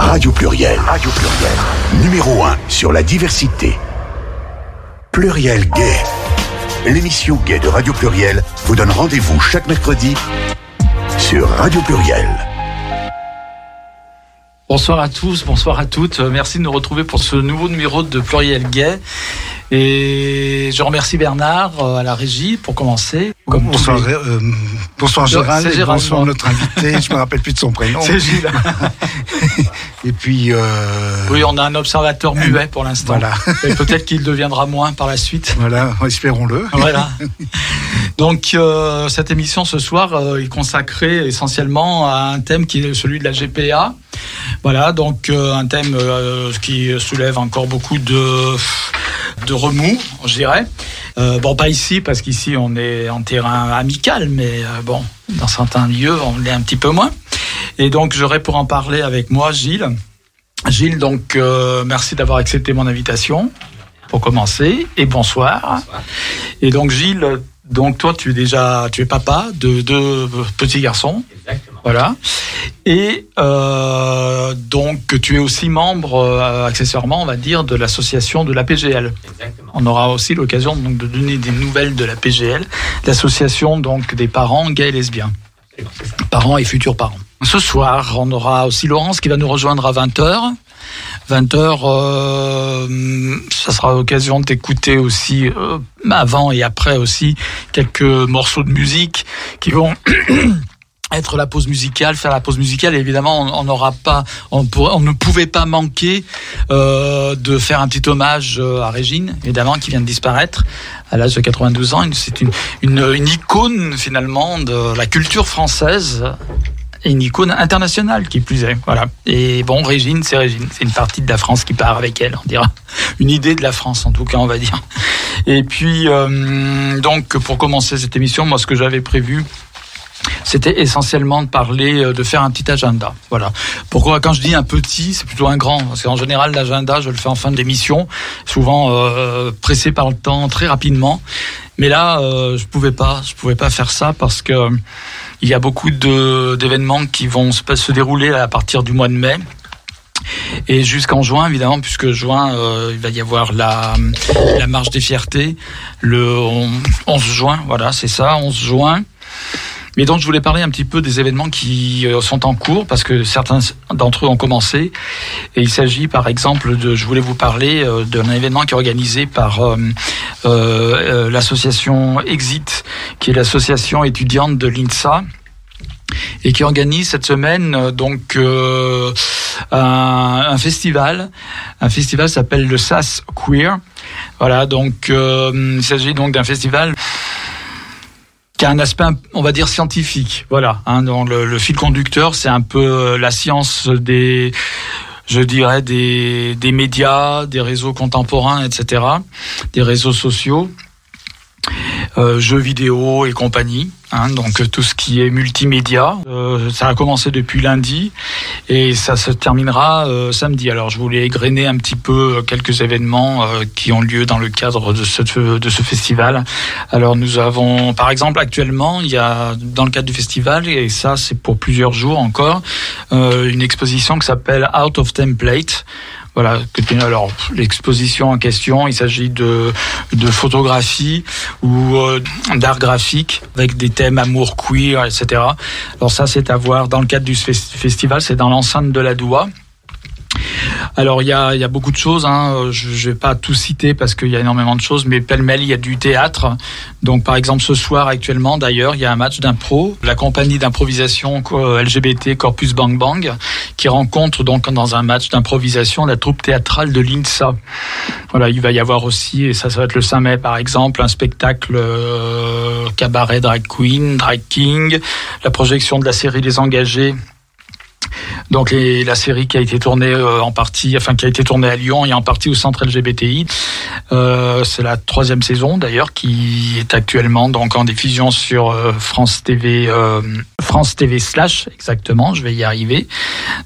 Radio Pluriel. Radio Pluriel. Numéro 1 sur la diversité. Pluriel Gay. L'émission Gay de Radio Pluriel vous donne rendez-vous chaque mercredi sur Radio Pluriel. Bonsoir à tous, bonsoir à toutes. Euh, Merci de nous retrouver pour ce nouveau numéro de Pluriel Gay. Et je remercie Bernard euh, à la régie pour commencer. Comme bonsoir, les- euh, bonsoir Gérald, Gérald, bonsoir moi. notre invité, je me rappelle plus de son prénom. C'est Gilles. Et puis, euh, Oui, on a un observateur muet pour l'instant. Voilà. Et peut-être qu'il deviendra moins par la suite. voilà, espérons-le. Voilà. Donc euh, cette émission ce soir euh, est consacrée essentiellement à un thème qui est celui de la GPA. Voilà, donc euh, un thème euh, qui soulève encore beaucoup de de remous, je dirais. Euh, bon, pas ici parce qu'ici on est en terrain amical, mais bon, dans certains lieux on l'est un petit peu moins. Et donc j'aurais pour en parler avec moi Gilles. Gilles, donc euh, merci d'avoir accepté mon invitation pour commencer et bonsoir. Et donc Gilles, donc toi tu es déjà tu es papa de deux petits garçons. Exactement. Voilà. Et euh, donc tu es aussi membre euh, accessoirement, on va dire, de l'association de la PGL. Exactement. On aura aussi l'occasion donc de donner des nouvelles de la PGL, l'association donc des parents gays et lesbiens, parents et futurs parents. Ce soir, on aura aussi Laurence qui va nous rejoindre à 20h. 20h, euh, ça sera l'occasion d'écouter aussi euh, avant et après aussi quelques morceaux de musique qui vont être la pause musicale, faire la pause musicale. Et évidemment, on n'aura pas, on, ne pouvait pas manquer euh, de faire un petit hommage euh, à Régine, évidemment, qui vient de disparaître à l'âge de 92 ans. C'est une icône finalement de la culture française et une icône internationale qui plus est. Voilà. Et bon, Régine, c'est Régine. C'est une partie de la France qui part avec elle, on dira. Une idée de la France, en tout cas, on va dire. Et puis, euh, donc, pour commencer cette émission, moi, ce que j'avais prévu, c'était essentiellement de parler, euh, de faire un petit agenda. Voilà. Pourquoi quand je dis un petit, c'est plutôt un grand Parce qu'en général, l'agenda, je le fais en fin d'émission, souvent euh, pressé par le temps, très rapidement. Mais là, euh, je pouvais pas, je pouvais pas faire ça parce que il y a beaucoup d'événements qui vont se, se dérouler à partir du mois de mai. Et jusqu'en juin, évidemment, puisque juin, euh, il va y avoir la, la marche des fiertés, le 11 juin, voilà, c'est ça, 11 juin. Mais donc, je voulais parler un petit peu des événements qui euh, sont en cours, parce que certains d'entre eux ont commencé. Et il s'agit, par exemple, de, je voulais vous parler euh, d'un événement qui est organisé par euh, euh, l'association Exit, qui est l'association étudiante de l'INSA, et qui organise cette semaine donc euh, un, un festival. Un festival s'appelle le SAS Queer. Voilà, donc il s'agit donc d'un festival qui a un aspect, on va dire, scientifique. Voilà, hein, le, le fil conducteur, c'est un peu euh, la science des, je dirais, des, des médias, des réseaux contemporains, etc., des réseaux sociaux. Euh, jeux vidéo et compagnie, hein, donc euh, tout ce qui est multimédia. Euh, ça a commencé depuis lundi et ça se terminera euh, samedi. Alors je voulais égrener un petit peu euh, quelques événements euh, qui ont lieu dans le cadre de ce, de ce festival. Alors nous avons, par exemple, actuellement, il y a dans le cadre du festival, et ça c'est pour plusieurs jours encore, euh, une exposition qui s'appelle Out of Template. Voilà, alors l'exposition en question, il s'agit de, de photographie ou euh, d'art graphique avec des thèmes amour queer, etc. Alors ça, c'est à voir dans le cadre du fes- festival, c'est dans l'enceinte de la Doua. Alors il y a, y a beaucoup de choses, hein. Je ne vais pas tout citer parce qu'il y a énormément de choses, mais pêle-mêle, il y a du théâtre. Donc par exemple ce soir actuellement d'ailleurs, il y a un match d'impro, la compagnie d'improvisation euh, LGBT Corpus Bang Bang, qui rencontre donc dans un match d'improvisation la troupe théâtrale de l'INSA. Voilà, il va y avoir aussi, et ça, ça va être le 5 mai par exemple, un spectacle euh, cabaret drag queen, drag king, la projection de la série Les Engagés donc les- la série qui a été tournée euh, en partie, enfin qui a été tournée à Lyon et en partie au centre LGBTI. Euh, c'est la troisième saison d'ailleurs qui est actuellement donc en diffusion sur euh, France TV euh, France TV slash exactement, je vais y arriver.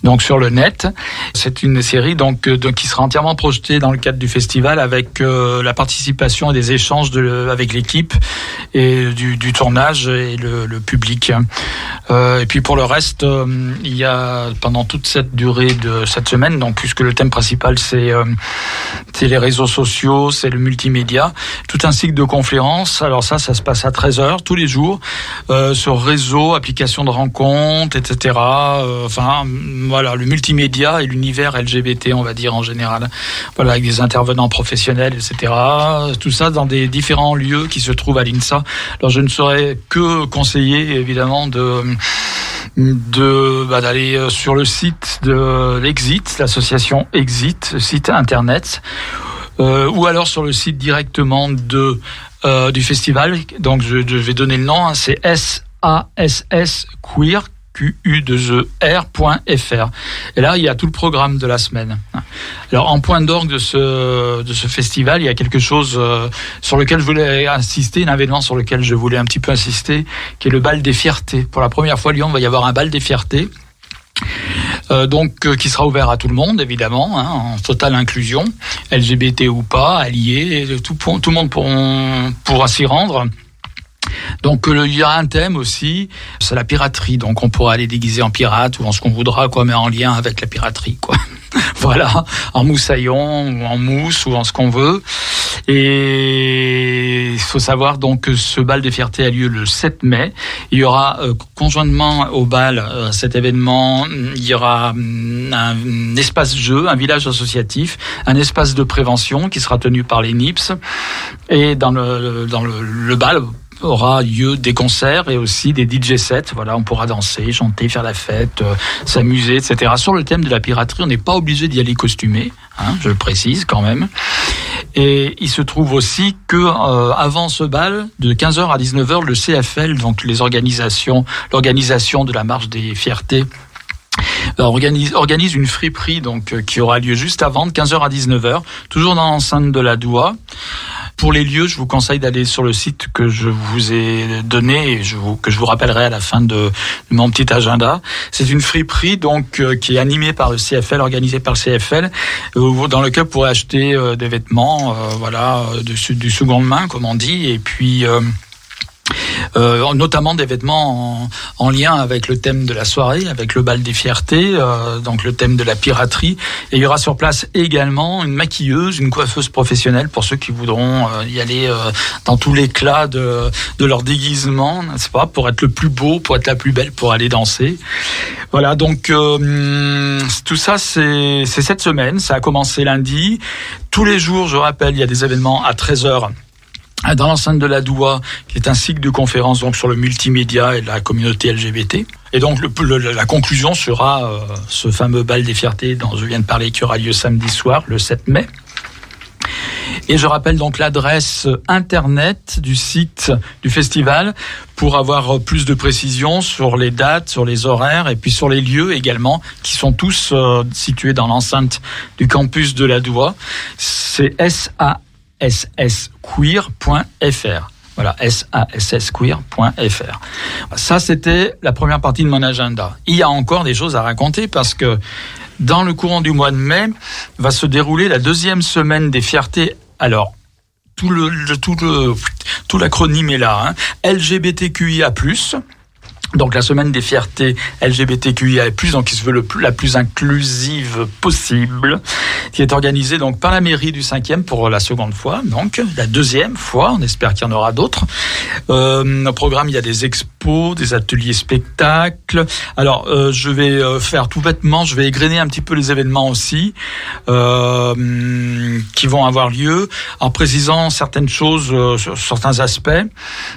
Donc sur le net, c'est une série donc, euh, qui sera entièrement projetée dans le cadre du festival avec euh, la participation et des échanges avec l'équipe et du, tournage et le, public. Euh, et puis pour le reste, il y a pendant toute cette durée de cette semaine, donc puisque le thème principal c'est les réseaux sociaux, c'est le multimédia, tout un cycle de conférences. Alors ça, ça se passe à 13h tous les jours sur réseau, de rencontres, etc. Euh, enfin, voilà, le multimédia et l'univers LGBT, on va dire en général. Voilà, avec des intervenants professionnels, etc. Tout ça dans des différents lieux qui se trouvent à l'INSA. Alors, je ne saurais que conseiller, évidemment, de bah, d'aller euh, sur le site de l'Exit, l'association Exit, site internet, euh, ou alors sur le site directement de du festival. Donc je, je vais donner le nom, hein, c'est S ASS Queer qu-u-2-e-r.fr. Et là, il y a tout le programme de la semaine. Alors, en point d'orgue de ce, de ce festival, il y a quelque chose euh, sur lequel je voulais insister, un événement sur lequel je voulais un petit peu insister, qui est le bal des fiertés. Pour la première fois, Lyon, il va y avoir un bal des fiertés. Euh, donc euh, qui sera ouvert à tout le monde évidemment, hein, en totale inclusion, LGBT ou pas, alliés, tout, tout le monde pourra s'y rendre. Donc euh, il y a un thème aussi, c'est la piraterie. Donc on pourra aller déguiser en pirate ou en ce qu'on voudra, quoi, mais en lien avec la piraterie, quoi. voilà, en moussaillon ou en mousse ou en ce qu'on veut. Et il faut savoir donc que ce bal de fierté a lieu le 7 mai. Il y aura euh, conjointement au bal, euh, cet événement, il y aura mm, un, espace jeu, un village associatif, un espace de prévention qui sera tenu par les NIPS. Et dans le, dans le, le bal, aura lieu des concerts et aussi des DJ sets. Voilà, on pourra danser, chanter, faire la fête, euh, s'amuser, etc. Sur le thème de la piraterie, on n'est pas obligé d'y aller costumé, hein, je le précise quand même. Et il se trouve aussi que euh, avant ce bal, de 15h à 19h, le CFL, donc les organisations, l'organisation de la marche des fiertés euh, organise, organise une friperie donc qui aura lieu juste avant de 15h à 19h, toujours dans l'enceinte de la Doua. Pour les lieux, je vous conseille d'aller sur le site que je vous ai donné et que je vous rappellerai à la fin de, mon petit agenda. C'est une friperie donc euh, qui est animée par le CFL, organisée par le CFL, euh, dans lequel vous pourrez acheter euh, des vêtements, voilà, de, du seconde main comme on dit, et puis euh, notamment des vêtements en, lien avec le thème de la soirée, avec le bal des fiertés, euh, donc le thème de la piraterie. Et il y aura sur place également une maquilleuse, une coiffeuse professionnelle pour ceux qui voudront euh, y aller dans tout l'éclat de, de leur déguisement, n'est-ce pas, pour être le plus beau, pour être la plus belle, pour aller danser. Voilà, donc tout ça, c'est cette semaine. Ça a commencé lundi. Tous les jours, je rappelle, il y a des événements à 13h dans l'enceinte de la Doua, qui est un cycle de conférences donc sur le multimédia et la communauté LGBT. Et donc le, la conclusion sera euh, ce fameux bal des fiertés dont je viens de parler qui aura lieu samedi soir, le 7 mai. Et je rappelle donc l'adresse internet du site du festival pour avoir plus de précisions sur les dates, sur les horaires et puis sur les lieux également qui sont tous euh, situés dans l'enceinte du campus de la Doua. C'est SA ssqueer.fr. Voilà, sassqueer.fr. Ça, c'était la première partie de mon agenda. Il y a encore des choses à raconter parce que dans le courant du mois de mai va se dérouler la deuxième semaine des fiertés. Alors, tout le, tout le, tout l'acronyme est là. Hein. LGBTQIA+, donc la semaine des fiertés LGBTQIA+, donc qui se veut le plus, la plus inclusive possible, qui est organisée donc par la mairie du 5e pour la seconde fois, donc la deuxième fois, on espère qu'il y en aura d'autres. Euh, au programme, il y a des expos, des ateliers spectacles. Alors, euh, je vais euh, faire tout bêtement, je vais égrener un petit peu les événements aussi euh, qui vont avoir lieu, en précisant certaines choses euh, sur certains aspects.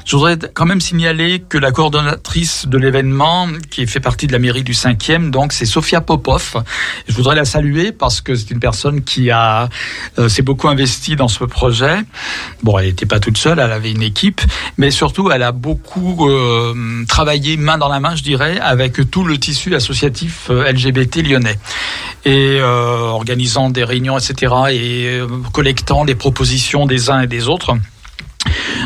Je voudrais quand même signaler que la coordonnatrice de l'événement, qui fait partie de la mairie du 5e, donc c'est Sofia Popov. Je voudrais la saluer parce que c'est une personne qui a euh, s'est beaucoup investie dans ce projet. Bon, elle n'était pas toute seule, elle avait une équipe, mais surtout elle a beaucoup euh, travaillé main dans la main, je dirais, avec tout le tissu associatif euh, LGBT lyonnais et organisant des réunions, etc. et collectant les propositions des uns et des autres.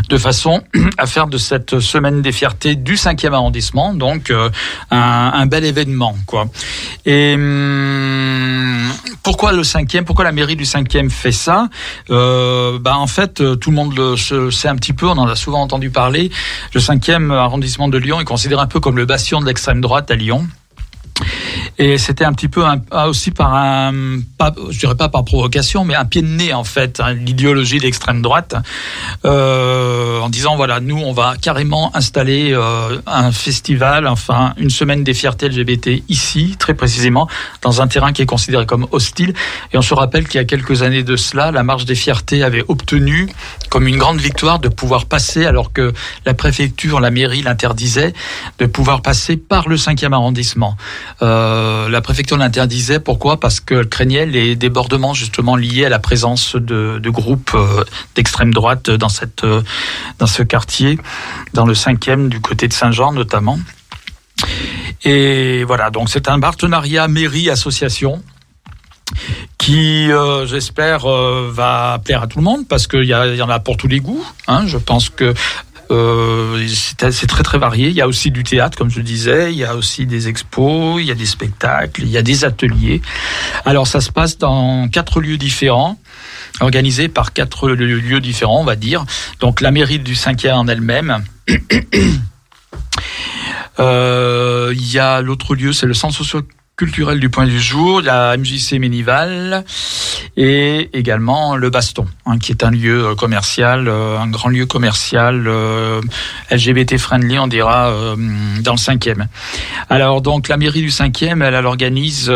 De façon à faire de cette semaine des fiertés du 5e arrondissement donc un, un, bel événement quoi. Et hum, pourquoi le 5e Pourquoi la mairie du 5e fait ça? Euh, bah en fait tout le monde le sait un petit peu, on en a souvent entendu parler. Le 5e arrondissement de Lyon est considéré un peu comme le bastion de l'extrême droite à Lyon. Et c'était un petit peu ah, aussi par un, pas, je dirais pas par provocation, mais un pied de nez en fait, hein, l'idéologie d'extrême droite, euh, en disant voilà, nous on va carrément installer euh, un festival, enfin une semaine des fiertés LGBT ici, très précisément, dans un terrain qui est considéré comme hostile. Et on se rappelle qu'il y a quelques années de cela, la marche des fiertés avait obtenu comme une grande victoire de pouvoir passer, alors que la préfecture, la mairie l'interdisait, de pouvoir passer par le 5e arrondissement. Euh, la préfecture l'interdisait. Pourquoi? Parce qu'elle craignait les débordements justement liés à la présence de, groupes euh, d'extrême droite dans, cette, euh, dans ce quartier, dans le cinquième du côté de Saint-Jean notamment. Et voilà, donc c'est un partenariat mairie-association qui, j'espère, va plaire à tout le monde parce qu'il y, y, en a pour tous les goûts. Hein. Je pense que euh, c'est très très varié. Il y a aussi du théâtre, comme je disais. Il y a aussi des expos, il y a des spectacles, il y a des ateliers. Alors ça se passe dans quatre lieux différents organisés par quatre lieux différents, on va dire. Donc la mairie du 5e en elle-même. Euh, il y a l'autre lieu, c'est le centre socio culturel du point du jour, la MJC Ménival et également le Baston, hein, qui est un lieu euh, commercial, euh, un grand lieu commercial euh, LGBT friendly, on dira, dans le cinquième. Alors donc la mairie du cinquième, elle, elle organise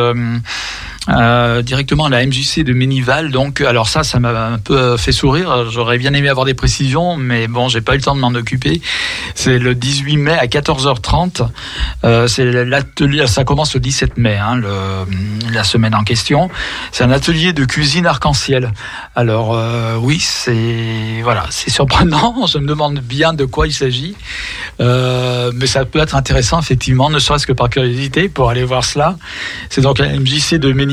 euh, directement à la MJC de Ménival. Donc, alors ça, ça m'a un peu fait sourire. J'aurais bien aimé avoir des précisions, mais bon, j'ai pas eu le temps de m'en occuper. C'est le 18 mai à 14h30. Euh, c'est l'atelier. Ça commence le 17 mai, hein, le, la semaine en question. C'est un atelier de cuisine arc-en-ciel. Alors euh, oui, c'est voilà, c'est surprenant. Je me demande bien de quoi il s'agit, euh, mais ça peut être intéressant effectivement, ne serait-ce que par curiosité pour aller voir cela. C'est donc la MJC de Ménival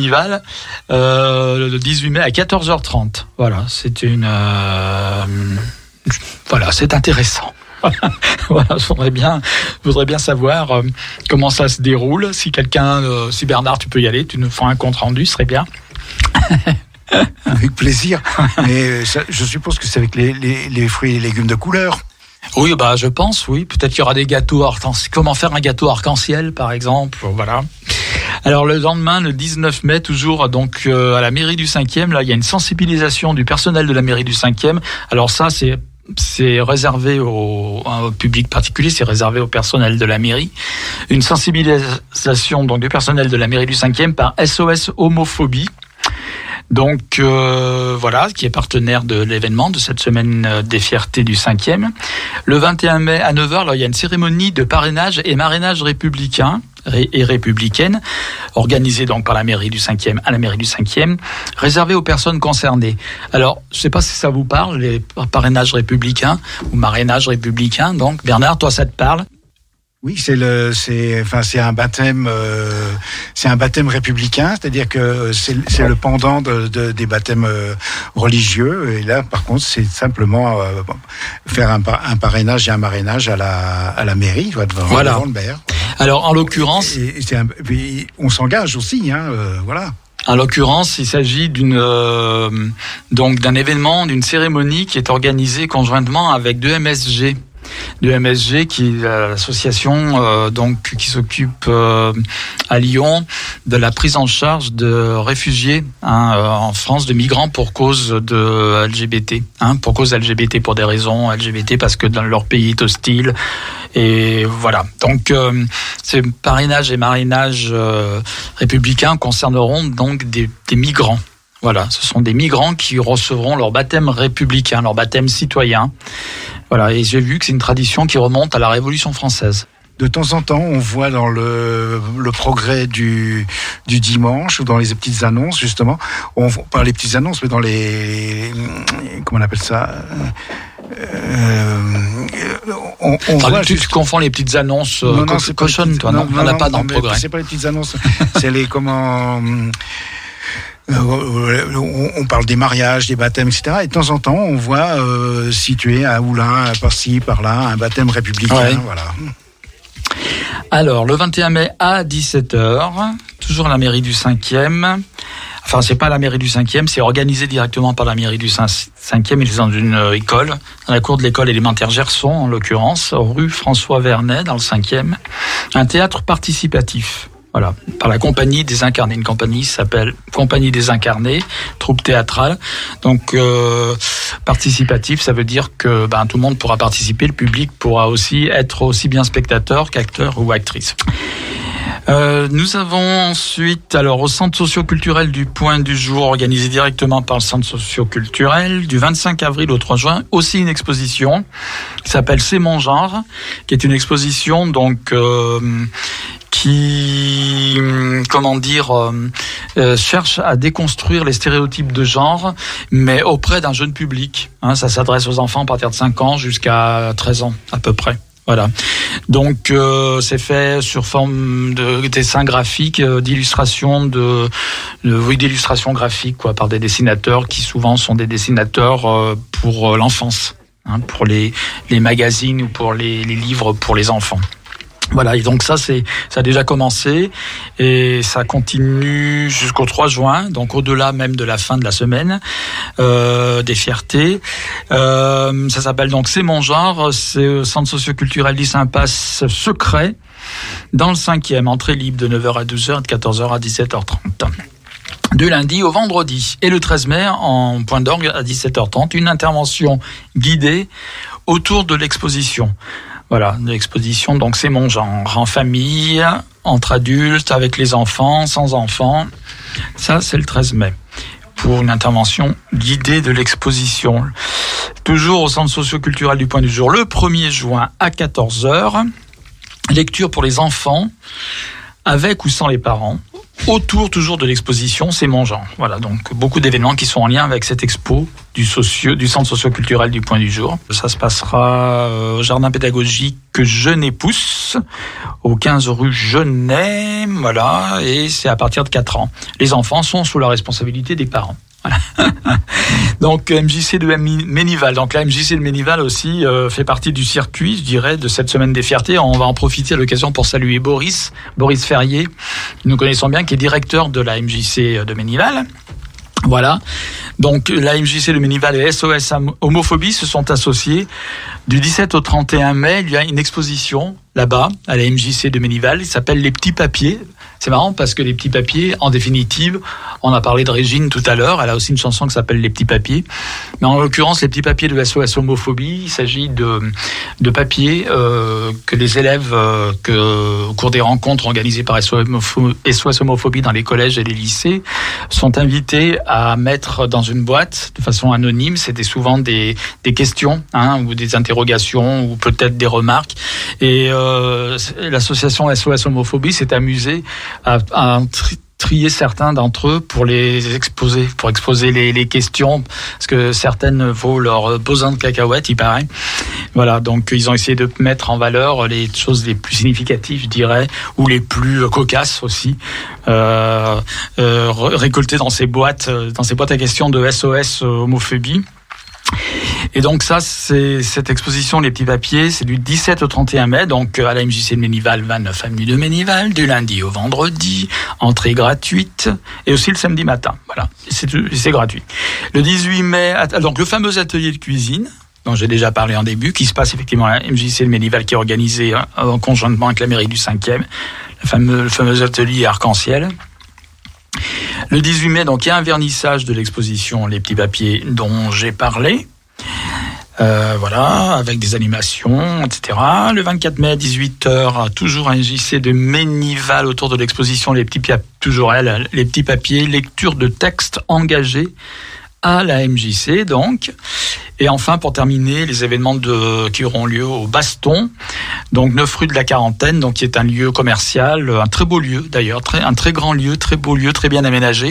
euh, le 18 mai à 14h30. Voilà, c'est une. Euh, voilà, c'est intéressant. voilà, je voudrais bien, voudrais bien savoir euh, comment ça se déroule. Si quelqu'un, si Bernard, tu peux y aller, tu nous feras un compte rendu, ce serait bien. avec plaisir. Mais je suppose que c'est avec les, les, fruits et légumes de couleur. Oui, bah je pense, oui. Peut-être qu'il y aura des gâteaux arc-en-ciel. Comment faire un gâteau arc-en-ciel, par exemple. Voilà. Alors le lendemain, le 19 mai, toujours donc euh, à la mairie du 5e, là, il y a une sensibilisation du personnel de la mairie du 5e. Alors ça, c'est c'est réservé au, au, public particulier, c'est réservé au personnel de la mairie. Une sensibilisation donc du personnel de la mairie du 5e par SOS homophobie. Donc euh, voilà, qui est partenaire de l'événement de cette semaine euh, des fiertés du 5e. Le 21 mai à 9h, là, il y a une cérémonie de parrainage et marrainage républicain et républicaine, organisée donc par la mairie du 5e à la mairie du 5e, réservée aux personnes concernées. Alors, je ne sais pas si ça vous parle, les parrainages républicains ou marrainage républicain. Donc, Bernard, toi, ça te parle? Oui, c'est le, c'est, enfin, c'est un baptême, euh, c'est un baptême républicain, c'est-à-dire que c'est, c'est le pendant de, de, des baptêmes euh, religieux. Et là, par contre, c'est simplement euh, faire un, un, parrainage et un marrainage à la, à la mairie, devant, voilà. le maire. Alors, en l'occurrence, et, et un, on s'engage aussi, hein, voilà. En l'occurrence, il s'agit d'une donc d'un événement, d'une cérémonie qui est organisée conjointement avec deux MSG de MSG, qui est l'association euh, donc qui s'occupe euh, à Lyon de la prise en charge de réfugiés hein, euh, en France, de migrants pour cause de LGBT, hein, pour cause LGBT pour des raisons LGBT parce que dans leur pays est hostile et voilà. Donc ces parrainages et marinages républicains concerneront donc des migrants. Voilà, ce sont des migrants qui recevront leur baptême républicain, leur baptême citoyen. Voilà, et j'ai vu que c'est une tradition qui remonte à la Révolution française. De temps en temps, on voit dans le, le progrès du, du dimanche ou dans les petites annonces, justement, on, pas les petites annonces, mais dans les. Comment on appelle ça euh, on, on voit tu, confonds les petites annonces euh, non, non, cochonnes, toi, non, non On n'a pas dans le progrès. C'est pas les petites annonces, c'est les comment on, parle des mariages, des baptêmes, etc. Et de temps en temps, on voit situé à Oulin, par-ci, par-là, un baptême républicain. Voilà. Alors, le 21 mai à 17h, toujours à la mairie du 5e. Enfin, c'est pas la mairie du 5e, c'est organisé directement par la mairie du 5e. Ils sont dans une euh, école, dans la cour de l'école élémentaire Gerson, en l'occurrence, rue François Vernet, dans le 5e. Un théâtre participatif. Voilà, par la Compagnie des Incarnés. Une compagnie s'appelle Compagnie des Incarnés, troupe théâtrale. Donc, euh, participatif, ça veut dire que ben, tout le monde pourra participer, le public pourra aussi être aussi bien spectateur qu'acteur ou actrice. Euh, nous avons ensuite, alors au centre socioculturel du Point du Jour, organisé directement par le centre socioculturel, du 25 avril au 3 juin, aussi une exposition qui s'appelle C'est mon genre, qui est une exposition donc euh, qui, comment dire, euh, euh, cherche à déconstruire les stéréotypes de genre, mais auprès d'un jeune public. Hein, ça s'adresse aux enfants à partir de 5 ans jusqu'à 13 ans à peu près. Voilà. Donc euh, c'est fait sur forme de dessin graphique, d'illustration de, de oui, d'illustration graphique quoi, par des dessinateurs qui souvent sont des dessinateurs pour l'enfance, hein, pour les, les magazines ou pour les, les livres pour les enfants. Voilà, et donc ça, c'est ça a déjà commencé et ça continue jusqu'au 3 juin, donc au-delà même de la fin de la semaine euh, des fiertés. Euh, ça s'appelle donc C'est mon genre, c'est au centre socioculturel d'Impasse secret dans le cinquième, entrée libre de 9h à 12h, de 14h à 17h30 du lundi au vendredi. Et le 13 mai, en point d'orgue à 17h30, une intervention guidée autour de l'exposition. Voilà, l'exposition, donc c'est mon genre, en famille, entre adultes, avec les enfants, sans enfants. Ça, c'est le 13 mai pour une intervention guidée de l'exposition. Toujours au centre socioculturel du Point du Jour, le 1er juin à 14h. Lecture pour les enfants, avec ou sans les parents autour toujours de l'exposition C'est mon genre. Voilà, donc beaucoup d'événements qui sont en lien avec cette expo du, socio, du centre socioculturel du Point du Jour. Ça se passera euh, au jardin pédagogique Jeunet Pousse, au 15 rue Genet, voilà, et c'est à partir de 4 ans. Les enfants sont sous la responsabilité des parents. Donc MJC de Ménival. Donc la MJC de Ménival aussi euh, fait partie du circuit, je dirais, de cette semaine des fiertés. On va en profiter à l'occasion pour saluer Boris, Boris Ferrier, nous connaissons bien, qui est directeur de la MJC de Ménival. Voilà. Donc la MJC de Ménival et SOS Homophobie se sont associés. Du 17 au 31 mai, il y a une exposition là-bas à la MJC de Ménival. Il s'appelle Les Petits Papiers. C'est marrant parce que les petits papiers, en définitive, on a parlé de Régine tout à l'heure, elle a aussi une chanson qui s'appelle Les petits papiers. Mais en l'occurrence, les petits papiers de SOS homophobie, il s'agit de, de papiers euh, que les élèves, euh, que, au cours des rencontres organisées par SOS homophobie dans les collèges et les lycées, sont invités à mettre dans une boîte de façon anonyme. C'était souvent des, des questions hein, ou des interrogations ou peut-être des remarques. Et euh, l'association SOS homophobie s'est amusée à, trier certains d'entre eux pour les exposer, pour exposer les, questions, parce que certaines vaut leur boson de cacahuètes, il paraît. Voilà, donc ils ont essayé de mettre en valeur les choses les plus significatives, je dirais, ou les plus cocasses aussi, euh, euh, récoltées dans ces boîtes, dans ces boîtes à questions de SOS homophobie. Et donc ça, c'est cette exposition Les Petits Papiers, c'est du 17 au 31 mai, donc à la MJC de Ménival, 29 avenue de Ménival, du lundi au vendredi, entrée gratuite, et aussi le samedi matin. Voilà, c'est gratuit. Le 18 mai, donc le fameux atelier de cuisine, dont j'ai déjà parlé en début, qui se passe effectivement à la MJC de Ménival, qui est organisé hein, en conjointement avec la mairie du 5e, le fameux, le fameux atelier arc-en-ciel. Le 18 mai, donc, il y a un vernissage de l'exposition Les Petits Papiers dont j'ai parlé. Euh, voilà, avec des animations, etc. Le 24 mai à 18h, toujours un JC de Ménival autour de l'exposition Les petits, toujours elle, les petits papiers, lecture de textes engagés à la MJC donc. Et enfin, pour terminer, les événements de, qui auront lieu au Baston, donc 9 rue de la Quarantaine, donc qui est un lieu commercial, un très beau lieu d'ailleurs, très, un très grand lieu, très beau lieu, très bien aménagé.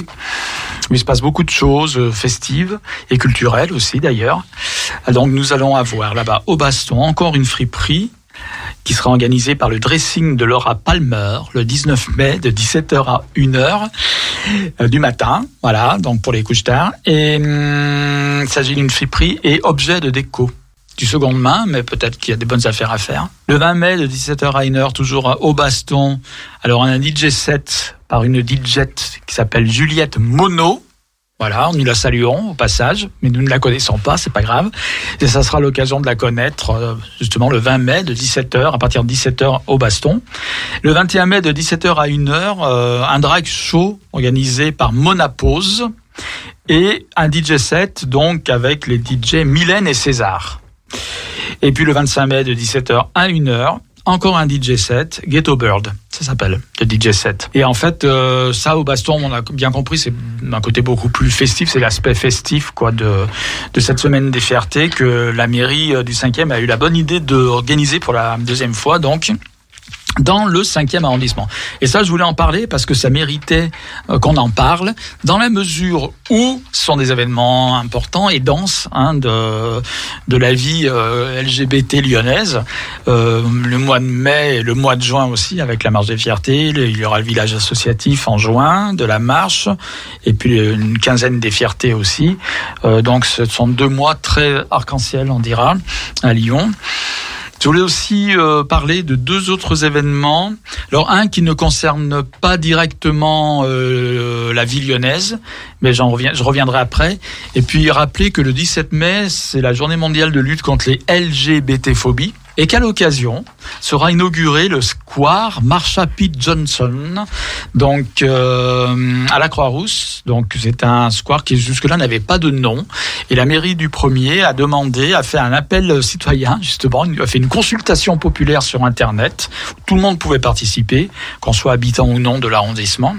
Où il se passe beaucoup de choses euh, festives et culturelles aussi d'ailleurs. Donc nous allons avoir là-bas au Baston encore une friperie qui sera organisée par le dressing de Laura Palmer le 19 mai de 17h à 1h. du matin, voilà, donc pour les couches tard. Et hum, il s'agit d'une friperie et objet de déco du seconde main, mais peut-être qu'il y a des bonnes affaires à faire. Le 20 mai de 17h à 1h, toujours au baston. Alors, un DJ set par une DJ qui s'appelle Juliette Mono. Voilà, nous la saluons au passage, mais nous ne la connaissons pas, c'est pas grave. Et ça sera l'occasion de la connaître euh, justement le 20 mai de 17h, à partir de 17h au Baston. Le 21 mai de 17h à 1h, euh, un drag show organisé par Monapose et un DJ set donc avec les DJ Mylène et César. Et puis le 25 mai de 17h à 1h, encore un DJ set, Ghetto Bird, ça s'appelle, le DJ set. Et en fait, euh, ça au baston, on a bien compris, c'est un côté beaucoup plus festif, c'est l'aspect festif quoi de, de cette semaine des fiertés que la mairie euh, du 5e a eu la bonne idée d'organiser pour la deuxième fois, donc dans le cinquième arrondissement. Et ça, je voulais en parler parce que ça méritait euh, qu'on en parle, dans la mesure où ce sont des événements importants et denses hein, de, de la vie euh, LGBT lyonnaise. Euh, le mois de mai et le mois de juin aussi, avec la marche des fiertés, il y aura le village associatif en juin, de la marche, et puis une quinzaine des fiertés aussi. donc ce sont deux mois très arc-en-ciel, on dira, à Lyon. Je voulais aussi euh, parler de deux autres événements. Alors un qui ne concerne pas directement euh, la ville lyonnaise, mais j'en reviens, je reviendrai après. Et puis rappeler que le 17 mai, c'est la journée mondiale de lutte contre les LGBT-phobies et qu'à l'occasion sera inauguré le square Marsha P. Johnson, donc euh, à la Croix-Rousse. Donc c'est un square qui jusque-là n'avait pas de nom. Et la mairie du premier a demandé, a fait un appel citoyen justement, a fait une consultation populaire sur Internet. Où tout le monde pouvait participer, qu'on soit habitant ou non de l'arrondissement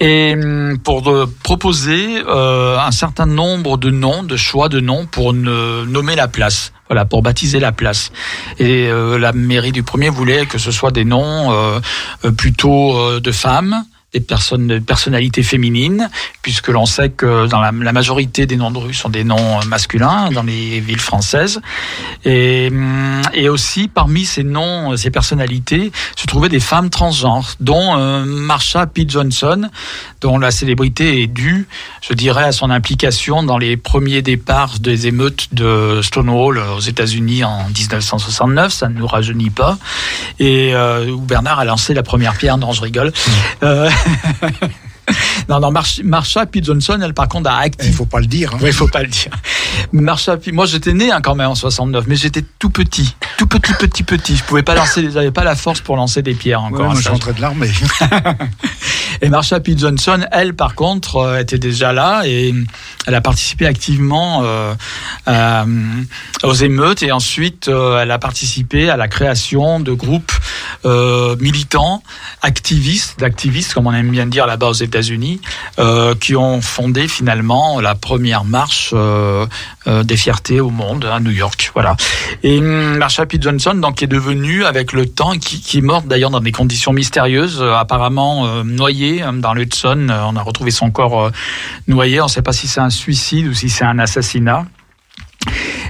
et hum, pour proposer euh, un certain nombre de noms, de choix de noms pour nommer la place. Voilà, pour baptiser la place. Et euh, la mairie du premier voulait que ce soit des noms euh, plutôt de femmes, des personnes de personnalité féminine, puisque l'on sait que dans la, majorité des noms de rue sont des noms masculins dans les villes françaises. Et, et aussi parmi ces noms, ces personnalités, se trouvaient des femmes transgenres, dont euh, Marsha P. Johnson, dont la célébrité est due, je dirais, à son implication dans les premiers départs des émeutes de Stonewall aux États-Unis en 1969. Ça ne nous rajeunit pas. Et euh, où Bernard a lancé la première pierre. Non, je rigole. Mmh. Euh, non, non, Marsha P. Johnson, elle par contre a actif. Il faut pas le dire. Hein. Oui, il faut pas le dire. Marsha P. Moi, j'étais né hein, quand même en 69, mais j'étais tout petit, tout petit, petit, petit. Je pouvais pas lancer, j'avais pas la force pour lancer des pierres encore. Ouais, moi, je rentrais de l'armée. et Marsha P. Johnson, elle, par contre, euh, était déjà là et elle a participé activement euh, euh, aux émeutes et ensuite euh, elle a participé à la création de groupes militants, activistes, d'activistes comme on aime bien dire là-bas aux États-Unis, qui ont fondé finalement la première marche des fiertés au monde à New York. Voilà. Et hum, Marsha P. Johnson, donc, qui est devenue avec le temps, qui, qui est morte d'ailleurs dans des conditions mystérieuses, apparemment noyée hein, dans l'Hudson. On a retrouvé son corps noyé. On ne sait pas si c'est un suicide ou si c'est un assassinat.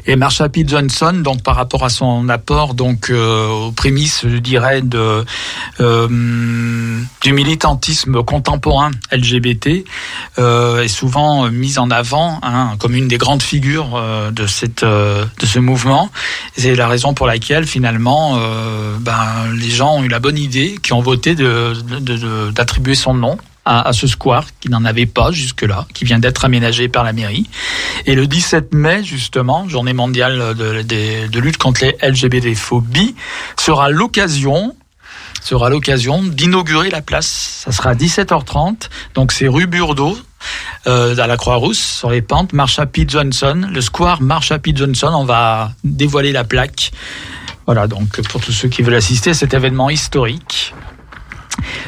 Et Marsha P. Johnson, donc par rapport à son apport, donc euh, aux prémices, je dirais, de euh, du militantisme contemporain LGBT, euh, est souvent mise en avant hein, comme une des grandes figures de cette de ce mouvement. C'est la raison pour laquelle finalement, ben les gens ont eu la bonne idée, qui ont voté de d'attribuer son nom à, ce square qui n'en avait pas jusque-là, qui vient d'être aménagé par la mairie. Et le 17 mai, justement, journée mondiale de, lutte contre les LGBT-phobies, sera l'occasion sera l'occasion d'inaugurer la place. Ça sera à 17h30. Donc c'est rue Burdeau, euh, à la Croix-Rousse, sur les pentes, Marsha P. Johnson, le square Marsha P. Johnson. On va dévoiler la plaque. Voilà, donc pour tous ceux qui veulent assister à cet événement historique.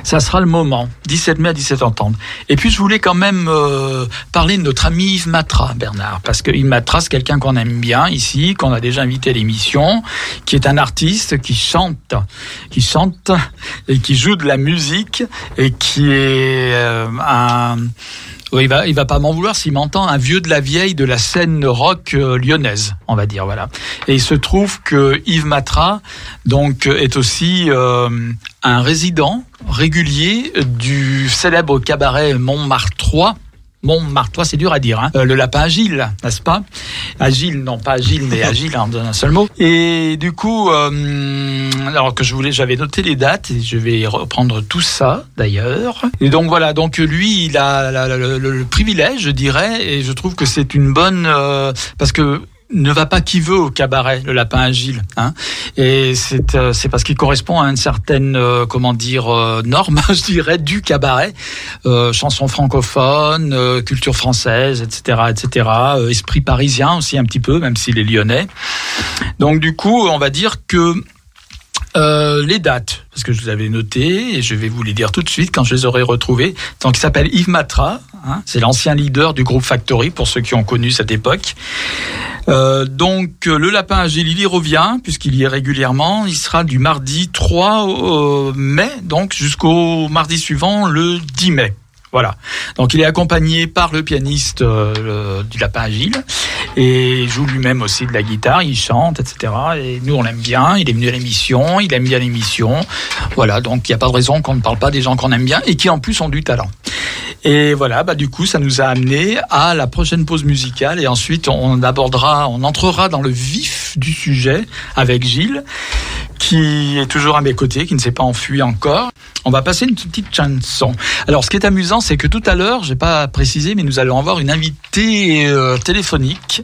Ça sera le moment, 17 mai à 17h30. Et puis je voulais quand même euh, parler de notre ami Yves Matra, Bernard, parce que Yves Matra, c'est quelqu'un qu'on aime bien ici, qu'on a déjà invité à l'émission, qui est un artiste qui chante, qui chante et qui joue de la musique et qui est euh, un Oui, il va, il va pas m'en vouloir s'il m'entend, un vieux de la vieille de la scène rock euh, lyonnaise, on va dire, voilà. Et il se trouve que Yves Matra, donc, est aussi euh, un résident régulier du célèbre cabaret Montmartre 3 Montmartre, c'est dur à dire. Hein. Euh, le lapin agile, n'est-ce pas? Agile, non pas agile, mais agile en un seul mot. Et du coup, euh, alors que je voulais, j'avais noté les dates et je vais reprendre tout ça d'ailleurs. Et donc voilà, donc lui, il a le, privilège, je dirais, et je trouve que c'est une bonne euh, parce que ne va pas qui veut au cabaret, le lapin agile. Hein et c'est euh, c'est parce qu'il correspond à une certaine euh, comment dire euh, norme, je dirais, du cabaret, euh, chanson francophone, culture française, etc., etc. esprit parisien aussi un petit peu, même s'il est lyonnais. Donc du coup, on va dire que euh, les dates, parce que je vous avais noté et je vais vous les dire tout de suite quand je les aurai retrouvées. Donc, il s'appelle Yves Matra, hein, c'est l'ancien leader du groupe Factory pour ceux qui ont connu cette époque. Euh, donc, le lapin agile, il y revient puisqu'il y est régulièrement. Il sera du mardi 3 euh, mai, donc jusqu'au mardi suivant, le 10 mai. Voilà. Donc il est accompagné par le pianiste euh, du Lapin Agile et joue lui-même aussi de la guitare, il chante, etc. Et nous on l'aime bien, il est venu à l'émission, il aime bien l'émission. Voilà, donc il n'y a pas de raison qu'on ne parle pas des gens qu'on aime bien et qui en plus ont du talent. Et voilà, bah du coup, ça nous a amené à la prochaine pause musicale et ensuite on abordera, on entrera dans le vif du sujet avec Gilles, qui est toujours à mes côtés, qui ne s'est pas enfui encore. On va passer une petite chanson. Alors, ce qui est amusant, c'est que tout à l'heure, j'ai pas précisé, mais nous allons avoir une invitée euh, téléphonique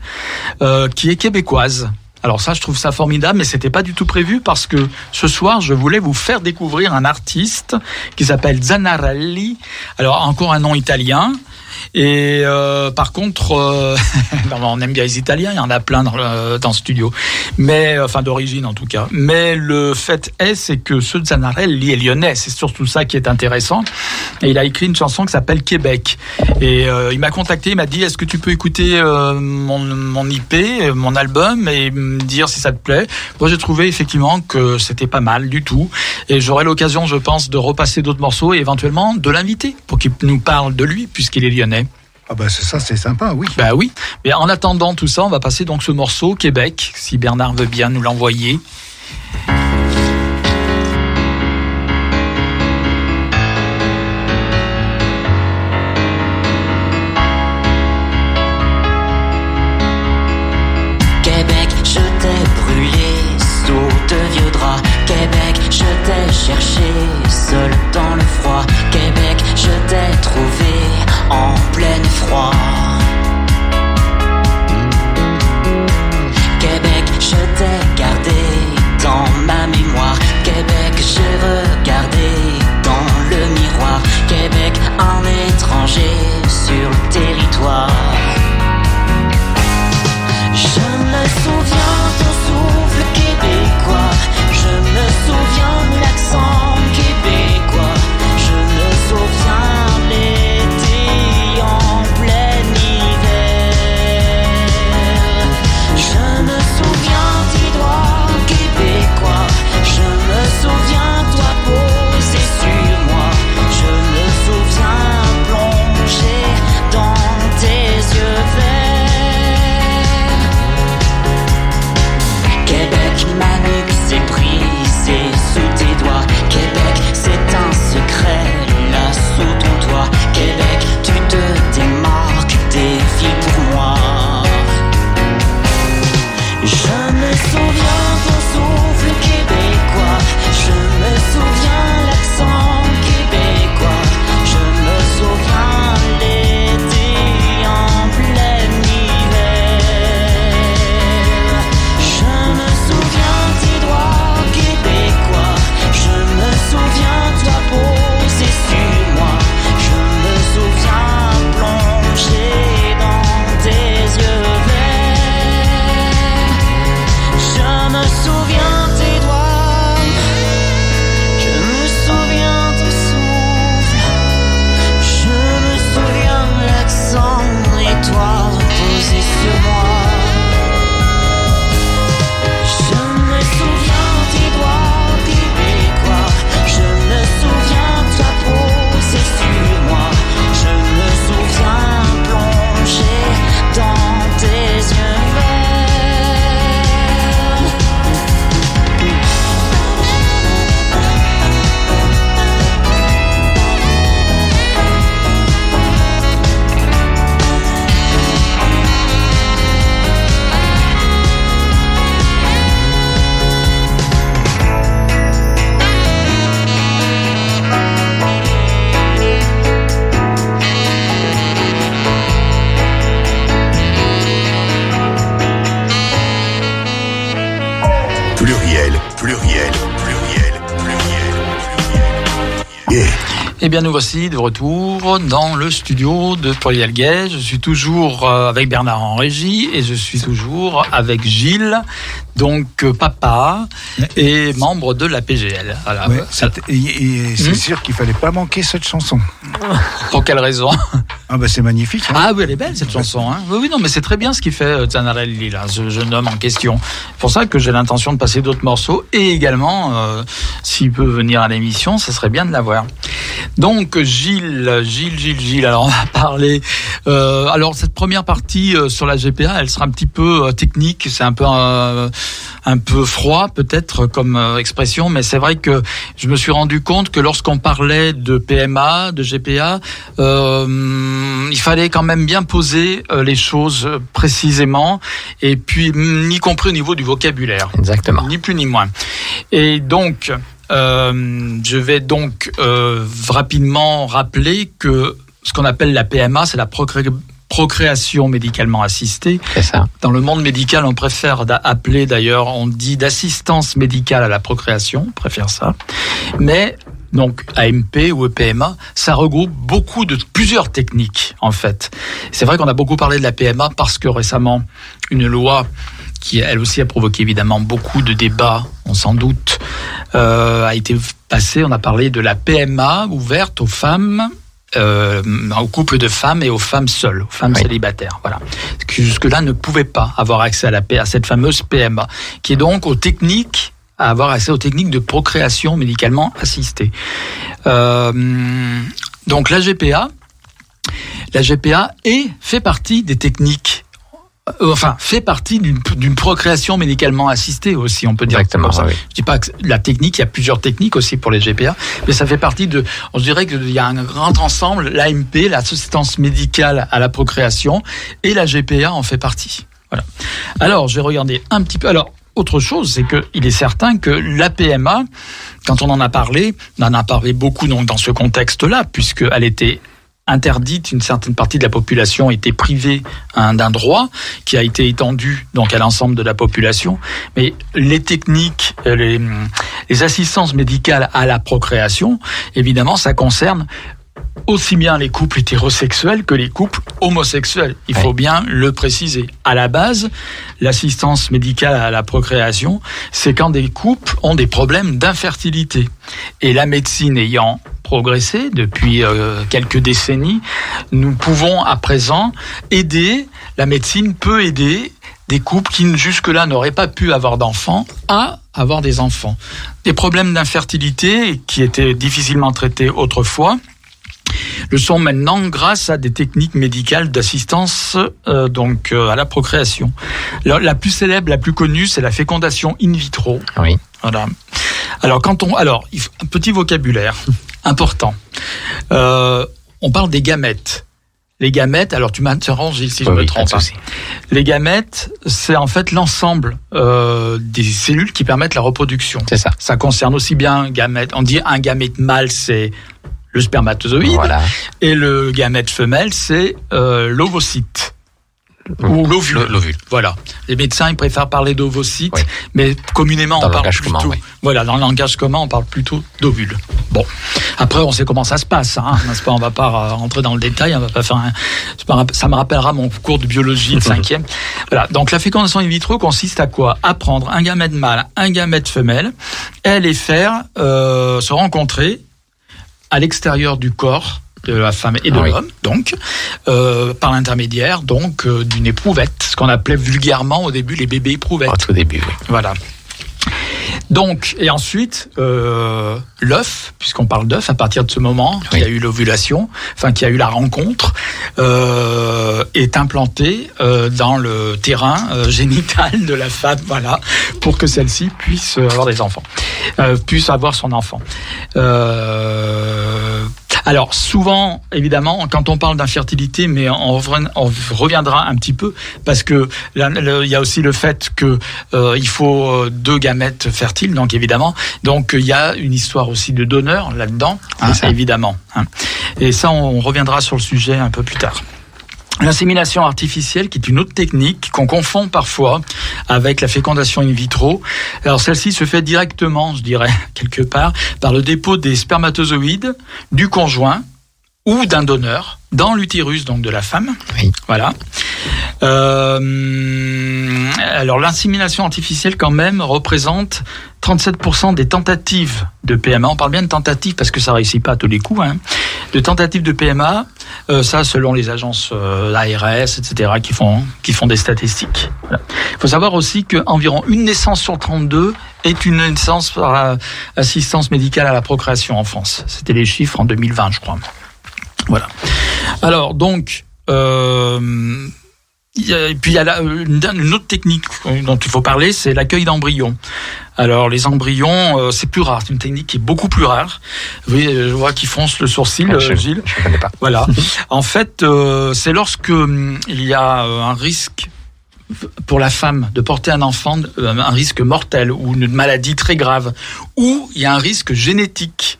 euh, qui est québécoise. Alors ça, je trouve ça formidable, mais c'était pas du tout prévu parce que ce soir, je voulais vous faire découvrir un artiste qui s'appelle Zanarelli. Alors encore un nom italien. Et euh, par contre, euh, on aime bien les Italiens, il y en a plein dans le, dans studio, mais enfin d'origine en tout cas. Mais le fait est, c'est que ce Zanarelli est lyonnais, c'est surtout ça qui est intéressant. Et il a écrit une chanson qui s'appelle Québec. Et euh, il m'a contacté, il m'a dit est-ce que tu peux écouter euh, mon, mon IP, mon album, et me dire si ça te plaît? Moi, j'ai trouvé effectivement que c'était pas mal du tout. Et j'aurai l'occasion, je pense, de repasser d'autres morceaux et éventuellement de l'inviter pour qu'il nous parle de lui, puisqu'il est lyonnais. Ah bah c'est ça, c'est sympa, oui. Bah oui. Mais en attendant tout ça, on va passer donc ce morceau Québec, si Bernard veut bien nous l'envoyer. Bien, nous voici de retour dans le studio de Pluriel Gay. Je suis toujours euh, avec Bernard en régie et je suis toujours avec Gilles, donc euh, papa et membre de la PGL. Voilà. Ouais, c'est- et, et c'est Hmm sûr qu'il fallait pas manquer cette chanson. Pour quelle raison? Ah bah c'est magnifique. hein. Ah oui, elle est belle cette chanson. Hein. Oui, oui, non, mais c'est très bien ce qu'il fait euh, Zanarelli, là, ce jeune homme en question. C'est pour ça que j'ai l'intention de passer d'autres morceaux et également, euh, s'il peut venir à l'émission, ça serait bien de l'avoir. Donc Gilles, Gilles, Gilles, Gilles. Alors on va parler. euh, alors cette première partie euh, sur la GPA, elle sera un petit peu euh, technique. C'est un peu euh, un peu froid peut-être comme expression, mais c'est vrai que je me suis rendu compte que lorsqu'on parlait de PMA, de GPA, euh, il fallait quand même bien poser euh, les choses euh, précisément, et puis mm, y compris au niveau du vocabulaire. Exactement. Ni plus ni moins. Et donc, euh, je vais donc rapidement rappeler que ce qu'on appelle la PMA, c'est la procré- procréation médicalement assistée. C'est ça. Dans le monde médical, on préfère appeler d'ailleurs, on dit d'assistance médicale à la procréation, on préfère ça. Mais donc AMP ou EPMA, ça regroupe beaucoup de plusieurs techniques en fait. C'est vrai qu'on a beaucoup parlé de la PMA parce que récemment une loi qui elle aussi a provoqué évidemment beaucoup de débats, on s'en doute, euh, a été passée. On a parlé de la PMA ouverte aux femmes. Euh, aux couples de femmes et aux femmes seules, aux femmes Oui. célibataires, voilà, qui jusque-là ne pouvaient pas avoir accès à la à cette fameuse PMA, qui est donc aux techniques à avoir accès aux techniques de procréation médicalement assistée. Euh, donc la GPA, la GPA est fait partie des techniques. euh, Enfin, fait partie d'une procréation médicalement assistée aussi, on peut dire. Exactement, comme ça. oui. Je dis pas que la technique, il y a plusieurs techniques aussi pour les GPA, mais ça fait partie de. On dirait qu'il y a un grand ensemble. L'AMP, l'assistance médicale à la procréation, et la GPA en fait partie. Voilà. Alors, je vais regarder un petit peu. Alors, autre chose, c'est que il est certain que la PMA, quand on en a parlé, on en a parlé beaucoup donc dans ce contexte-là, puisqu'elle était interdite, une certaine partie de la population était privée hein, d'un droit qui a été étendu donc à l'ensemble de la population. Mais les techniques, euh, les, les assistances médicales à la procréation, évidemment, ça concerne aussi bien les couples hétérosexuels que les couples homosexuels. Il faut bien le préciser. À la base, l'assistance médicale à la procréation, c'est quand des couples ont des problèmes d'infertilité. Et la médecine ayant progressé depuis euh, quelques décennies, nous pouvons à présent aider, la médecine peut aider des couples qui jusque-là n'auraient pas pu avoir d'enfants à avoir des enfants. Des problèmes d'infertilité qui étaient difficilement traités autrefois le sont maintenant grâce à des techniques médicales d'assistance euh, donc euh, à la procréation. La, la plus célèbre, la plus connue, c'est la fécondation in vitro. Oui. Voilà. Alors quand on, alors un petit vocabulaire important. Euh, on parle des gamètes. Les gamètes, alors tu m'interromps Gilles, si je Oui, me pas trompe. de hein. Les gamètes, c'est en fait l'ensemble euh, des cellules qui permettent la reproduction. C'est ça. Ça concerne aussi bien gamète. On dit un gamète mâle, c'est le spermatozoïde, Voilà. et le gamète femelle, c'est euh, l'ovocyte. Ou l'ovule. Le- L'ovule. Voilà. Les médecins, ils préfèrent parler d'ovocyte, Oui. mais communément, Dans on le parle plutôt. commun, oui. Voilà, dans le langage commun, on parle plutôt d'ovule. Bon. Après, on sait comment ça se passe, hein, n'est-ce pas? On va pas rentrer dans le détail, on va pas faire un... ça me rapp- Ça me rappellera mon cours de biologie de cinquième. Voilà. Donc, la fécondation in vitro consiste à quoi? À prendre un gamète mâle, un gamète femelle, et les faire euh, se rencontrer à l'extérieur du corps de la femme et de Ah oui. l'homme, donc euh, par l'intermédiaire donc euh, d'une éprouvette, ce qu'on appelait vulgairement au début les bébés éprouvettes. Au tout début, oui. Voilà. Donc, et ensuite, euh, l'œuf, puisqu'on parle d'œuf, à partir de ce moment qu'il y a eu l'ovulation, enfin qu'il y a eu la rencontre, euh, est implanté euh, dans le terrain euh, génital de la femme, voilà, pour que celle-ci puisse avoir des enfants, euh, puisse avoir son enfant. Euh, alors souvent, évidemment, quand on parle d'infertilité, mais on, reviendra un petit peu parce que il y a aussi le fait que euh, il faut euh, deux gamètes fertiles, donc évidemment, donc il y a une histoire aussi de donneur là-dedans, hein, évidemment. hein. Et ça, on reviendra sur le sujet un peu plus tard. L'insémination artificielle, qui est une autre technique qu'on confond parfois avec la fécondation in vitro. Alors celle-ci se fait directement, je dirais, quelque part, par le dépôt des spermatozoïdes du conjoint ou d'un donneur dans l'utérus donc de la femme. Oui. Voilà. Euh, alors l'insémination artificielle quand même représente 37% des tentatives de PMA. On parle bien de tentatives parce que ça réussit pas à tous les coups. Hein. De tentatives de PMA, euh, ça selon les agences euh, ARS, etc. qui font qui font des statistiques. Il faut savoir aussi qu'environ une naissance sur 32 est une naissance par euh, assistance médicale à la procréation en France. C'était les chiffres en 2020, je crois. Voilà. Alors donc. Euh, il y a- et puis il y a là, une, autre technique dont il faut parler, c'est l'accueil d'embryons. Alors les embryons, euh, c'est plus rare, c'est une technique qui est beaucoup plus rare. Oui, je vois qu'il fonce le sourcil, Ah, je- euh, Gilles. Je ne connais pas. Voilà. en fait, euh, c'est lorsque hum, il y a euh, un risque pour la femme de porter un enfant, euh, un risque mortel ou une maladie très grave, ou il y a un risque génétique.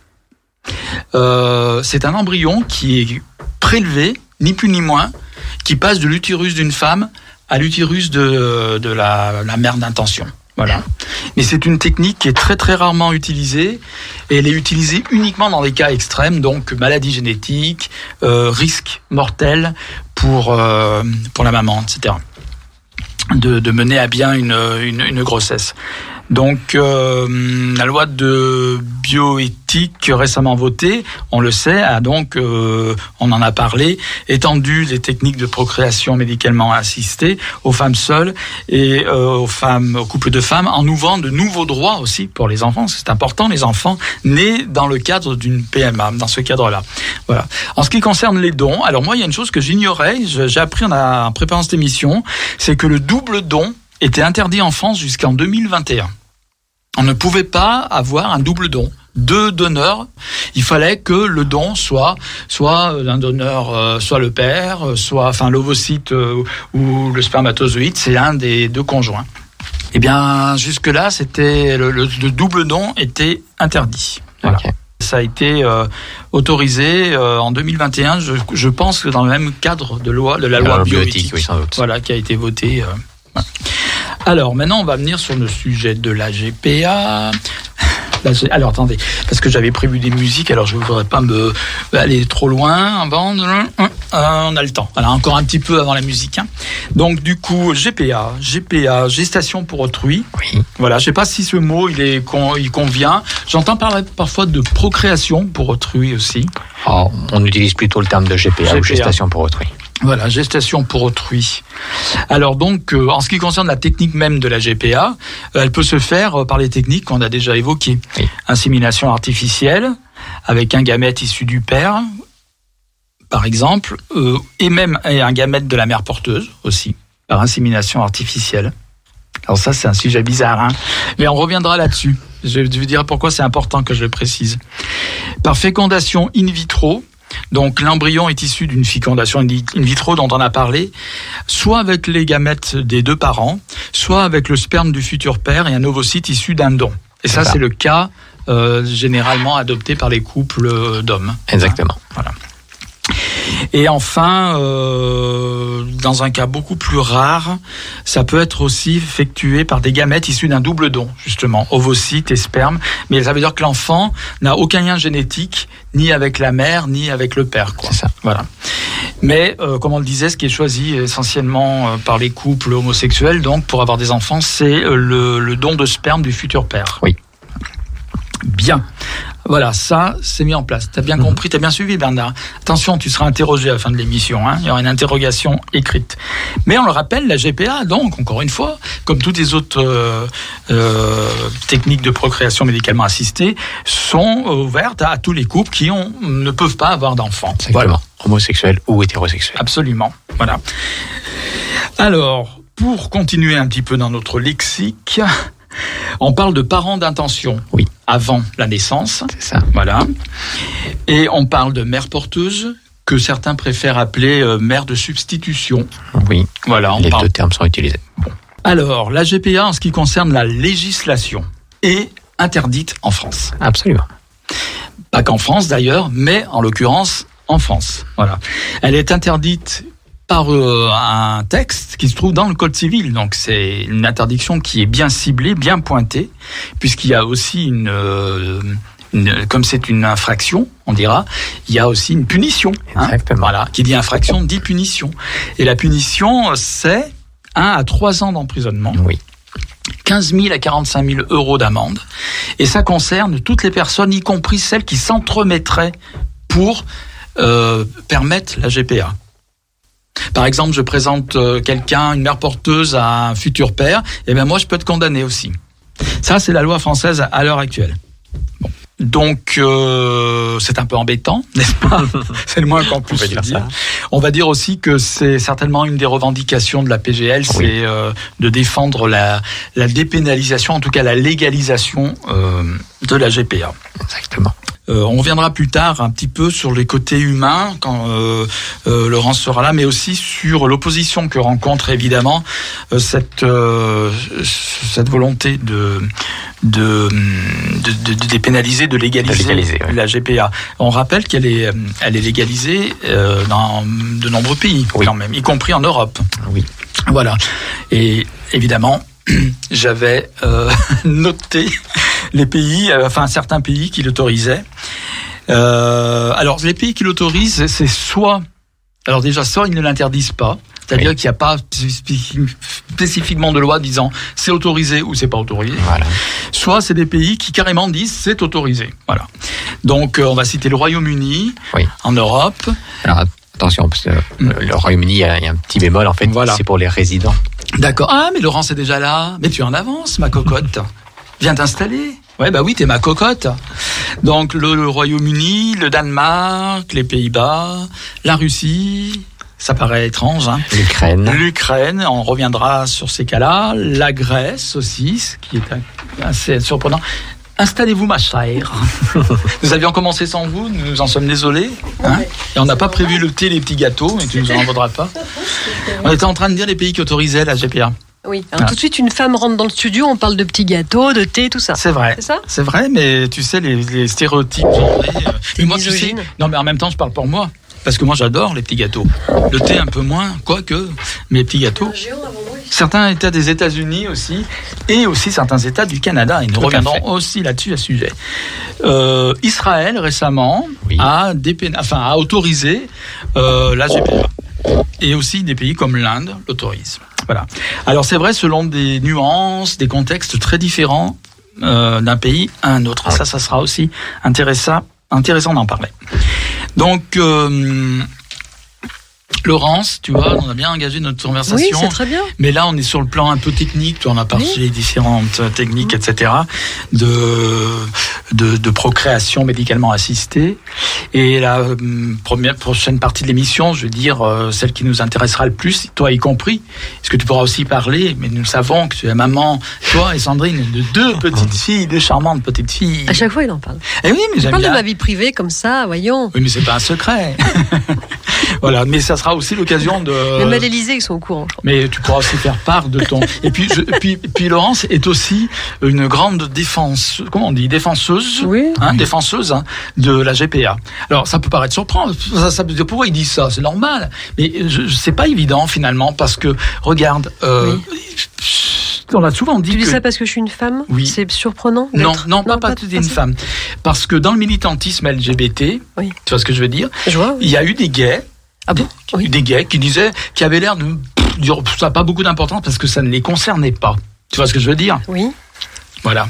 Euh, c'est un embryon qui est prélevé, ni plus ni moins, qui passe de l'utérus d'une femme à l'utérus de, la, mère d'intention. Voilà. Mais c'est une technique qui est très très rarement utilisée et elle est utilisée uniquement dans des cas extrêmes, donc maladie génétique, euh, risque mortel pour, euh, pour la maman, etc. De, mener à bien une, une grossesse. Donc euh, la loi de bioéthique récemment votée, on le sait, a donc, euh, on en a parlé, étendu les techniques de procréation médicalement assistée aux femmes seules et euh, aux femmes, aux couples de femmes, en ouvrant de nouveaux droits aussi pour les enfants. C'est important, les enfants nés dans le cadre d'une PMA, dans ce cadre-là. Voilà. En ce qui concerne les dons, alors moi, il y a une chose que j'ignorais, j'ai appris en, en préparant cette émission, c'est que le double don était interdit en France jusqu'en 2021. On ne pouvait pas avoir un double don. Deux donneurs, il fallait que le don soit soit un donneur, euh, soit le père, euh, soit enfin l'ovocyte euh, ou le spermatozoïde, c'est un des deux conjoints. Eh bien, jusque là, c'était le, le- le double don était interdit. Voilà. Ça a été euh, autorisé euh, en 2021, je, je pense que dans le même cadre de loi de la loi bioéthique, oui, sans doute. voilà, qui a été votée. euh. Alors maintenant, on va venir sur le sujet de la GPA. Alors attendez, parce que j'avais prévu des musiques, alors je ne voudrais pas me aller trop loin avant. de- Euh, on a le temps. Voilà, encore un petit peu avant la musique. hein. Donc du coup, GPA, GPA, gestation pour autrui. Oui. Voilà, je sais pas si ce mot il est con- il convient. J'entends parler parfois de procréation pour autrui aussi. Alors, on utilise plutôt le terme de GPA, GPA. ou gestation pour autrui. Voilà, gestation pour autrui. Alors donc, euh, en ce qui concerne la technique même de la GPA, euh, elle peut se faire euh, par les techniques qu'on a déjà évoquées. Oui. Insémination artificielle, avec un gamète issu du père, par exemple, euh, et même un gamète de la mère porteuse aussi, par insémination artificielle. Alors ça, c'est un sujet bizarre, hein mais on reviendra là-dessus. Je vais vous dire pourquoi c'est important que je le précise. Par fécondation in vitro, donc l'embryon est issu d'une fécondation in vitro dont on a parlé, soit avec les gamètes des deux parents, soit avec le sperme du futur père et un ovocyte issu d'un don. Et ça, C'est le cas euh, généralement adopté par les couples euh, d'hommes. Exactement. Et enfin, euh, dans un cas beaucoup plus rare, ça peut être aussi effectué par des gamètes issus d'un double don, justement, ovocytes et sperme. Mais ça veut dire que l'enfant n'a aucun lien génétique, ni avec la mère, ni avec le père. C'est ça. Voilà. Mais, euh, comme on le disait, ce qui est choisi essentiellement euh, par les couples homosexuels, donc pour avoir des enfants, c'est euh, le, le don de sperme du futur père. Oui. Bien. Voilà, ça, c'est mis en place. T'as bien compris, t'as bien suivi, Bernard. Attention, tu seras interrogé à la fin de l'émission. Hein. Il y aura une interrogation écrite. Mais on le rappelle, la GPA, donc, encore une fois, comme toutes les autres euh, euh, techniques de procréation médicalement assistée, sont ouvertes à, tous les couples qui ont, ne peuvent pas avoir d'enfants. Exactement. Homosexuel ou hétérosexuel. Absolument. Voilà. Alors, pour continuer un petit peu dans notre lexique, on parle de parents d'intention. Oui. Avant la naissance. C'est ça. Voilà. Et on parle de mère porteuse, que certains préfèrent appeler euh, mère de substitution. Oui. Voilà, on Les parle. deux termes sont utilisés. Alors, la GPA, en ce qui concerne la législation, est interdite en France. Absolument. Pas qu'en France d'ailleurs, mais en l'occurrence en France. Voilà. Elle est interdite par euh, un texte qui se trouve dans le Code civil. Donc c'est une interdiction qui est bien ciblée, bien pointée, puisqu'il y a aussi une, euh, une- comme c'est une infraction, on dira, il y a aussi une punition. hein. Exactement. Voilà, qui dit infraction dit punition. Et la punition, c'est 1 à 3 ans d'emprisonnement. Oui. 15 000 à 45 000 euros d'amende. Et ça concerne toutes les personnes, y compris celles qui s'entremettraient pour euh, permettre la GPA. Par exemple, je présente euh, quelqu'un, une mère porteuse à un futur père, et bien moi je peux être condamné aussi. Ça, c'est la loi française à- l'heure actuelle. Bon. Donc, euh, c'est un peu embêtant, n'est-ce pas C'est le moins qu'on puisse peut dire. On va dire aussi que c'est certainement une des revendications de la PGL, c'est euh, de défendre la, la dépénalisation, en tout cas la légalisation euh, de la GPA. Exactement. Euh, on reviendra plus tard un petit peu sur les côtés humains quand euh, euh, Laurence sera là, mais aussi sur l'opposition que rencontre évidemment euh, cette euh, cette volonté de de, de, de- dépénaliser, de légaliser, De légaliser, ouais. la GPA. On rappelle qu'elle est euh, elle est légalisée euh, dans de nombreux pays Oui. quand même, y compris en Europe. Oui. Voilà. Et évidemment, j'avais euh, noté les pays, euh, enfin certains pays qui l'autorisaient. Euh, alors les pays qui l'autorisent, c'est soit, alors déjà soit ils ne l'interdisent pas, c'est-à-dire Oui. qu'il n'y a pas spécifi- spécifiquement de loi disant c'est autorisé ou c'est pas autorisé. Voilà. Soit c'est des pays qui carrément disent c'est autorisé. Voilà. Donc euh, on va citer le Royaume-Uni Oui. en Europe. Alors attention, parce que le- le Royaume-Uni, il y, a un petit bémol en fait. Voilà. C'est pour les résidents. D'accord. Ah, mais Laurence est déjà là. Mais tu es en avance, ma cocotte. Viens t'installer. Ouais, bah oui, t'es ma cocotte. Donc, le, le Royaume-Uni, le Danemark, les Pays-Bas, la Russie. Ça paraît étrange, hein. L'Ukraine. L'Ukraine, on reviendra sur ces cas-là. La Grèce aussi, ce qui est assez surprenant. Installez-vous, ma chère. nous avions commencé sans vous, nous en sommes désolés. hein. Et on n'a pas prévu le thé, les petits gâteaux, mais tu nous en voudras pas. On était en train de dire les pays qui autorisaient la GPA. Oui. Alors Ah. tout de suite, une femme rentre dans le studio, on parle de petits gâteaux, de thé, tout ça. C'est vrai. C'est ça C'est vrai, mais tu sais, les, les stéréotypes genrés. euh, mais moi, tu sais, non, mais en même temps, je parle pour moi. Parce que moi, j'adore les petits gâteaux. Le thé, un peu moins, quoique, mais les petits gâteaux. Certains États des États-Unis aussi, et aussi certains États du Canada. Et nous Tout reviendrons aussi là-dessus à ce sujet. Euh, Israël, récemment, Oui. a, dépén- enfin, a autorisé euh, la GPA. Et aussi des pays comme l'Inde l'autorisent. Voilà. Alors c'est vrai, selon des nuances, des contextes très différents euh, d'un pays à un autre. Ça, ça sera aussi intéressant, intéressant d'en parler. Donc, euh, Laurence, tu vois, on a bien engagé notre Oui, conversation. c'est très bien. Mais là, on est sur le plan un peu technique. On a parlé Oui. des différentes euh, techniques, etc., de, de, de procréation médicalement assistée. Et la euh, première, prochaine partie de l'émission, je veux dire, euh, celle qui nous intéressera le plus, toi y compris, est-ce que tu pourras aussi parler, mais nous savons que tu es maman, toi et Sandrine, de deux petites filles, deux charmantes petites filles. À chaque fois, il en parle. Eh oui, mais parle de ma vie privée comme ça, voyons. Oui, mais c'est pas un secret. voilà, mais ça sera aussi l'occasion de. Même à l'Élysée, ils sont au courant. Mais tu pourras aussi faire part de ton. Et puis, je- puis, puis Laurence est aussi une grande défense. Comment on dit Défenseuse. Oui. Hein, défenseuse hein, de la GPA. Alors ça peut paraître surprenant. Ça, ça pourquoi il dit ça? C'est normal. Mais c'est pas évident finalement parce que regarde. Euh, On a souvent dit Tu dis que ça parce que je suis une femme? Oui. C'est surprenant non, non, pas, pas que t'es une ça. femme. Parce que dans le militantisme LGBT, Oui. tu vois ce que je veux dire? Je vois. Il y a eu des gays Ah bon Oui. des gays qui disaient, qui avaient l'air de dire ça n'a pas beaucoup d'importance parce que ça ne les concernait pas. Tu vois ce que je veux dire Oui. Voilà.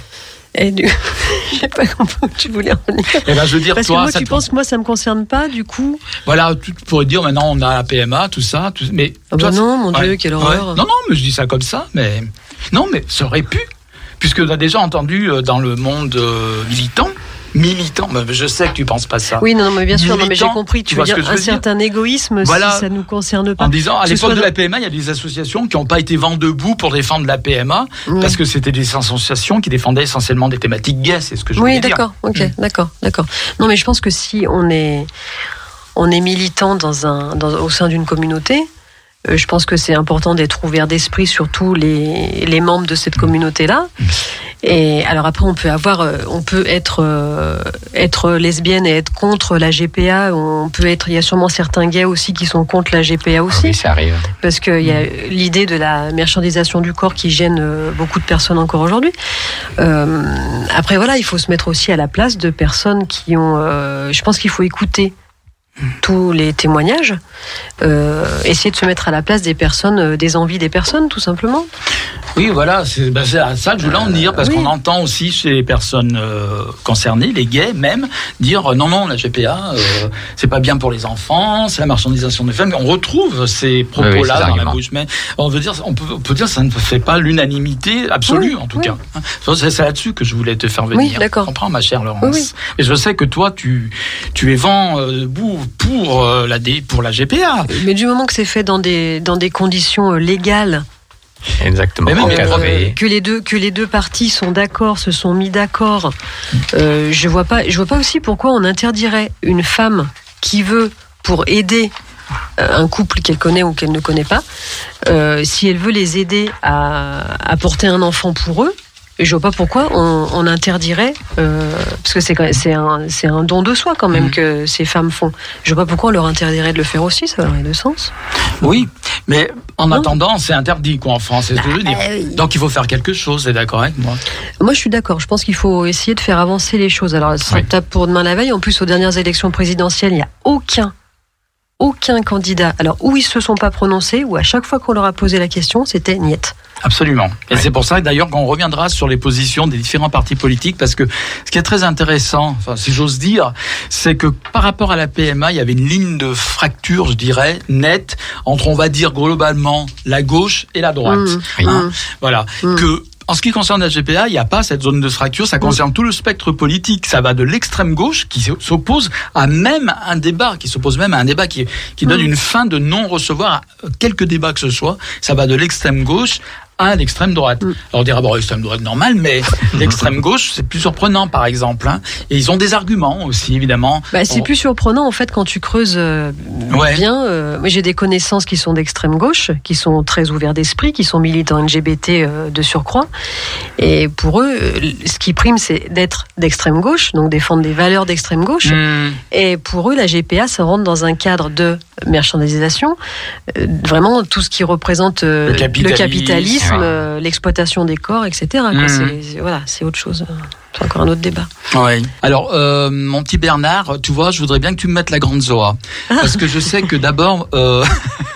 Et du... Je sais pas comment tu voulais en venir. Et ben je veux dire Parce que toi, moi, ça tu te- penses que moi, ça me concerne pas, du coup voilà, tu pourrais dire maintenant on a la PMA, tout ça, tout- mais Ah toi, bah non, mon ouais, Dieu, quelle ouais. horreur. Non non, mais je dis ça comme ça, mais non, mais ça aurait pu, puisque on a déjà entendu euh, dans le monde euh, militant, militant, mais je sais que tu penses pas ça. Oui, non, non, mais bien sûr, non, mais j'ai compris. tu Tu, vois veux dire un veux dire certain égoïsme Voilà. si ça nous concerne pas. En disant, à l'époque de la PMA, il y a des associations qui n'ont pas été vent debout pour défendre la PMA, Oui. parce que c'était des associations qui défendaient essentiellement des thématiques gays, c'est ce que je Oui, voulais dire. d'accord, ok, Mm. d'accord, d'accord. Non, mais je pense que si on est, on est militant dans un, dans- au sein d'une communauté, euh, je pense que c'est important d'être ouvert d'esprit sur tous les, les membres de cette communauté-là. Et alors après, on peut avoir, euh, on peut être euh, être lesbienne et être contre la GPA. On peut être, il y a sûrement certains gays aussi qui sont contre la GPA aussi, Oui, ça arrive. parce qu'il y a l'idée de la marchandisation du corps qui gêne beaucoup de personnes encore aujourd'hui. Euh, après voilà, il faut se mettre aussi à la place de personnes qui ont. euh, je pense qu'il faut écouter tous les témoignages, euh, essayer de se mettre à la place des personnes, euh, des envies des personnes, tout simplement. Oui, voilà, c'est ben, c'est à ça que je voulais en venir, parce oui. qu'on entend aussi chez les personnes euh, concernées, les gays même, dire non, non, la GPA, euh, c'est pas bien pour les enfants, c'est la marchandisation des femmes. On retrouve ces Oui, oui, propos-là dans la bouche, mais on veut dire, on peut, on peut dire que ça ne fait pas l'unanimité absolue, Oui, en tout oui. cas. Hein. C'est c'est là-dessus que je voulais te faire venir. Oui, d'accord. Comprends, ma chère Laurence Oui, oui. Et je sais que toi, tu, tu es vent euh, debout pour, euh, la, D- pour la GPA. Mais du moment que c'est fait dans des, dans des conditions euh, légales, Exactement. Mais euh, que les deux que les deux parties sont d'accord, se sont mis d'accord, euh, je vois pas je vois pas aussi pourquoi on interdirait une femme qui veut pour aider un couple qu'elle connaît ou qu'elle ne connaît pas, euh, si elle veut les aider à, à porter un enfant pour eux. Je vois pas pourquoi on, on interdirait, euh, parce que c'est c'est un, c'est un don de soi quand même Mhm. que ces femmes font. Je vois pas pourquoi on leur interdirait de le faire aussi, ça aurait de sens. Oui, mais en Non. attendant, c'est interdit quoi en France, c'est ce que je veux dire. euh. Donc il faut faire quelque chose, c'est d'accord avec moi Moi, je suis d'accord. Je pense qu'il faut essayer de faire avancer les choses. Alors, ça Oui. tape pour demain la veille. En plus, aux dernières élections présidentielles, il n'y a aucun, aucun candidat. Alors, où ils se sont pas prononcés, ou à chaque fois qu'on leur a posé la question, c'était niet. Absolument. Et Ouais. c'est pour ça d'ailleurs qu'on reviendra sur les positions des différents partis politiques parce que ce qui est très intéressant, enfin, si j'ose dire, c'est que par rapport à la PMA, il y avait une ligne de fracture, je dirais, nette entre, on va dire globalement, la gauche et la droite. Mmh. Hein, Voilà. Mm. Que en ce qui concerne la GPA, il n'y a pas cette zone de fracture. Ça concerne tout le spectre politique. Ça va de l'extrême gauche qui s'oppose à même un débat, qui s'oppose même à un débat qui, qui donne une fin de non recevoir à quelque débat que ce soit. Ça va de l'extrême gauche à l'extrême droite. Mm. Alors on dira bon l'extrême droite normal, mais l'extrême gauche c'est plus surprenant par exemple. hein. Et ils ont des arguments aussi évidemment. Bah, c'est On- plus surprenant, en fait, quand tu creuses euh, Ouais. bien. euh, j'ai des connaissances qui sont d'extrême gauche, qui sont très ouverts d'esprit, qui sont militants LGBT euh, de surcroît. Et pour eux, ce qui prime, c'est d'être d'extrême gauche, donc défendre des valeurs d'extrême gauche. Hmm. Et pour eux, la GPA, ça rentre dans un cadre de marchandisation, euh, vraiment tout ce qui représente Le capitalisme, capitalisme, euh, l'exploitation des corps, etc. C'est- c'est- voilà, c'est autre chose. C'est encore un autre débat. Ouais. Alors, euh, mon petit Bernard, tu vois, je voudrais bien que tu me mettes la grande Zoa. Parce que je sais que d'abord, euh,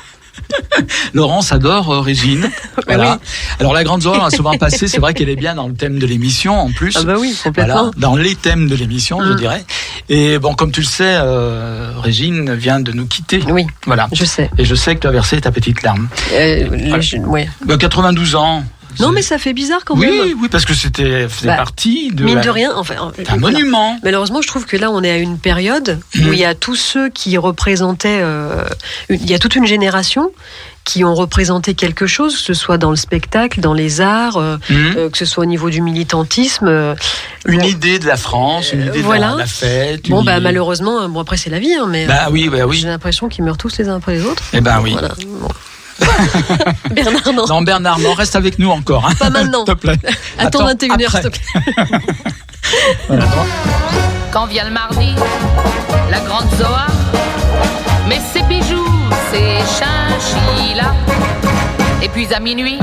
Laurence adore euh, Régine. Voilà. Alors, la grande on a souvent passé, c'est vrai qu'elle est bien dans le thème de l'émission en plus. Ah bah oui, Voilà, complètement. dans les thèmes de l'émission, je Mm. dirais. Et bon, comme tu le sais, euh, Régine vient de nous quitter. Oui, Voilà. je sais. Et je sais que tu as versé ta petite larme. Euh, je- ouais. Bah, 92 ans. Non, mais ça fait bizarre quand oui, même. oui, parce que c'était faisait Bah, partie de, Mine la- de rien, enfin, voilà. monument. Malheureusement, je trouve que là, on est à une période où Mhm. il y a tous ceux qui représentaient, euh, une- il y a toute une génération qui ont représenté quelque chose, que ce soit dans le spectacle, dans les arts, euh, Mhm. euh, que ce soit au niveau du militantisme. euh, Une idée de la France, une idée de voilà. la, la fête. Bon, bah, idée- malheureusement, bon, après, c'est la vie, hein, mais Bah oui, bah oui. j'ai l'impression qu'ils meurent tous les uns après les autres. Eh ben oui. Voilà. bon. Bernard, non. Non, Bernard, non, reste avec nous encore. Hein. Pas maintenant. S'il te plaît. Attends 21h, après. s'il te plaît. Voilà. Quand vient le mardi, la grande Zoa met ses bijoux, ses chinchillas. Et puis à minuit,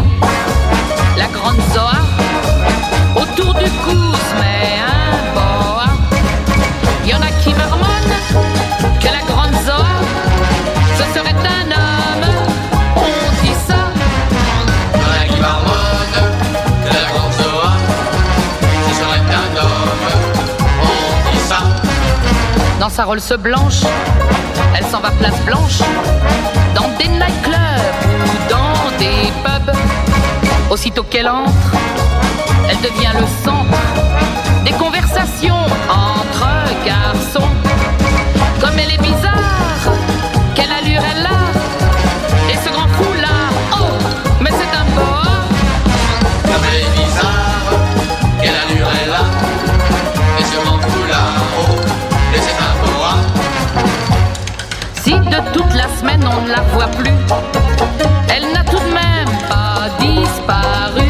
la grande Zoa, autour du cou Dans sa Rolls blanche, elle s'en va place blanche, dans des nightclubs ou dans des pubs. Aussitôt qu'elle entre, elle devient le centre des conversations entre garçons. Comme elle est bizarre, on ne la voit plus. Elle n'a tout de même pas disparu.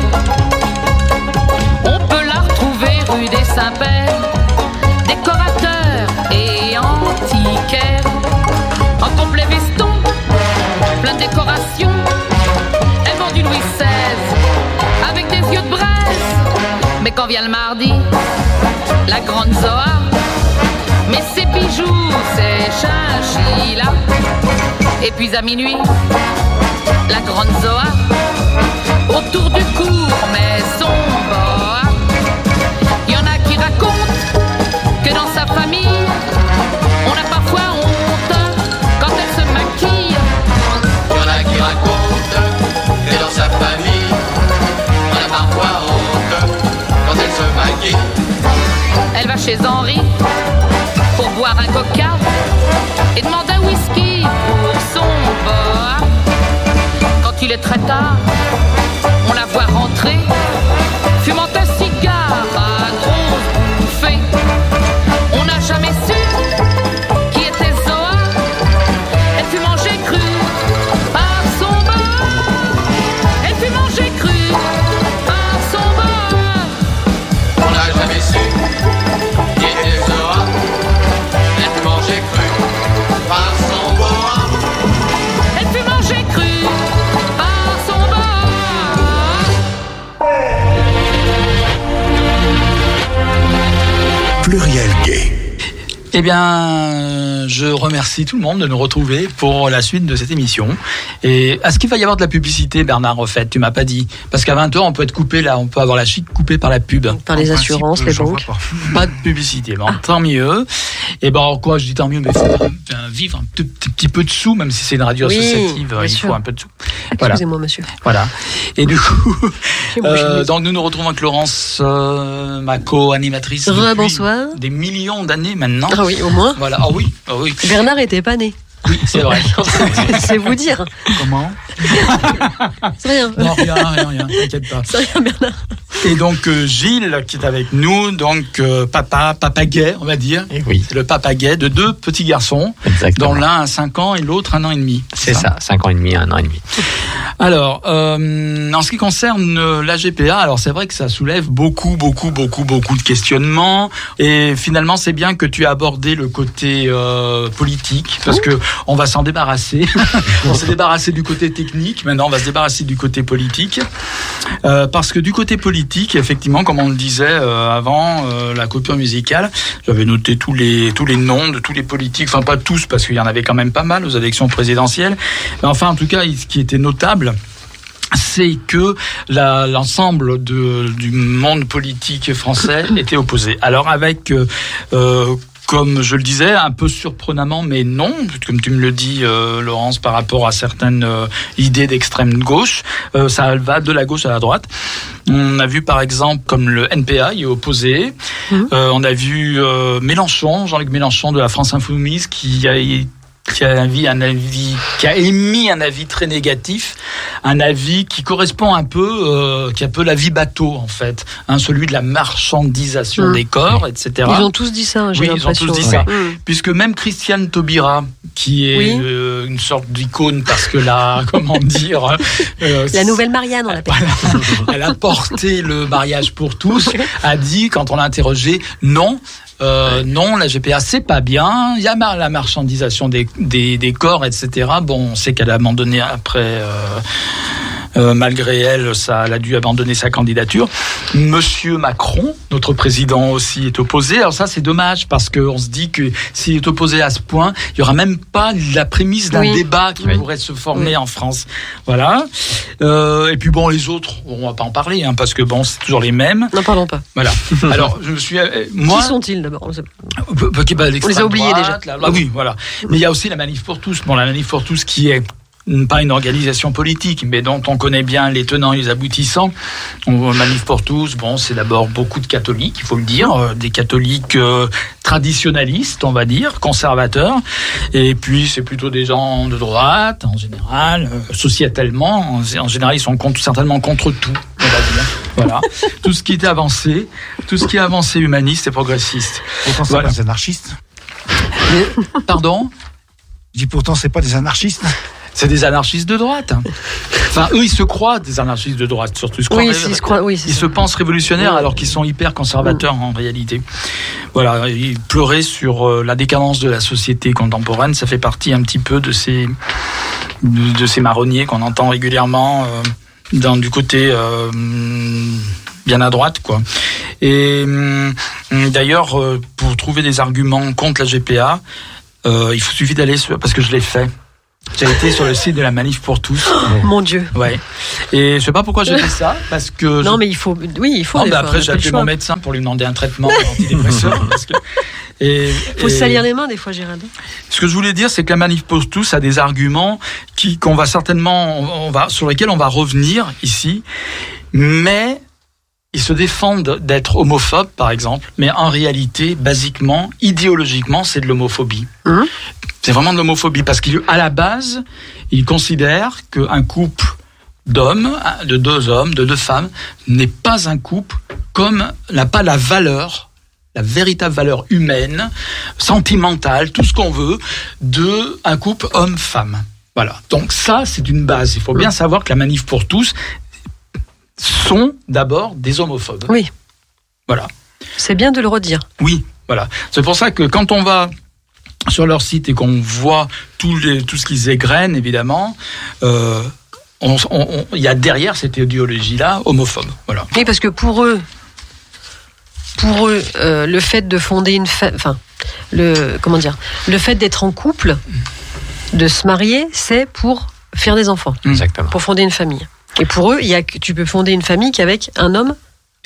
On peut la retrouver rue des Saint-Pères, décorateur et antiquaire. En complet veston, plein de décoration. Elle vend du Louis XVI avec des yeux de braise. Mais quand vient le mardi, la grande Zoa mais ses bijoux, ses chinchillas. Et puis à minuit, la grande Zoa, autour du cours, mais son boa. Il y en a qui racontent que dans sa famille, on a parfois honte quand elle se maquille. Il y en a qui racontent que dans sa famille, on a parfois honte quand elle se maquille. Elle va chez Henri boire un coca et demande un whisky pour son boa. Quand il est très tard, on la voit rentrer, fumant un cigare Eh bien, je remercie tout le monde de nous retrouver pour la suite de cette émission. Et est-ce qu'il va y avoir de la publicité, Bernard, en fait? Tu m'as pas dit. Parce qu'à 20h, on peut être coupé là, on peut avoir la chic coupée par la pub. Par les En assurances, principe, les banques. pas. Pas de publicité. Bon, tant mieux. Et ben, quoi, je dis tant mieux, mais il faut vivre un petit, petit peu de sous, même si c'est une radio Oui, associative, il sûr. faut un peu de sous. Voilà. Excusez-moi, monsieur. Voilà. Et du coup, euh, donc nous nous retrouvons avec Laurence, euh, ma co-animatrice. Rebonsoir. Des millions d'années maintenant. Ah oui, au moins. Voilà. Ah oui. Ah Bernard était pas né. Oui, c'est vrai. C'est vous dire. Comment C'est rien. non, rien, rien, rien. T'inquiète pas. C'est rien, Bernard. Et donc euh, Gilles qui est avec nous, donc euh, papa, papa gay, on va dire. Et oui, C'est le papa gay de deux petits garçons, exactement. dont l'un a 5 ans et l'autre un an et demi. C'est ça, 5 ans et demi, un an et demi. Alors, euh, en ce qui concerne la GPA, alors c'est vrai que ça soulève beaucoup, beaucoup, beaucoup, beaucoup de questionnements. Et finalement, c'est bien que tu as abordé le côté euh, politique, parce que on va s'en débarrasser. on s'est débarrassé du côté technique, maintenant on va se débarrasser du côté politique. Euh, parce que du côté politique, effectivement, comme on le disait euh, avant euh, la coupure musicale, j'avais noté tous les tous les noms de tous les politiques, enfin pas tous parce qu'il y en avait quand même pas mal aux élections présidentielles, mais enfin en tout cas, ce qui était notable c'est que l'ensemble du monde politique français était opposé. Alors avec euh, comme je le disais, un peu surprenamment, mais non, comme tu me le dis, euh, Laurence, par rapport à certaines euh, idées d'extrême gauche, euh, ça va de la gauche à la droite. On a vu par exemple comme le NPA y est opposé. Mhm. Euh, on a vu euh, Mélenchon, Jean-Luc Mélenchon de la France Insoumise, qui a qui a, avis, un avis, qui a émis un avis très négatif, un avis qui correspond un peu, euh, qui est un peu l'avis bateau en fait, hein, celui de la marchandisation Mm. des corps, etc. Ils ont tous dit ça, j'ai Oui, ils ont tous dit ça. Mm. Puisque même Christiane Taubira, qui est Oui. euh, une sorte d'icône parce que la, comment dire, euh, La nouvelle Marianne, on l'appelle. voilà. Elle a porté le mariage pour tous, a dit, quand on l'a interrogé, non. Euh, non, la GPA c'est pas bien. Il y a la marchandisation des, des, des corps, etc. Bon, on sait qu'elle a abandonné après, euh, euh, malgré elle, ça, elle a dû abandonner sa candidature. Monsieur Macron, notre président aussi, est opposé. Alors ça, c'est dommage parce qu'on se dit que s'il est opposé à ce point, il y aura même pas la prémisse d'un Oui. débat qui Oui. pourrait se former Oui. en France. Voilà. Euh, et puis bon, les autres, on va pas en parler hein, parce que bon, c'est toujours les mêmes. N'en parlons pas. Voilà. Alors, je me suis, euh, moi, Qui sont-ils d'abord On bah, les a oubliés droite, là, oui, voilà. Mais il y a aussi la manif pour tous. Bon, la manif pour tous qui est pas une organisation politique, mais dont on connaît bien les tenants et les aboutissants. On manif pour tous. Bon, c'est d'abord beaucoup de catholiques, il faut le dire, euh, des catholiques euh, traditionnalistes, on va dire, conservateurs. Et puis c'est plutôt des gens de droite en général, euh, sociétalement. En, en général, ils sont contre, certainement contre tout. On va dire. Voilà. tout ce qui est avancé, tout ce qui est avancé humaniste et progressiste. Pourtant, c'est Voilà. pas des anarchistes. Pardon? Je dis pourtant, c'est pas des anarchistes. C'est des anarchistes de droite. Enfin, eux, ils se croient des anarchistes de droite, surtout. Ils se, croient Oui, s'ils se croient- oui, ils ça. se pensent révolutionnaires alors qu'ils sont hyper conservateurs en réalité. Voilà, ils pleuraient sur euh, la décadence de la société contemporaine. Ça fait partie un petit peu de ces, de, de ces marronniers qu'on entend régulièrement euh, dans, du côté euh, bien à droite, quoi. Et hum, d'ailleurs, euh, pour trouver des arguments contre la GPA, euh, il suffit d'aller sur, parce que je l'ai fait. J'ai été sur le site de la Manif pour tous. Mon Dieu. Ouais. Et je sais pas pourquoi j'ai fait ça, parce que. Non, je- mais il faut. Oui, il faut. Non, mais fois, après j'ai appelé mon médecin pour lui demander un traitement antidépresseur. parce que- Et, Faut et- salir les mains des fois, Gérald. ce que je voulais dire, c'est que la manif pour tous a des arguments qui qu'on va certainement, on va sur lesquels on va revenir ici, mais ils se défendent d'être homophobes, par exemple, mais en réalité, basiquement, idéologiquement, c'est de l'homophobie. Mhm. C'est vraiment de l'homophobie parce qu'à la base, ils considèrent qu'un couple d'hommes, de deux hommes, de deux femmes, n'est pas un couple comme n'a pas la valeur, la véritable valeur humaine, sentimentale, tout ce qu'on veut, de un couple homme-femme. Voilà. Donc ça, c'est une base. Il faut bien savoir que la manif pour tous sont d'abord des homophobes. Oui. Voilà. C'est bien de le redire. Oui, voilà. C'est pour ça que quand on va sur leur site et qu'on voit tout, les, tout ce qu'ils égrènent, évidemment, euh, il y a derrière cette idéologie-là homophobe. Voilà. Oui, parce que pour eux, pour eux, euh, le fait de fonder une fa- enfin, le comment dire, le fait d'être en couple, de se marier, c'est pour faire des enfants, Exactement. pour fonder une famille. Et pour eux, il y a que tu peux fonder une famille qu'avec un homme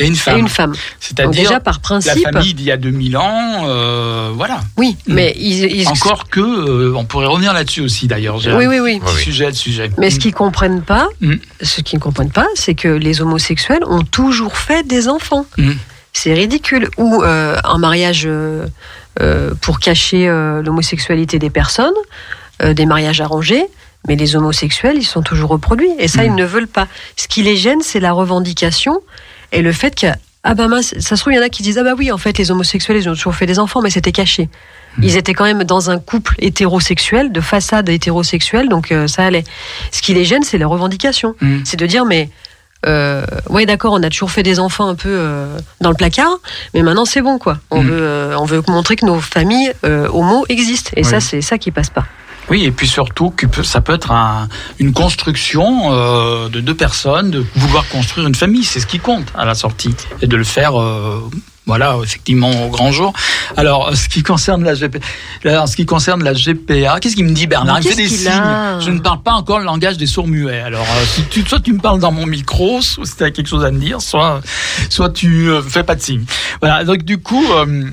Et une et femme. une femme. Donc C'est-à-dire déjà par la principe, famille d'il y a 2000 ans, euh, voilà. oui, mais ils, ils- Encore que, euh, on pourrait revenir là-dessus aussi d'ailleurs. Gérald. oui, oui, oui. Sujet de sujet. Mais ce qu'ils comprennent pas, Mm. ce qu'ils ne comprennent pas, c'est que les homosexuels ont toujours fait des enfants. Mm. C'est ridicule. Ou euh, un mariage pour cacher euh, l'homosexualité des personnes, euh, des mariages arrangés. Mais les homosexuels, ils sont toujours reproduits. Et ça, Mm. ils ne veulent pas. Ce qui les gêne, c'est la revendication et le fait que, ah bah mince, ça se trouve, il y en a qui disent, ah bah oui, en fait, les homosexuels, ils ont toujours fait des enfants, mais c'était caché. Ils étaient quand même dans un couple hétérosexuel, de façade hétérosexuelle, donc euh, ça allait. Ce qui les gêne, c'est la revendication. Mm. C'est de dire, mais euh, ouais, d'accord, on a toujours fait des enfants un peu euh, dans le placard, mais maintenant c'est bon, quoi. On Mm. veut, euh, on veut montrer que nos familles homo existent, et Oui. ça, c'est ça qui passe pas. Oui, et puis surtout que ça peut être un- une construction euh, de deux personnes, de vouloir construire une famille, c'est ce qui compte à la sortie, et de le faire, euh, voilà, effectivement au grand jour. Alors, ce qui concerne la GPA, ce qui concerne la GPA, qu'est-ce qu'il me dit Bernard? Il me fait des signes. Je ne parle pas encore le langage des sourds muets. Alors, euh, si tu, soit tu me parles dans mon micro, soit si tu as quelque chose à me dire, soit, soit tu euh, fais pas de signe. Voilà. Donc du coup. euh,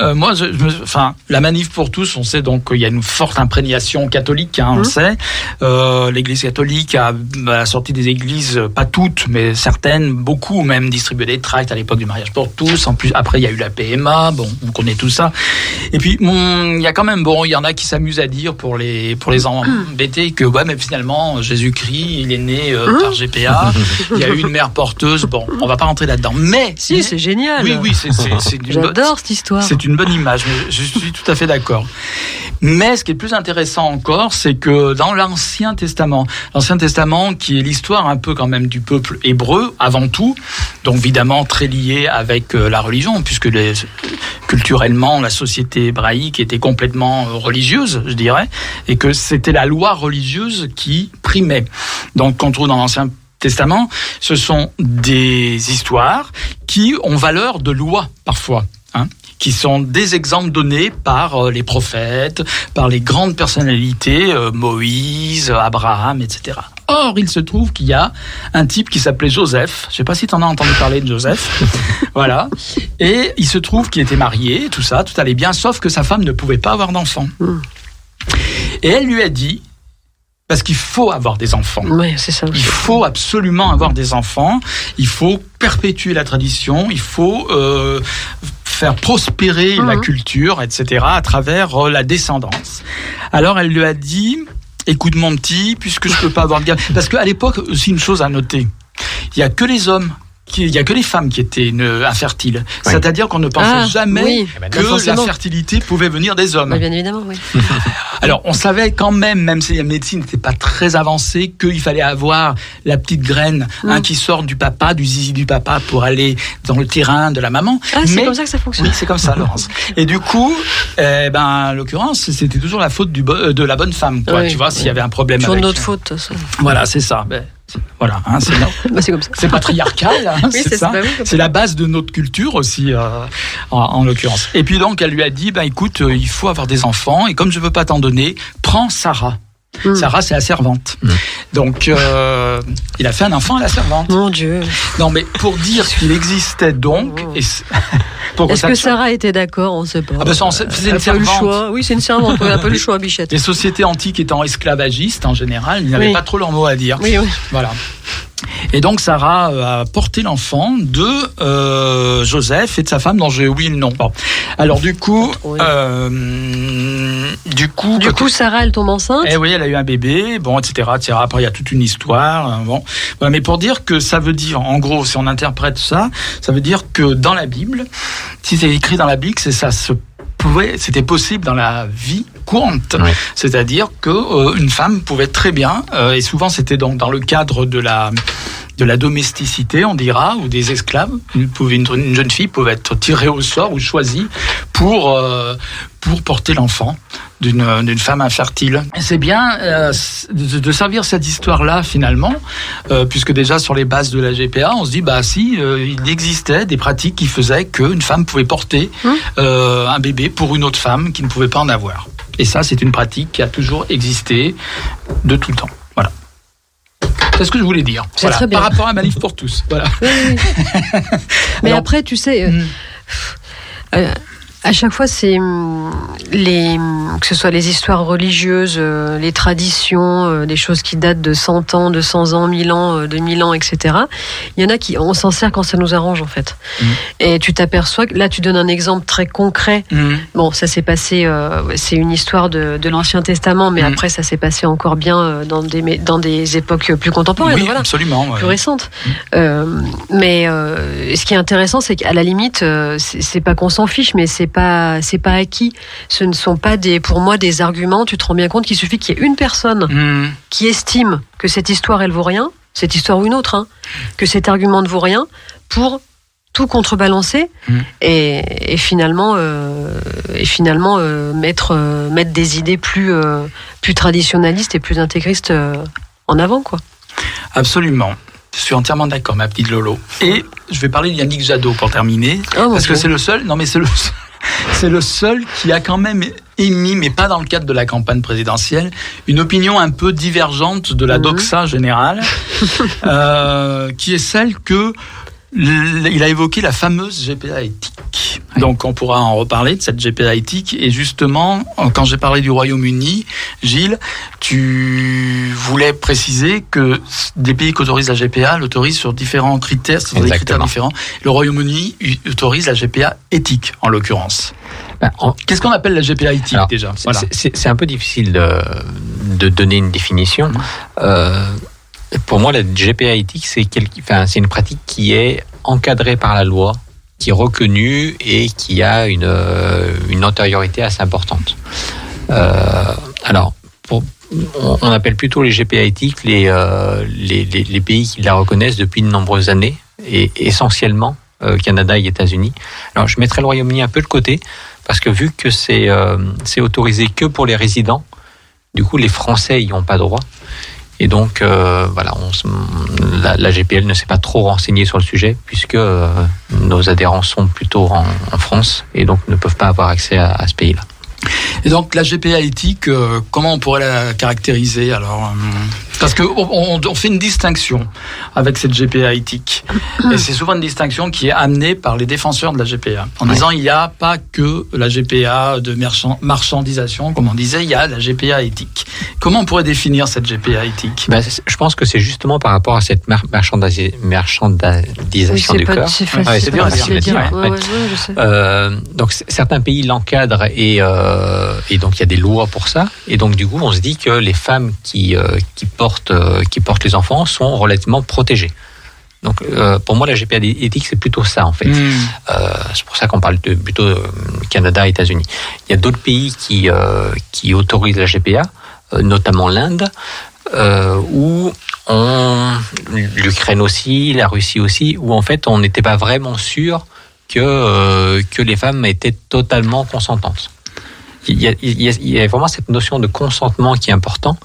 euh, moi, je, je enfin, la manif pour tous, on sait donc qu'il y a une forte imprégnation catholique, hein, on le Mhm. sait. Euh, L'Église catholique a, a sorti des églises, euh, pas toutes, mais certaines, beaucoup même, distribué des tracts à l'époque du mariage pour tous. En plus, après, il y a eu la PMA, bon, on connaît tout ça. Et puis, bon, il y a quand même, bon, il y en a qui s'amusent à dire pour les pour les embêter que ouais, mais finalement, Jésus-Christ, il est né euh, par GPA. Il y a eu une mère porteuse. Bon, on va pas rentrer là-dedans. Mais Si, c'est génial. oui, oui, c'est J'adore cette histoire. c'est une bonne image, je suis tout à fait d'accord. Mais ce qui est plus intéressant encore, c'est que dans l'Ancien Testament, l'Ancien Testament qui est l'histoire un peu quand même du peuple hébreu avant tout, donc évidemment très lié avec euh, la religion, puisque culturellement la société hébraïque était complètement euh, religieuse, je dirais, et que c'était la loi religieuse qui primait. Donc qu'on trouve dans l'Ancien Testament, ce sont des histoires qui ont valeur de loi parfois. Hein, qui sont des exemples donnés par euh, les prophètes, par les grandes personnalités, euh, Moïse, Abraham, etc. Or, il se trouve qu'il y a un type qui s'appelait Joseph. Je sais pas si tu en as entendu parler de Joseph. voilà. Et il se trouve qu'il était marié, tout ça, tout allait bien, sauf que sa femme ne pouvait pas avoir d'enfant. Et elle lui a dit, parce qu'il faut avoir des enfants. Oui, c'est ça. Il faut absolument avoir des enfants. Il faut perpétuer la tradition. Il faut euh, faire prospérer la Mhm. culture, etc. à travers euh, la descendance. Alors elle lui a dit "Écoute mon petit, puisque je peux pas avoir de gamme, parce qu'à l'époque aussi une chose à noter, il y a que les hommes. Qui- Il y a que les femmes qui étaient euh, infertiles. Oui. C'est-à-dire qu'on ne pensait Ah, jamais oui. Eh ben, que la fertilité pouvait venir des hommes. Bien évidemment, oui. Alors, on savait quand même, même si la médecine n'était pas très avancée, qu'il fallait avoir la petite graine hein, Mm. qui sort du papa, du zizi du papa, pour aller dans le terrain de la maman. Ah, c'est comme ça que ça fonctionne. Oui, c'est comme ça, Laurence. Et du coup, eh ben, en l'occurrence, c'était toujours la faute du bo- euh, de la bonne femme, quoi. Oui, tu vois, s'il y avait un problème Toujours avec. notre faute, ça. Voilà, c'est ça. Voilà, hein, c'est Bah, c'est comme ça. c'est patriarcal, hein, Oui, c'est ça. bah C'est la base de notre culture aussi, euh, en, en l'occurrence. Et puis donc, elle lui a dit, ben écoute, euh, il faut avoir des enfants, et comme je veux pas t'en donner, prends Sarah. Mm. Sarah, c'est la servante. Donc, euh, il a fait un enfant à la servante. Mon Dieu. Non, mais pour dire qu'il existait donc, pour Est-ce que Sarah était d'accord On sait pas. Ah ben ça, on sait- c'est une a pas eu le servante. choix. Oui, c'est une servante. Elle a pas eu le choix, Bichette. les sociétés antiques étant esclavagistes en général, ils n'avaient Oui. pas trop leur mot à dire. Oui, oui. Voilà. Et donc Sarah euh, a porté l'enfant de euh, Joseph et de sa femme dont j'ai oublié le nom. Bon. Alors du coup, euh, du coup, Du coup, Sarah, elle tombe enceinte? eh oui, elle a eu un bébé, bon, etc., etc. Après, il y a toute une histoire. euh, Bon, voilà, mais pour dire que ça veut dire, en gros, si on interprète ça, ça veut dire que dans la Bible, si c'est écrit dans la Bible, c'est ça se pouvait, c'était possible dans la vie courante. Oui. C'est-à-dire que euh, une femme pouvait très bien, euh, et souvent c'était donc dans le cadre de la de la domesticité, on dira, ou des esclaves. Une, jeune fille pouvait être tirée au sort ou choisie pour euh, pour porter l'enfant d'une femme infertile. C'est bien euh, de, de servir cette histoire-là finalement, euh, puisque déjà sur les bases de la GPA, on se dit bah si euh, il existait des pratiques qui faisaient qu'une femme pouvait porter Hum. un bébé pour une autre femme qui ne pouvait pas en avoir. Et ça, c'est une pratique qui a toujours existé de tout le temps. Voilà. C'est ce que je voulais dire. Voilà. très bien. Par rapport à ma livre pour tous. Voilà. Oui, oui. Mais Alors- après, tu sais, euh, Mm. euh, à chaque fois, c'est hum, les hum, que ce soit les histoires religieuses, euh, les traditions, euh, des choses qui datent de 100 ans, de 100 ans, 1000 ans, euh, de 1000 ans, etc. Il y en a qui, on s'en sert quand ça nous arrange, en fait. Mm. Et tu t'aperçois que là, tu donnes un exemple très concret. Mhm. Bon, ça s'est passé, euh, c'est une histoire de, de l'Ancien Testament, mais Mm. après, ça s'est passé encore bien euh, dans des, mé- dans des époques plus contemporaines. Oui, voilà absolument. ouais. plus récente. Euh, mais euh, ce qui est intéressant, c'est qu'à la limite, euh, c'est pas qu'on s'en fiche, mais c'est pas c'est pas acquis. Ce ne sont pas des pour moi des arguments. Tu te rends bien compte qu'il suffit qu'il y ait une personne Mhm. qui estime que cette histoire elle vaut rien, cette histoire ou une autre, hein, que cet argument ne vaut rien, pour tout contrebalancer Mm. et, et finalement euh, et finalement euh, mettre euh, mettre des idées plus plus traditionnalistes et plus intégristes en avant quoi. Absolument. Je suis entièrement d'accord, ma petite Lolo. Et je vais parler de Yannick Jadot pour terminer. Oh, parce que c'est le seul. Non, mais c'est le. C'est le seul qui a quand même émis, mais pas dans le cadre de la campagne présidentielle, une opinion un peu divergente de la Mhm. doxa générale, euh, qui est celle que il a évoqué la fameuse GPA éthique. Donc on pourra en reparler de cette GPA éthique. Et justement, quand j'ai parlé du Royaume-Uni, Gilles, tu voulais préciser que des pays qui autorisent la GPA l'autorisent sur différents critères, sur des critères différents. Le Royaume-Uni autorise la GPA éthique, en l'occurrence. Ben, en- Qu'est-ce qu'on appelle la GPA éthique Alors, déjà? C'est- un peu difficile de, de donner une définition. Mhm. Euh, pour moi, la GPA éthique, c'est enfin, une pratique qui est encadrée par la loi, qui est reconnue et qui a une, euh, une antériorité assez importante. Euh, alors, pour- on, appelle plutôt les GPA éthiques les, euh, les, les- pays qui la reconnaissent depuis de nombreuses années, et essentiellement euh, Canada et États-Unis. Alors, je mettrai le Royaume-Uni un peu de côté, parce que vu que c'est euh, autorisé que pour les résidents, du coup, les Français n'y ont pas droit. Et donc, euh, voilà, la, la GPL ne s'est pas trop renseignée sur le sujet, puisque euh, nos adhérents sont plutôt en, en France et donc ne peuvent pas avoir accès à, à ce pays-là. Et donc la GPA éthique, euh, comment on pourrait la caractériser alors euh, Parce que on, on- fait une distinction avec cette GPA éthique, et c'est souvent une distinction qui est amenée par les défenseurs de la GPA, en Ouais. disant il n'y a pas que la GPA de marchand- marchandisation, comme on disait, il y a la GPA éthique. Comment on pourrait définir cette GPA éthique? Ben, je pense que c'est justement par rapport à cette mar- marchandisi- marchandisation Oui, du pas, corps. c'est Ouais, facile, c'est ouais. Ouais. Euh, donc certains pays l'encadrent et, euh, et donc il y a des lois pour ça. Et donc du coup, on se dit que les femmes qui, euh, qui, portent, euh, qui portent les enfants sont relativement protégées. Donc euh, pour moi, la GPA éthique, c'est plutôt ça en fait. Hmm. Euh, c'est pour ça qu'on parle de plutôt euh, Canada, États-Unis. Il y a d'autres pays qui, euh, qui autorisent la GPA, euh, notamment l'Inde, euh, où on, l'Ukraine aussi, la Russie aussi, où en fait on n'était pas vraiment sûr que, euh, que les femmes étaient totalement consentantes. Il y, a, il, y a, il y a vraiment cette notion de consentement qui est important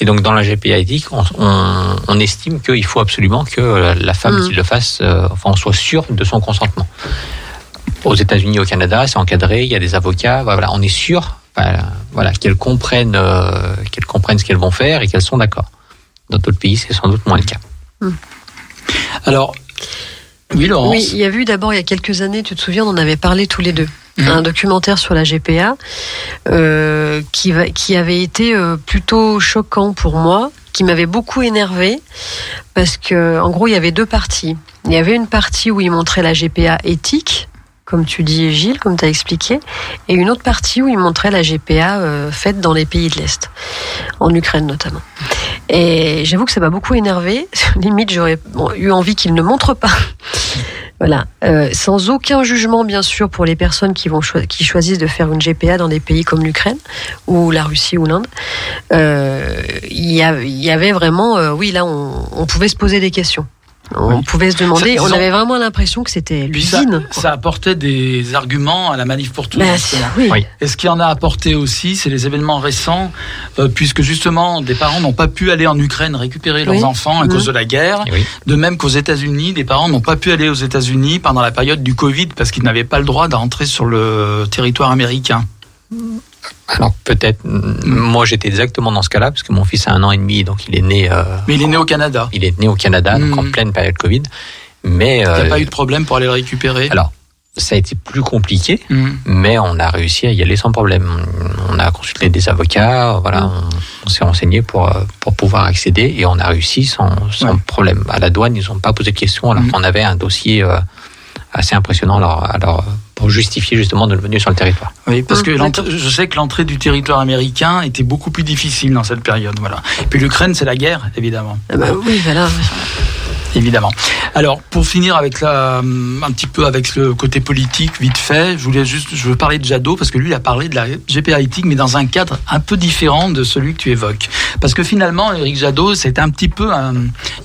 Et donc dans la GPA éthique, on, on- on estime qu'il faut absolument que la- la femme Mhm. qui le fasse, euh, enfin, on soit sûr de son consentement. Aux États-Unis, au Canada, c'est encadré. Il y a des avocats. Voilà, on est sûr, voilà, voilà, qu'elles comprennent, euh, qu'elles comprennent ce qu'elles vont faire et qu'elles sont d'accord. Dans d'autres pays, c'est sans doute moins le cas. Alors, oui, Laurence. Oui, il y a eu d'abord il y a quelques années, tu te souviens, on en avait parlé tous les deux. Mhm. Un documentaire sur la GPA euh, qui, qui avait été euh, plutôt choquant pour moi, qui m'avait beaucoup énervé parce que en gros il y avait deux parties. Il y avait une partie où il montrait la GPA éthique, comme tu dis Gilles, comme tu as expliqué, et une autre partie où il montrait la GPA euh, faite dans les pays de l'Est, en Ukraine notamment. Et j'avoue que ça m'a beaucoup énervé. Limite, j'aurais eu envie qu'il ne montre pas. Voilà, Euh, sans aucun jugement bien sûr pour les personnes qui vont qui choisissent de faire une GPA dans des pays comme l'Ukraine ou la Russie ou l'Inde. Euh, Il y, avait vraiment, oui là on pouvait se poser des questions. On Oui. pouvait se demander, Ça, on avait vraiment l'impression que c'était ça, l'usine. ça apportait des arguments à la manif pour tous. Justement. oui. Oui. Et ce qui en a apporté aussi, c'est les événements récents, euh, puisque justement, des parents n'ont pas pu aller en Ukraine récupérer leurs Oui. enfants à cause de la guerre. Oui. De même qu'aux États-Unis, des parents n'ont pas pu aller aux États-Unis pendant la période du Covid parce qu'ils n'avaient pas le droit d'entrer sur le territoire américain. Alors peut-être, moi j'étais exactement dans ce cas-là parce que mon fils a un an et demi, donc il est né, euh, Mais il est né au Canada. il est né au Canada, donc en Mhm. pleine période Covid. Mais Il n'y a euh, pas eu de problème pour aller le récupérer. alors ça a été plus compliqué. Mhm. mais on a réussi à y aller sans problème. On a consulté des avocats, voilà, on, on s'est renseigné pour, euh, pour pouvoir accéder et on a réussi sans, sans Ouais. problème. À la douane, ils n'ont pas posé de questions alors qu'on avait un dossier assez impressionnant alors, alors, pour justifier justement de venue sur le territoire. Oui, parce Hum, que je sais que l'entrée du territoire américain était beaucoup plus difficile dans cette période. Voilà. Et puis l'Ukraine, c'est la guerre, évidemment. Ah bah oui, voilà. Évidemment. Alors, pour finir avec la, un petit peu avec le côté politique, vite fait, je voulais juste, je veux parler de Jadot parce que lui il a parlé de la GPA éthique, mais dans un cadre un peu différent de celui que tu évoques. Parce que finalement, Eric Jadot, c'est un petit peu un,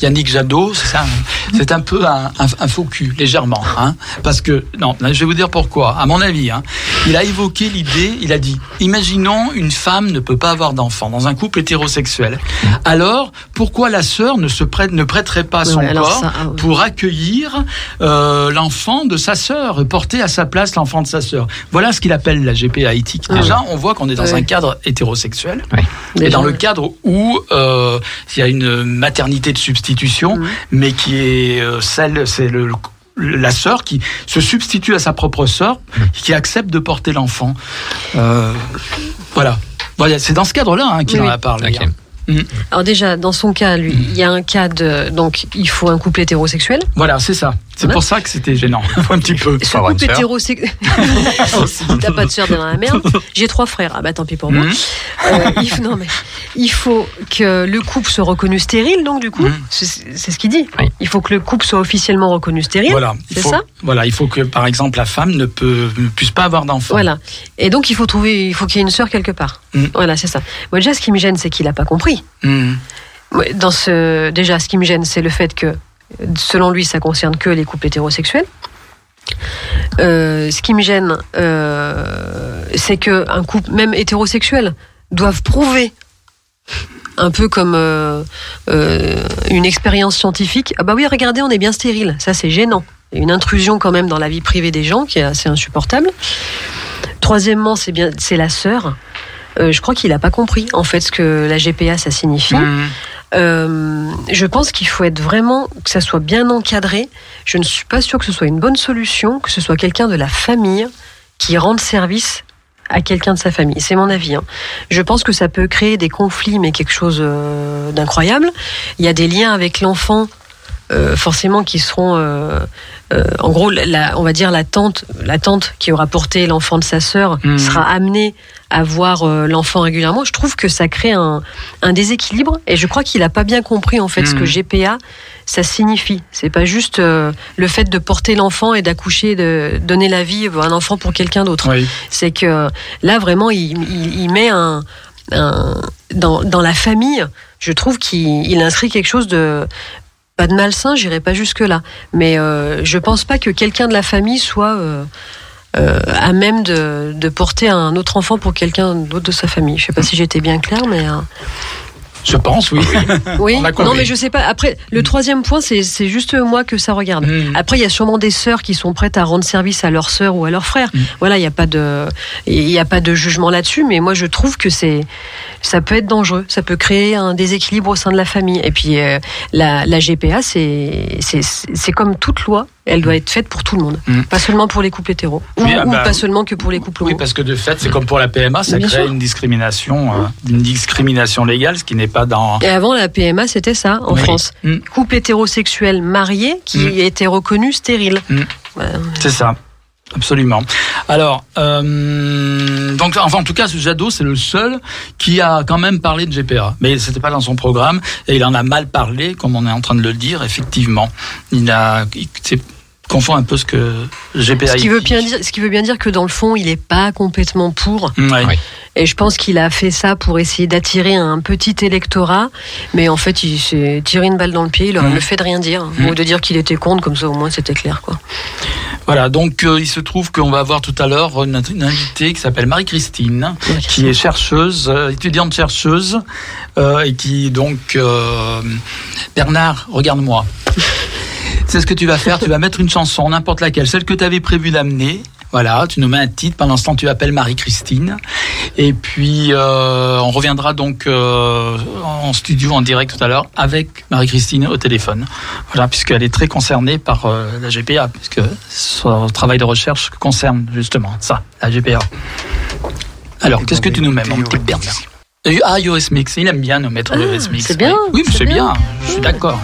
Yannick Jadot, c'est ça, c'est un peu un, un, un faux cul, légèrement, hein. Parce que, non, je vais vous dire pourquoi. À mon avis, hein, il a évoqué l'idée, il a dit, imaginons une femme ne peut pas avoir d'enfant dans un couple hétérosexuel. Alors, pourquoi la sœur ne se prête, ne prêterait pas son alors corps ça, ah pour accueillir euh, l'enfant de sa sœur, porter à sa place l'enfant de sa sœur. Voilà ce qu'il appelle la GPA éthique. Ah Déjà, on voit qu'on est dans un cadre hétérosexuel et dans le cadre où euh, il y a une maternité de substitution, Mhm. mais qui est euh, celle, c'est le la sœur qui se substitue à sa propre sœur, qui accepte de porter l'enfant. Euh, voilà. Voilà, c'est dans ce cadre-là hein, qu'il Oui, en a parlé. Hein. Alors déjà, dans son cas, lui, il y a un cas de... Donc, il faut un couple hétérosexuel. Voilà, c'est ça. C'est pour ça que c'était gênant, un petit peu. Ce couple sœur. hétérosexuel... T'as pas de sœur dans la merde. J'ai trois frères. Ah bah tant pis pour moi. Mhm. Euh, il, faut- non, mais il faut que le couple soit reconnu stérile, donc du coup, Mhm. c'est c'est ce qu'il dit. Oui. Il faut que le couple soit officiellement reconnu stérile. Voilà, il C'est ça? voilà, il faut que, par exemple, la femme ne, peut, ne puisse pas avoir d'enfant. Voilà. Et donc il faut trouver, il faut qu'il y ait une sœur quelque part. Mhm. Voilà, c'est ça. Moi déjà, ce qui me gêne, c'est qu'il a pas compris. Dans ce, déjà, ce qui me gêne, c'est le fait que, selon lui, ça concerne que les couples hétérosexuels. Euh, ce qui me gêne, euh, c'est que un couple, même hétérosexuel, doivent prouver, un peu comme euh, une expérience scientifique. Ah bah oui, regardez, on est bien stérile. Ça, c'est gênant. Une intrusion quand même dans la vie privée des gens qui est assez insupportable. Troisièmement, c'est bien, c'est la sœur. Je crois qu'il n'a pas compris en fait ce que la GPA ça signifie. Mhm. Euh, je pense qu'il faut être vraiment que ça soit bien encadré. Je ne suis pas sûre que ce soit une bonne solution, que ce soit quelqu'un de la famille qui rende service à quelqu'un de sa famille. C'est mon avis. hein. Je pense que ça peut créer des conflits, mais quelque chose euh, d'incroyable. Il y a des liens avec l'enfant. euh, forcément qui seront euh, euh, en gros la, on va dire la tante la tante qui aura porté l'enfant de sa sœur Mhm. sera amenée à voir euh, l'enfant régulièrement je trouve que ça crée un, un déséquilibre et je crois qu'il a pas bien compris en fait ce que Mhm. GPA ça signifie c'est pas juste euh, le fait de porter l'enfant et d'accoucher de donner la vie à un enfant pour quelqu'un d'autre Oui. c'est que là vraiment il, il, il met un, un- dans, dans la famille je trouve qu'il il inscrit quelque chose de pas de malsain j'irai pas jusque là mais euh, je pense pas que quelqu'un de la famille soit euh, à même de, de porter un autre enfant pour quelqu'un d'autre de sa famille je sais pas si j'étais bien claire mais euh, Je pense, oui. Oui. On a compris. Non, mais je sais pas. Après, le troisième point, c'est juste moi que ça regarde. Mm. Après, il y a sûrement des sœurs qui sont prêtes à rendre service à leur sœur ou à leur frère. Mm. Voilà, il n'y a pas de, il y a pas de jugement là-dessus. Mais moi, je trouve que c'est, ça peut être dangereux. Ça peut créer un déséquilibre au sein de la famille. Et puis, euh, la, la GPA, c'est, c'est, c'est comme toute loi. Elle doit être faite pour tout le monde, Mm. pas seulement pour les couples hétéros, ou, Oui, ah ou bah, pas seulement que pour les couples Oui, parce que de fait, c'est comme pour la PMA, ça Bien crée sûr. une discrimination, euh, une discrimination légale, ce qui n'est pas dans. Et avant, la PMA, c'était ça en Oui. France. Mm. Couple hétérosexuel marié qui Mm. était reconnu stérile. Mm. C'est ça. Absolument. Alors, euh, donc, enfin, en tout cas, ce Jadot, c'est le seul qui a quand même parlé de GPA. Mais c'était pas dans son programme et il en a mal parlé, comme on est en train de le dire, effectivement. Il a, confond un peu ce que GPA. Ce qui, veut bien dire, ce qui veut bien dire que dans le fond, il n'est pas complètement pour. Ouais. Oui. Et je pense qu'il a fait ça pour essayer d'attirer un petit électorat. Mais en fait, il s'est tiré une balle dans le pied. Il aurait Mhm. le fait de rien dire. Mhm. Ou de dire qu'il était contre, comme ça au moins c'était clair. Quoi. Voilà, donc euh, il se trouve qu'on va avoir tout à l'heure une, une invitée qui s'appelle Marie-Christine, qui est chercheuse, euh, étudiante chercheuse, euh, et qui donc euh, Bernard, regarde-moi. C'est ce que tu vas faire, tu vas mettre une chanson, n'importe laquelle, celle que tu avais prévu d'amener. Voilà, tu nous mets un titre. Pendant ce temps, tu appelles Marie-Christine. Et puis, euh, on reviendra donc euh, en studio, en direct tout à l'heure, avec Marie-Christine au téléphone. Voilà, puisqu'elle est très concernée par euh, la GPA, puisque son travail de recherche concerne justement ça, la GPA. Alors, qu'est-ce que tu nous mets, mon petit Bernard Ah, Yoris Mix, il aime bien nous mettre Ah, Yoris Mix. c'est bien, Oui, c'est c'est bien. bien. je suis d'accord.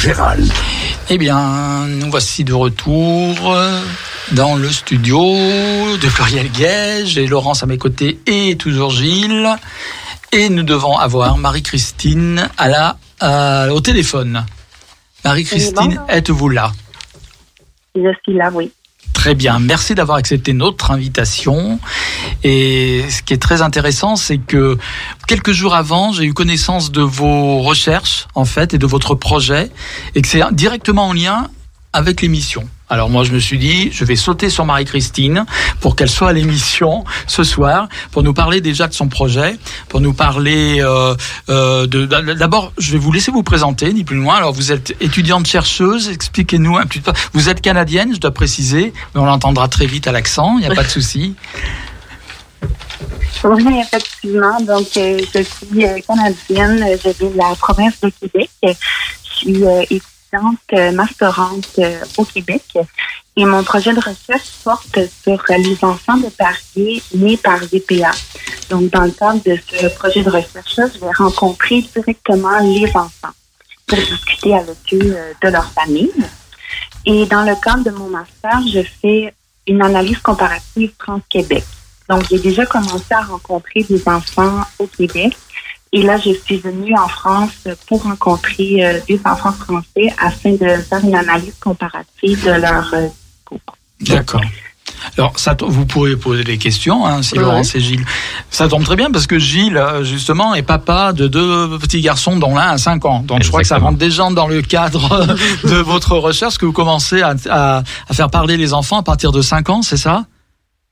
Gérald. Eh bien, nous voici de retour dans le studio de Floriel Gay. J'ai Laurence à mes côtés et toujours Gilles. Et nous devons avoir Marie-Christine à la, euh, au téléphone. Marie-Christine, êtes-vous là? Je suis là, oui. Très bien, merci d'avoir accepté notre invitation. Et ce qui est très intéressant, c'est que quelques jours avant, j'ai eu connaissance de vos recherches, en fait, et de votre projet, et que c'est directement en lien avec l'émission. Alors moi, je me suis dit, je vais sauter sur Marie-Christine pour qu'elle soit à l'émission ce soir, pour nous parler déjà de son projet, pour nous parler euh, euh, de... D'abord, je vais vous laisser vous présenter, ni plus moins. Alors, vous êtes étudiante chercheuse, expliquez-nous un petit peu. Vous êtes canadienne, je dois préciser, mais on l'entendra très vite à l'accent, il n'y a pas de souci. Oui, effectivement. Donc, euh, je suis euh, canadienne. Je viens de la province de Québec. Je suis euh, étudiante masterante au Québec. Et mon projet de recherche porte sur les enfants de pariers nés par VPA. Donc, dans le cadre de ce projet de recherche-là, je vais rencontrer directement les enfants pour discuter avec eux de leur famille. Et dans le cadre de mon master, je fais une analyse comparative trans-Québec. Donc, j'ai déjà commencé à rencontrer des enfants au Québec. Et là, je suis venue en France pour rencontrer euh, des enfants français afin de faire une analyse comparative de leur euh. D'accord. Alors, ça, vous pourrez poser des questions, hein, si Ouais. Laurence et Gilles. Ça tombe très bien parce que Gilles, euh, justement, est papa de deux petits garçons, dont l'un a 5 ans. Donc, je crois que ça rentre déjà dans le cadre de votre recherche que vous commencez à, à- à faire parler les enfants à partir de 5 ans, c'est ça?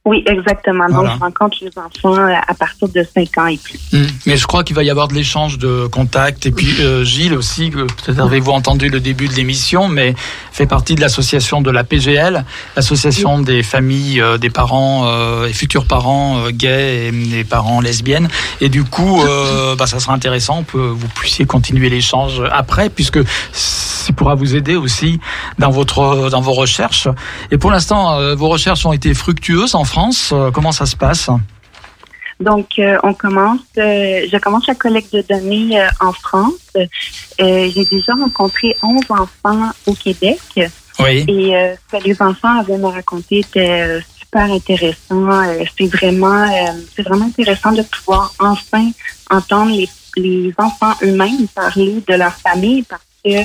Oui, exactement. Donc, Voilà. je rencontre les enfants euh, à partir de 5 ans et plus. Mm. Mais je crois qu'il va y avoir de l'échange de contacts. Et puis euh, Gilles aussi, peut-être avez-vous entendu le début de l'émission, mais fait partie de l'association de la PGL, l'association des familles, euh, des parents euh, et futurs parents gays et des parents lesbiennes. Et du coup, bah, ça sera intéressant que vous puissiez continuer l'échange après, puisque ça pourra vous aider aussi dans votre dans vos recherches. Et pour l'instant, vos recherches ont été fructueuses en France. Euh, Comment ça se passe? Donc, euh, on commence, euh, je commence la collecte de données euh, en France. J'ai déjà rencontré 11 enfants au Québec Oui. et ce que les enfants avaient me raconté était super intéressant. C'est vraiment, c'est vraiment intéressant de pouvoir enfin entendre les, les enfants eux-mêmes parler de leur famille parce que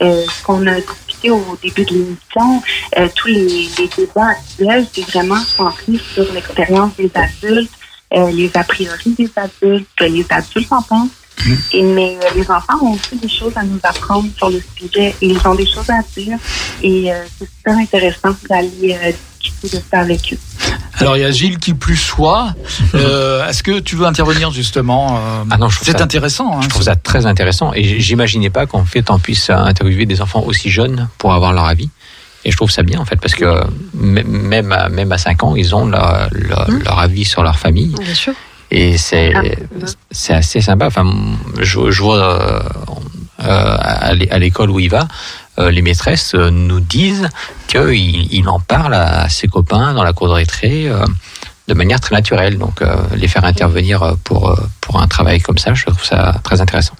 ce qu'on a au début de l'émission, euh, tous les, les débats actuels, c'est vraiment centré sur l'expérience des adultes, euh, les a priori des adultes, les adultes en pensent. Et, mais euh, les enfants ont aussi des choses à nous apprendre sur le sujet et ils ont des choses à dire. Et euh, c'est super intéressant d'aller de ça avec eux. Alors il y a Gilles qui plus soit. Euh, Est-ce que tu veux intervenir justement euh, Ah non, je trouve C'est intéressant. hein. Je trouve ça très intéressant et j'imaginais pas qu'en fait on puisse interviewer des enfants aussi jeunes pour avoir leur avis. Et je trouve ça bien en fait parce que même à, même à 5 ans, ils ont leur, leur, leur avis sur leur famille Bien sûr. et c'est Ah, c'est assez sympa. Enfin, je, je vois euh, euh, à l'é- à l'école où il va, les maîtresses euh, nous disent qu'il il en parle à ses copains dans la cour de récré euh, de manière très naturelle. Donc euh, les faire intervenir euh, pour euh, pour un travail comme ça, je trouve ça très intéressant.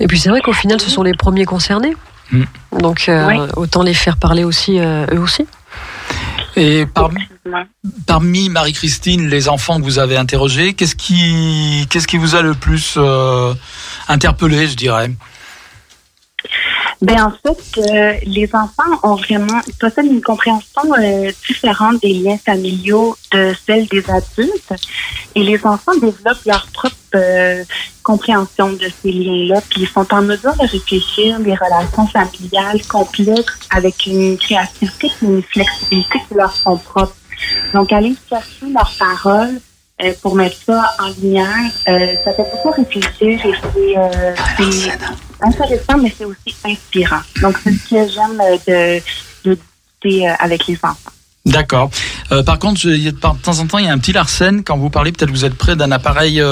Et puis c'est vrai qu'au final, ce sont les premiers concernés. Mm. Donc euh, Oui. autant les faire parler aussi euh, eux aussi. Et par- Effectivement. parmi Marie-Christine, les enfants que vous avez interrogés, qu'est-ce qui, qu'est-ce qui vous a le plus euh, interpellé, je dirais? Ben en fait, euh, les enfants ont vraiment possèdent une compréhension euh, différente des liens familiaux de celle des adultes, et les enfants développent leur propre euh, compréhension de ces liens-là, puis ils sont en mesure de réfléchir des relations familiales complexes avec une créativité et une flexibilité qui leur sont propres. Donc, aller chercher leurs paroles euh, pour mettre ça en lumière, euh, ça fait beaucoup réfléchir et c'est euh, intéressant, mais c'est aussi inspirant. Donc, c'est ce que j'aime euh, de, de discuter euh, avec les enfants. D'accord. Euh, par contre, je, de temps en temps, il y a un petit Larsen. Quand vous parlez, peut-être vous êtes près d'un appareil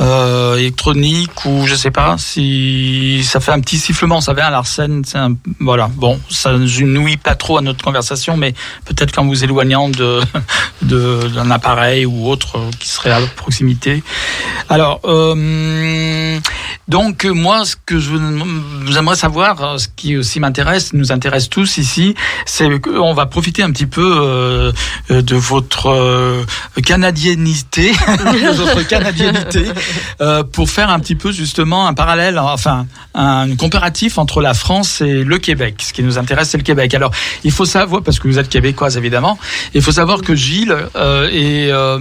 euh, électronique ou je sais pas si ça fait un petit sifflement. Ça fait un Larsen, un, voilà. Bon, ça nuit pas trop à notre conversation, mais peut-être qu'en vous éloignant de d'un appareil ou autre qui serait à proximité. Alors, euh, donc moi, ce que je vous aimerais savoir, euh, ce qui aussi m'intéresse, nous intéresse tous ici, c'est qu'on va profiter un petit peu euh, de votre euh, canadiennité, de votre canadiennité, euh, pour faire un petit peu justement un parallèle, enfin un comparatif entre la France et le Québec. Ce qui nous intéresse, c'est le Québec. Alors, il faut savoir, parce que vous êtes québécoise évidemment, il faut savoir que Gilles euh, est, euh,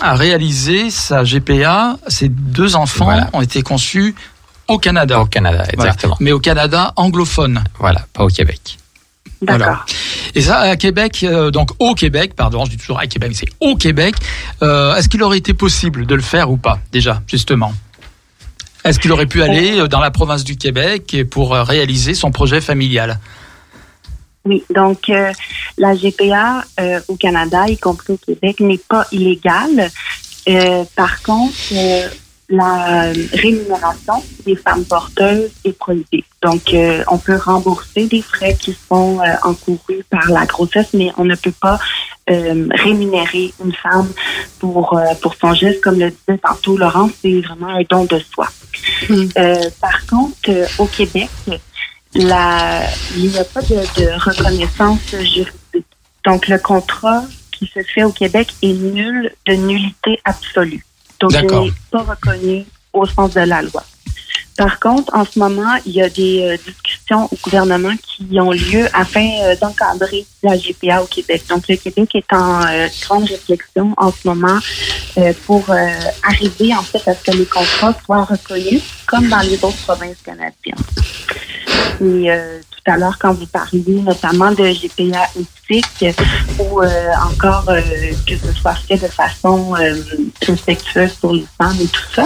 a réalisé sa GPA. Ses deux enfants Voilà. ont été conçus au Canada. Au Canada, Voilà. exactement. Mais au Canada anglophone. Voilà, pas au Québec. D'accord. Voilà. Et ça, à Québec, euh, donc au Québec, pardon, je dis toujours à Québec, c'est au Québec. Euh, Est-ce qu'il aurait été possible de le faire ou pas, déjà, justement? Est-ce qu'il aurait pu aller euh, dans la province du Québec pour réaliser son projet familial? Oui, donc euh, la GPA au Canada, y compris au Québec, n'est pas illégale. Par contre, la rémunération des femmes porteuses est prohibée. Donc, euh, on peut rembourser des frais qui sont euh, encourus par la grossesse, mais on ne peut pas euh, rémunérer une femme pour euh, pour son geste, comme le disait tantôt Laurent, c'est vraiment un don de soi. Mm. Euh, par contre, euh, au Québec, la, il n'y a pas de, de reconnaissance juridique. Donc, le contrat qui se fait au Québec est nul de nullité absolue. Donc, il D'accord. n'est pas reconnu au sens de la loi. Par contre, en ce moment, il y a des euh, discussions au gouvernement qui ont lieu afin euh, d'encadrer la GPA au Québec. Donc, le Québec est en euh, grande réflexion en ce moment pour arriver en fait à ce que les contrats soient reconnus comme dans les autres provinces canadiennes. Et euh, tout à l'heure, quand vous parliez notamment de GPA éthique ou euh, encore euh, que ce soit fait de façon respectueuse pour les femmes et tout ça,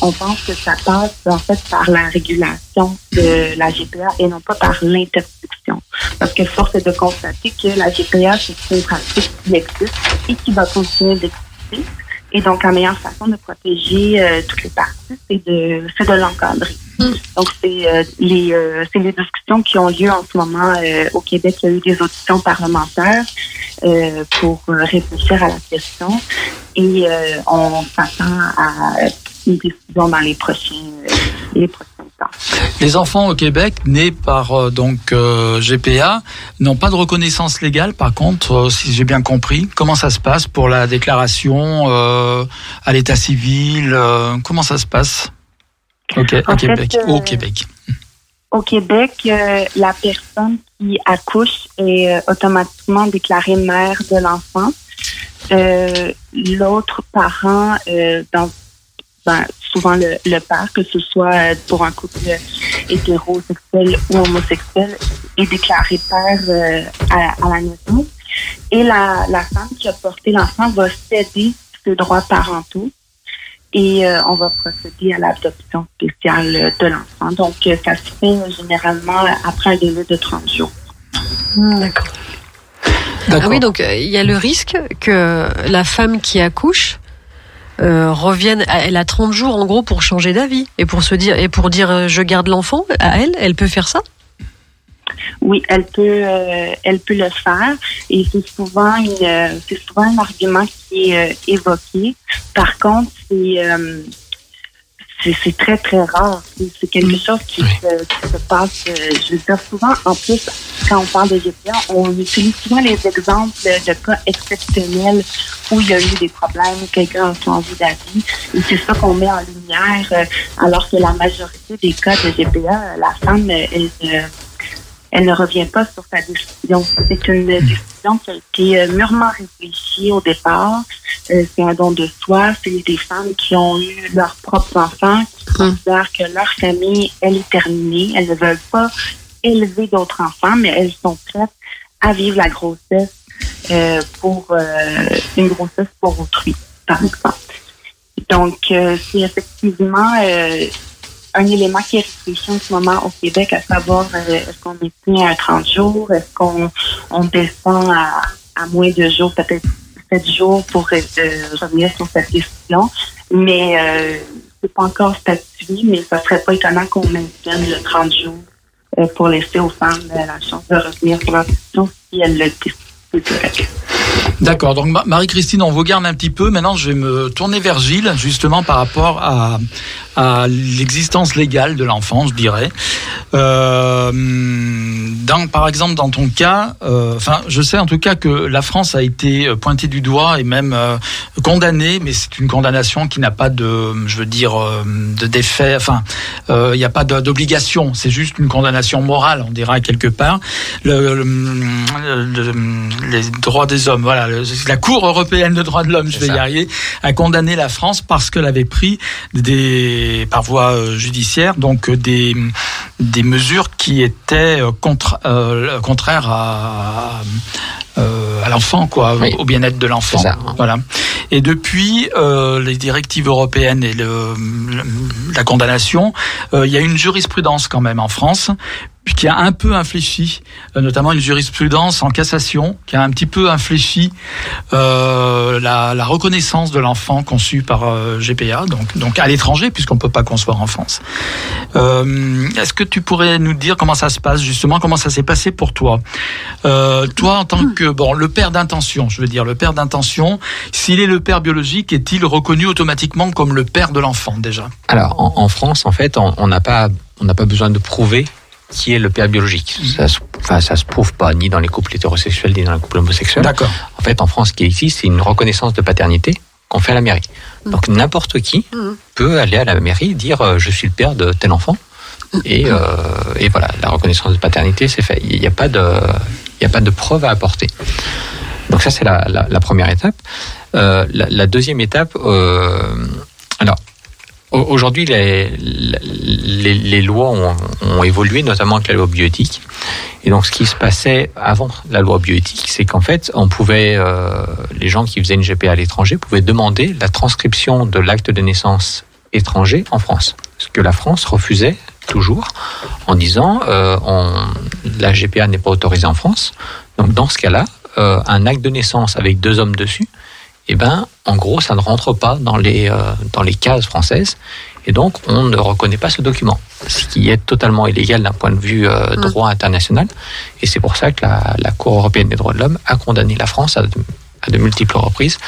on pense que ça passe en fait par la régulation de la GPA et non pas par l'interdiction. Parce que force est de constater que la GPA, c'est une pratique qui existe et qui va continuer d'exister. Et donc, la meilleure façon de protéger euh, toutes les parties, c'est de, c'est de l'encadrer. Donc, c'est euh, les, euh, c'est les discussions qui ont lieu en ce moment euh, au Québec. Il y a eu des auditions parlementaires euh, pour réfléchir à la question et euh, on s'attend à une décision dans les prochains, euh, les prochains temps. Les enfants au Québec nés par euh, donc euh, GPA n'ont pas de reconnaissance légale. Par contre, euh, si j'ai bien compris, comment ça se passe pour la déclaration euh, à l'état civil Comment ça se passe au fait, Québec. Au Québec. Au Québec, euh, la personne qui accouche est euh, automatiquement déclarée mère de l'enfant. Euh, L'autre parent, dans, ben, souvent le, le père, que ce soit euh, pour un couple hétérosexuel ou homosexuel, est déclaré père euh, à, à la naissance. Et la, la femme qui a porté l'enfant va céder ses droits parentaux et euh, on va procéder à l'adoption spéciale de l'enfant. Donc, euh, ça se fait euh, généralement après un délai de 30 jours. D'accord. Ah oui, donc euh, il y a le risque que la femme qui accouche euh, revienne, elle a 30 jours en gros pour changer d'avis et pour se dire et pour dire euh, je garde l'enfant à elle, elle peut faire ça? Oui, elle peut, euh, elle peut le faire et c'est souvent une, euh, souvent un argument qui est euh, évoqué. Par contre, c'est, euh, c'est, très très rare. C'est, quelque chose qui, se, qui se passe. euh, je veux dire souvent, en plus, quand on parle de GPA, on utilise souvent les exemples de cas exceptionnels où il y a eu des problèmes, où quelqu'un a changé d'avis. Et c'est ça qu'on met en lumière, euh, alors que la majorité des cas de GPA, la femme, euh, elle, euh, elle ne revient pas sur sa décision. C'est une décision qui a été euh, mûrement réfléchie au départ. Euh, c'est un don de soi. C'est des femmes qui ont eu leurs propres enfants, qui considèrent que leur famille, elle est terminée. Elles ne veulent pas élever d'autres enfants, mais elles sont prêtes à vivre la grossesse euh, pour euh, une grossesse pour autrui, par exemple. Donc, c'est effectivement un élément qui est réfléchi en ce moment au Québec, à savoir euh, est-ce qu'on est à 30 jours, est-ce qu'on on descend à, à moins de jours, peut-être 7 jours pour euh, revenir sur cette décision? Mais euh, c'est pas encore statué, mais ça serait pas étonnant qu'on maintienne le 30 jours euh, pour laisser aux femmes euh, la chance de revenir sur leur décision si elles le décident. D'accord. Donc Ma- Marie-Christine, on vous garde un petit peu. Maintenant, je vais me tourner vers Gilles, justement par rapport à, à l'existence légale de l'enfant, je dirais. Euh, dans, par exemple, dans ton cas, euh, enfin, je sais en tout cas que la France a été pointée du doigt et même euh, condamnée, mais c'est une condamnation qui n'a pas de, je veux dire, euh, de d'effet. Enfin, il n'y a pas d'obligation. C'est juste une condamnation morale, on dira quelque part. Le, le- le- les droits des hommes, voilà, la Cour européenne de droits de l'homme, je vais y arriver, a condamné la France parce qu'elle avait pris des par voie euh, judiciaire donc euh, des des mesures qui étaient euh, contre, euh, contraires à euh, à l'enfant quoi Oui. au bien-être de l'enfant. Voilà. Et depuis euh, les directives européennes et le, le- la condamnation il y a une jurisprudence quand même en France qui a un peu infléchi, euh, notamment une jurisprudence en cassation, qui a un petit peu infléchi euh, la, la reconnaissance de l'enfant conçu par euh, GPA, donc, donc à l'étranger, puisqu'on ne peut pas concevoir en France. Euh, Est-ce que tu pourrais nous dire comment ça se passe, justement, comment ça s'est passé pour toi? Euh, Toi, en tant que bon, le père d'intention, je veux dire, le père d'intention, s'il est le père biologique, est-il reconnu automatiquement comme le père de l'enfant, déjà? Alors, en, en France, en fait, on n'a pas, on n'a pas besoin de prouver qui est le père biologique. Ça, se- enfin, ça se prouve pas ni dans les couples hétérosexuels ni dans les couples homosexuels. D'accord. En fait, en France, ce qui existe, c'est une reconnaissance de paternité qu'on fait à la mairie. Donc, n'importe qui Mhm. peut aller à la mairie dire euh, je suis le père de tel enfant. Et, euh, et voilà, la reconnaissance de paternité, c'est fait. Il n'y a pas de, il n'y a pas de preuve à apporter. Donc ça, c'est la, la- la première étape. Euh, la, la deuxième étape, alors aujourd'hui, les, lois ont, évolué, notamment avec la loi bioéthique. Et donc, ce qui se passait avant la loi bioéthique, c'est qu'en fait, on pouvait, euh, les gens qui faisaient une GPA à l'étranger pouvaient demander la transcription de l'acte de naissance étranger en France. Ce que la France refusait toujours en disant euh, la GPA n'est pas autorisée en France. Donc, dans ce cas-là, euh, un acte de naissance avec deux hommes dessus, eh ben, en gros, ça ne rentre pas dans les, euh, dans les cases françaises. Et donc, on ne reconnaît pas ce document, ce qui est totalement illégal d'un point de vue euh, Mm. droit international. Et c'est pour ça que la, la Cour européenne des droits de l'homme a condamné la France à de, à de multiples reprises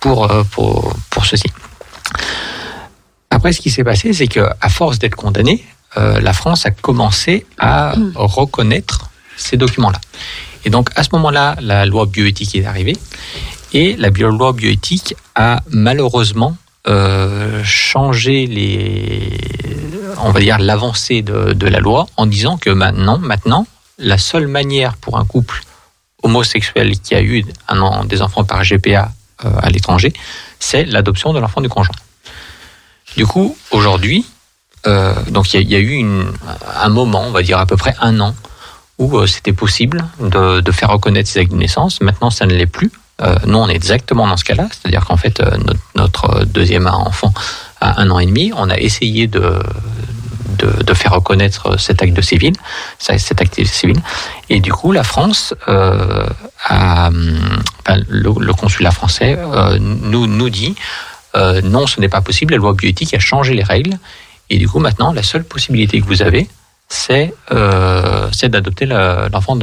pour, euh, pour, pour ceci. Après, ce qui s'est passé, c'est que à force d'être condamnée, la France a commencé à reconnaître ces documents-là. Et donc, à ce moment-là, la loi bioéthique est arrivée. Et la loi bioéthique a malheureusement euh, changé les, on va dire l'avancée de, la loi en disant que maintenant, maintenant, la seule manière pour un couple homosexuel qui a eu des enfants par GPA euh, à l'étranger, c'est l'adoption de l'enfant du conjoint. Du coup, aujourd'hui, euh, donc il y, a- eu un moment, on va dire à peu près un an, où euh, c'était possible de, de faire reconnaître ces actes de naissance. Maintenant, ça ne l'est plus. Euh, nous, on est exactement dans ce cas-là, c'est-à-dire qu'en fait, euh, notre, notre deuxième enfant a un an et demi. On a essayé de, faire reconnaître cet acte de civil, cet acte civil, et du coup, la France euh, hum, le, consulat français euh, nous nous dit euh, non, ce n'est pas possible. La loi bioéthique a changé les règles, et du coup, maintenant, la seule possibilité que vous avez, c'est euh, d'adopter le- l'enfant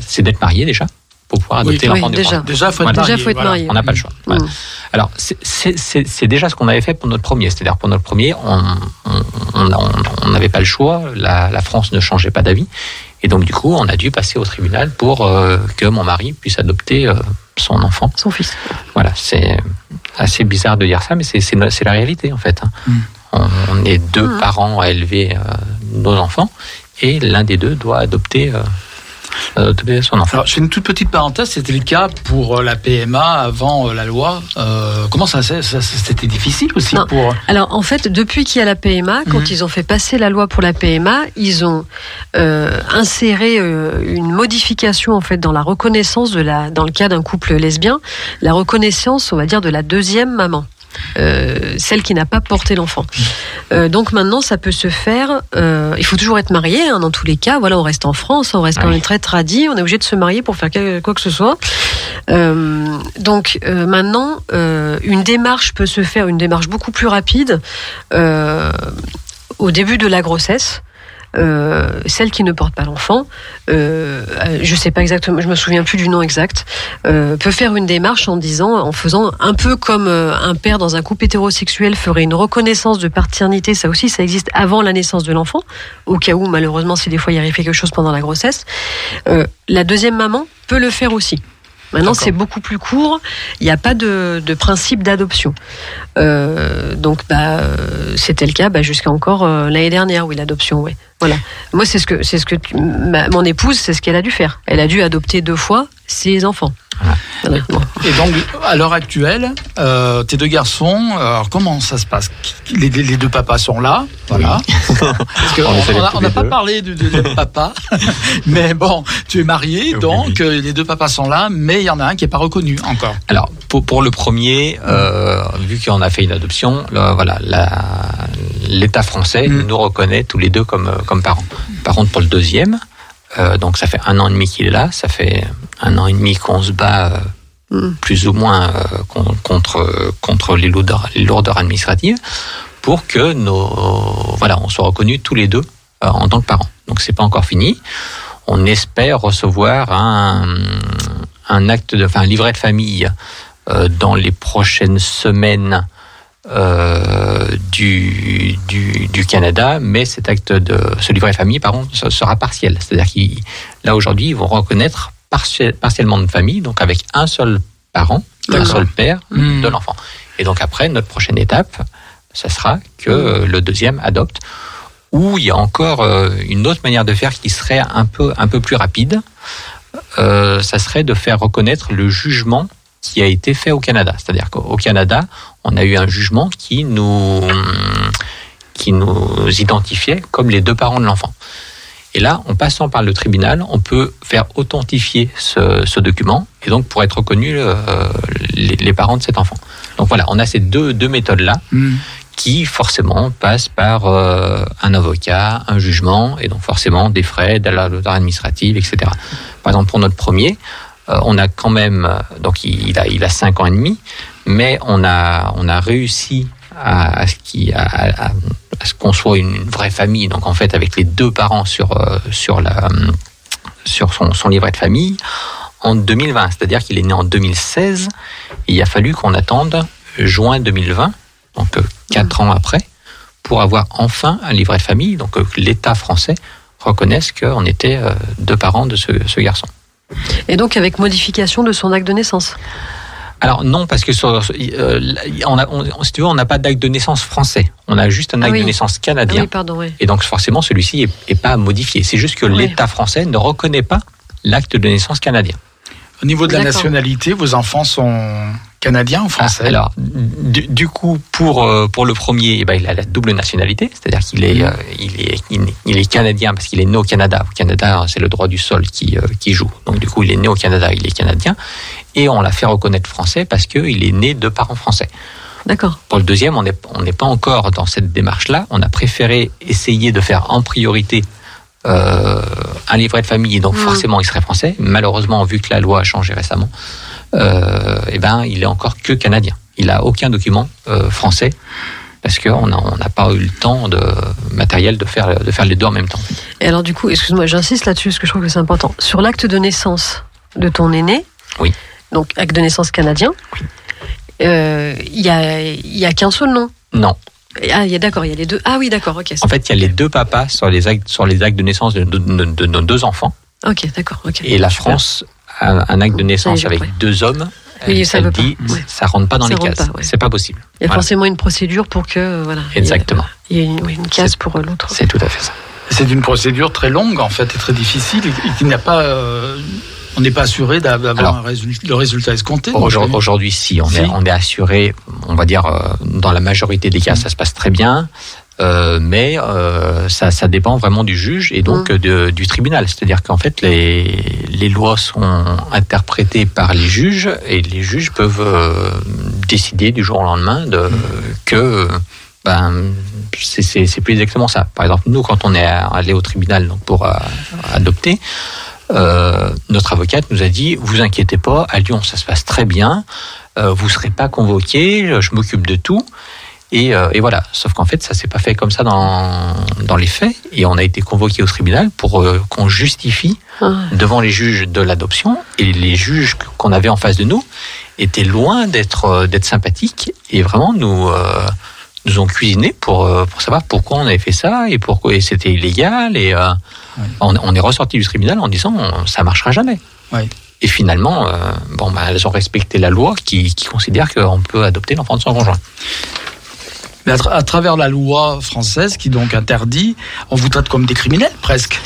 c'est d'être marié déjà pour pouvoir Oui, adopter oui, l'enfant du déjà. Déjà, faut être. Déjà, marié, faut être voilà. marié. On n'a pas le choix. Alors, c'est- déjà ce qu'on avait fait pour notre premier. C'est-à-dire, pour notre premier, on n'avait pas le choix. La, la France ne changeait pas d'avis. Et donc, du coup, on a dû passer au tribunal pour euh, que mon mari puisse adopter euh, son enfant. Son fils. Voilà, c'est assez bizarre de dire ça, mais c'est la réalité, en fait. hein. Mm. On, on est deux Mm. parents à élever euh, nos enfants, et l'un des deux doit adopter, euh, adopter son enfant. Alors, je fais une toute petite parenthèse, c'était le cas pour euh, la PMA avant euh, la loi. Euh, comment ça, s'est- ça c'était difficile aussi Non. pour. Alors en fait, depuis qu'il y a la PMA, quand Mhm. ils ont fait passer la loi pour la PMA, ils ont euh, inséré euh, une modification en fait dans la reconnaissance de la, dans le cas d'un couple lesbien, la reconnaissance, on va dire, de la deuxième maman. Euh, celle qui n'a pas porté l'enfant. Euh, donc maintenant, ça peut se faire. euh, il faut toujours être marié hein, dans tous les cas. Voilà, on reste en France, on reste quand Ah oui. même très tradit. On est obligé de se marier pour faire quoi que ce soit. Donc maintenant, une démarche peut se faire, une démarche beaucoup plus rapide au début de la grossesse. Euh, celle qui ne porte pas l'enfant, euh, euh, je sais pas exactement, je me souviens plus du nom exact, euh, peut faire une démarche en disant, en faisant un peu comme euh, un père dans un couple hétérosexuel ferait une reconnaissance de paternité, ça aussi, ça existe avant la naissance de l'enfant, au cas où malheureusement si des fois il arrive quelque chose pendant la grossesse. La deuxième maman peut le faire aussi. Maintenant, c'est beaucoup plus court. Il n'y a pas de, de principe d'adoption. Euh, donc, bah, euh, c'était le cas bah, jusqu'à encore euh, l'année dernière, oui, l'adoption, oui. Voilà. Moi, c'est ce que, c'est ce que tu- ma- mon épouse, c'est ce qu'elle a dû faire. Elle a dû adopter deux fois ses enfants. Bon. Et donc, à l'heure actuelle, euh, tes deux garçons, euh, alors comment ça se passe? Les, les- les deux papas sont là, voilà. Parce que On n'a pas parlé du deuxième papa, mais bon, tu es marié, Oui. donc euh, les deux papas sont là, mais il y en a un qui est pas reconnu encore. Alors, pour, pour le premier, euh, vu qu'on a fait une adoption, voilà, l'État français Mm. nous reconnaît tous les deux comme, comme parents. Par contre, pour le deuxième, euh, donc ça fait un an et demi qu'il est là, ça fait un an et demi qu'on se bat euh, Mm. plus ou moins euh, con- contre, contre les, lourdeurs, les lourdeurs administratives pour que nos, voilà, on soit reconnus tous les deux en tant que parents. Donc c'est pas encore fini. On espère recevoir un, un acte de, enfin un livret de famille dans les prochaines semaines euh, du, du, du Canada, mais cet acte de ce livret famille, pardon, sera partiel. C'est-à-dire qu'il là aujourd'hui, ils vont reconnaître partiel- partiellement de famille, donc avec un seul parent, un seul père Hmm. de l'enfant. Et donc après, notre prochaine étape, ça sera que le deuxième adopte. Ou il y a encore euh, une autre manière de faire qui serait un peu, un peu plus rapide. Euh, ça serait de faire reconnaître le jugement qui a été fait au Canada. C'est-à-dire qu'au Canada, on a eu un jugement qui nous, qui nous identifiait comme les deux parents de l'enfant. Et là, en passant par le tribunal, on peut faire authentifier ce, ce document et donc pour être reconnu euh, les, les parents de cet enfant. Donc voilà, on a ces deux, deux méthodes-là Hmm. qui forcément passent par euh, un avocat, un jugement, et donc forcément des frais, de la lourdeur administrative, etc. Par exemple, pour notre premier, euh, on a quand même, euh, donc il a, il a cinq ans et demi, mais on a, on a réussi à, ce qu'il- à, qu'on soit une, vraie famille, donc en fait avec les deux parents sur, euh, sur, la, sur son, livret de famille en 2020, c'est-à-dire qu'il est né en 2016, et il a fallu qu'on attende juin 2020, donc euh, quatre ans après, pour avoir enfin un livret de famille, donc que l'État français reconnaisse qu'on était deux parents de ce garçon. Et donc avec modification de son acte de naissance. Alors non, parce que sur- euh, on a, on- si tu veux, on n'a pas d'acte de naissance français. On a juste un Ah acte oui. de naissance Ah canadien. oui, pardon, oui. Et donc forcément, celui-ci est, est pas modifié. C'est juste que l'État français ne reconnaît pas l'acte de naissance canadien. Au niveau de la nationalité, vos enfants sont canadiens ou français? Ah, alors, du, du coup, pour, euh, pour le premier, eh ben, il a la double nationalité, c'est-à-dire qu'il est, euh, il est, il est, il est canadien parce qu'il est né au Canada. Au Canada, c'est le droit du sol qui, euh, qui joue. Donc, du coup, il est né au Canada, il est canadien. Et on l'a fait reconnaître français parce qu'il est né de parents français. D'accord. Pour le deuxième, on n'est on n'est pas encore dans cette démarche-là. On a préféré essayer de faire en priorité euh, un livret de famille, donc Mhm. forcément il serait français. Malheureusement, vu que la loi a changé récemment, euh, eh ben, il est encore que canadien. Il a aucun document euh, français parce qu'on n'a on n'a pas eu le temps de matériel de faire, de faire les deux en même temps. Et alors du coup, excuse-moi, j'insiste là-dessus parce que je trouve que c'est important. Sur l'acte de naissance de ton aîné, Oui. donc acte de naissance canadien, il y a, il y a qu'un seul nom. Non. Ah, il y a d'accord, il y a les deux. Ah oui, d'accord, ok. En fait, il y a les deux papas sur les actes, sur les actes de naissance de, de- de- de nos deux enfants. Ok, d'accord, ok. Et la. France a un acte de naissance avec deux hommes. Oui, ça elle pas. dit, Ouais. ça rentre pas dans Ça les cases. ouais. C'est pas possible. Il y a Voilà. forcément une procédure pour que euh, voilà. ait- Exactement. Il y a une, oui, une case pour euh, l'autre. C'est tout à fait ça. C'est une procédure très longue en fait et très difficile et qui n'a pas. euh, on n'est pas assuré d'a- d'avoir Alors, un résultat- le résultat escompté. non Aujourd'hui, si, on, Si. Est, on est assuré, on va dire, euh, dans la majorité des cas, ça se passe très bien. euh, mais euh, ça, ça dépend vraiment du juge et donc Mm. de- du tribunal. C'est-à-dire qu'en fait, les, les lois sont interprétées par les juges et les juges peuvent euh, décider du jour au lendemain de, que ben, c'est- plus exactement ça. Par exemple, nous, quand on est allé au tribunal donc, pour euh, adopter, euh, notre avocate nous a dit vous inquiétez pas, à Lyon ça se passe très bien, euh, vous serez pas convoqué, je m'occupe de tout. Et, euh, et voilà. Sauf qu'en fait, ça s'est pas fait comme ça dans, dans les faits. Et on a été convoqué au tribunal pour euh, qu'on justifie Ah. devant les juges de l'adoption. Et les juges qu'on avait en face de nous étaient loin d'être d'être sympathiques et vraiment nous nous ont cuisiné pour euh, pour savoir pourquoi on avait fait ça et pourquoi c'était illégal. Et euh, on, on est ressorti du tribunal en disant ça marchera jamais. Et finalement, euh, bon, bah, elles ont respecté la loi qui, qui considère qu'on peut adopter l'enfant de son conjoint. Mais à, tra- à travers la loi française qui donc interdit, on vous traite comme des criminels presque.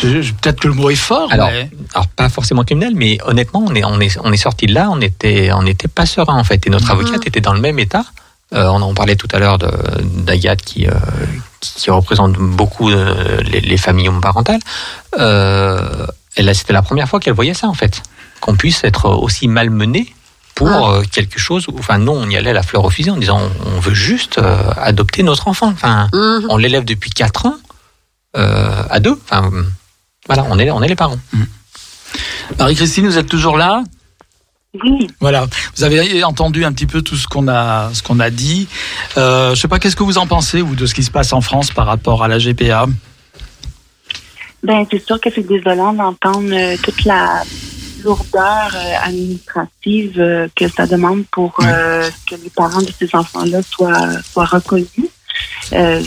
Peut-être que le mot est fort, Alors, mais alors pas forcément criminel, mais honnêtement, on est, on est, on est sorti de là, on était, on était pas serein en fait. Et notre avocate était dans le même état. Euh, on en parlait tout à l'heure d'Agathe qui, euh, qui, qui représente beaucoup euh, les, les familles homoparentales. Euh, elle, a- c'était la première fois qu'elle voyait ça en fait, qu'on puisse être aussi malmené pour euh, quelque chose. où- Enfin, nous, on y allait la fleur au fusil en disant on, veut juste euh, adopter notre enfant. Enfin, Mhm. on l'élève depuis 4 ans euh, à deux. Enfin, voilà, on est, on est les parents. Marie-Christine, vous êtes toujours là? Oui, Voilà, vous avez entendu un petit peu tout ce qu'on a, ce qu'on a dit. Euh, je sais pas, qu'est-ce que vous en pensez, vous, de ce qui se passe en France par rapport à la GPA ben c'est sûr que c'est désolant d'entendre euh, toute la lourdeur euh, administrative euh, que ça demande pour que les parents de ces enfants-là soient, soient reconnus.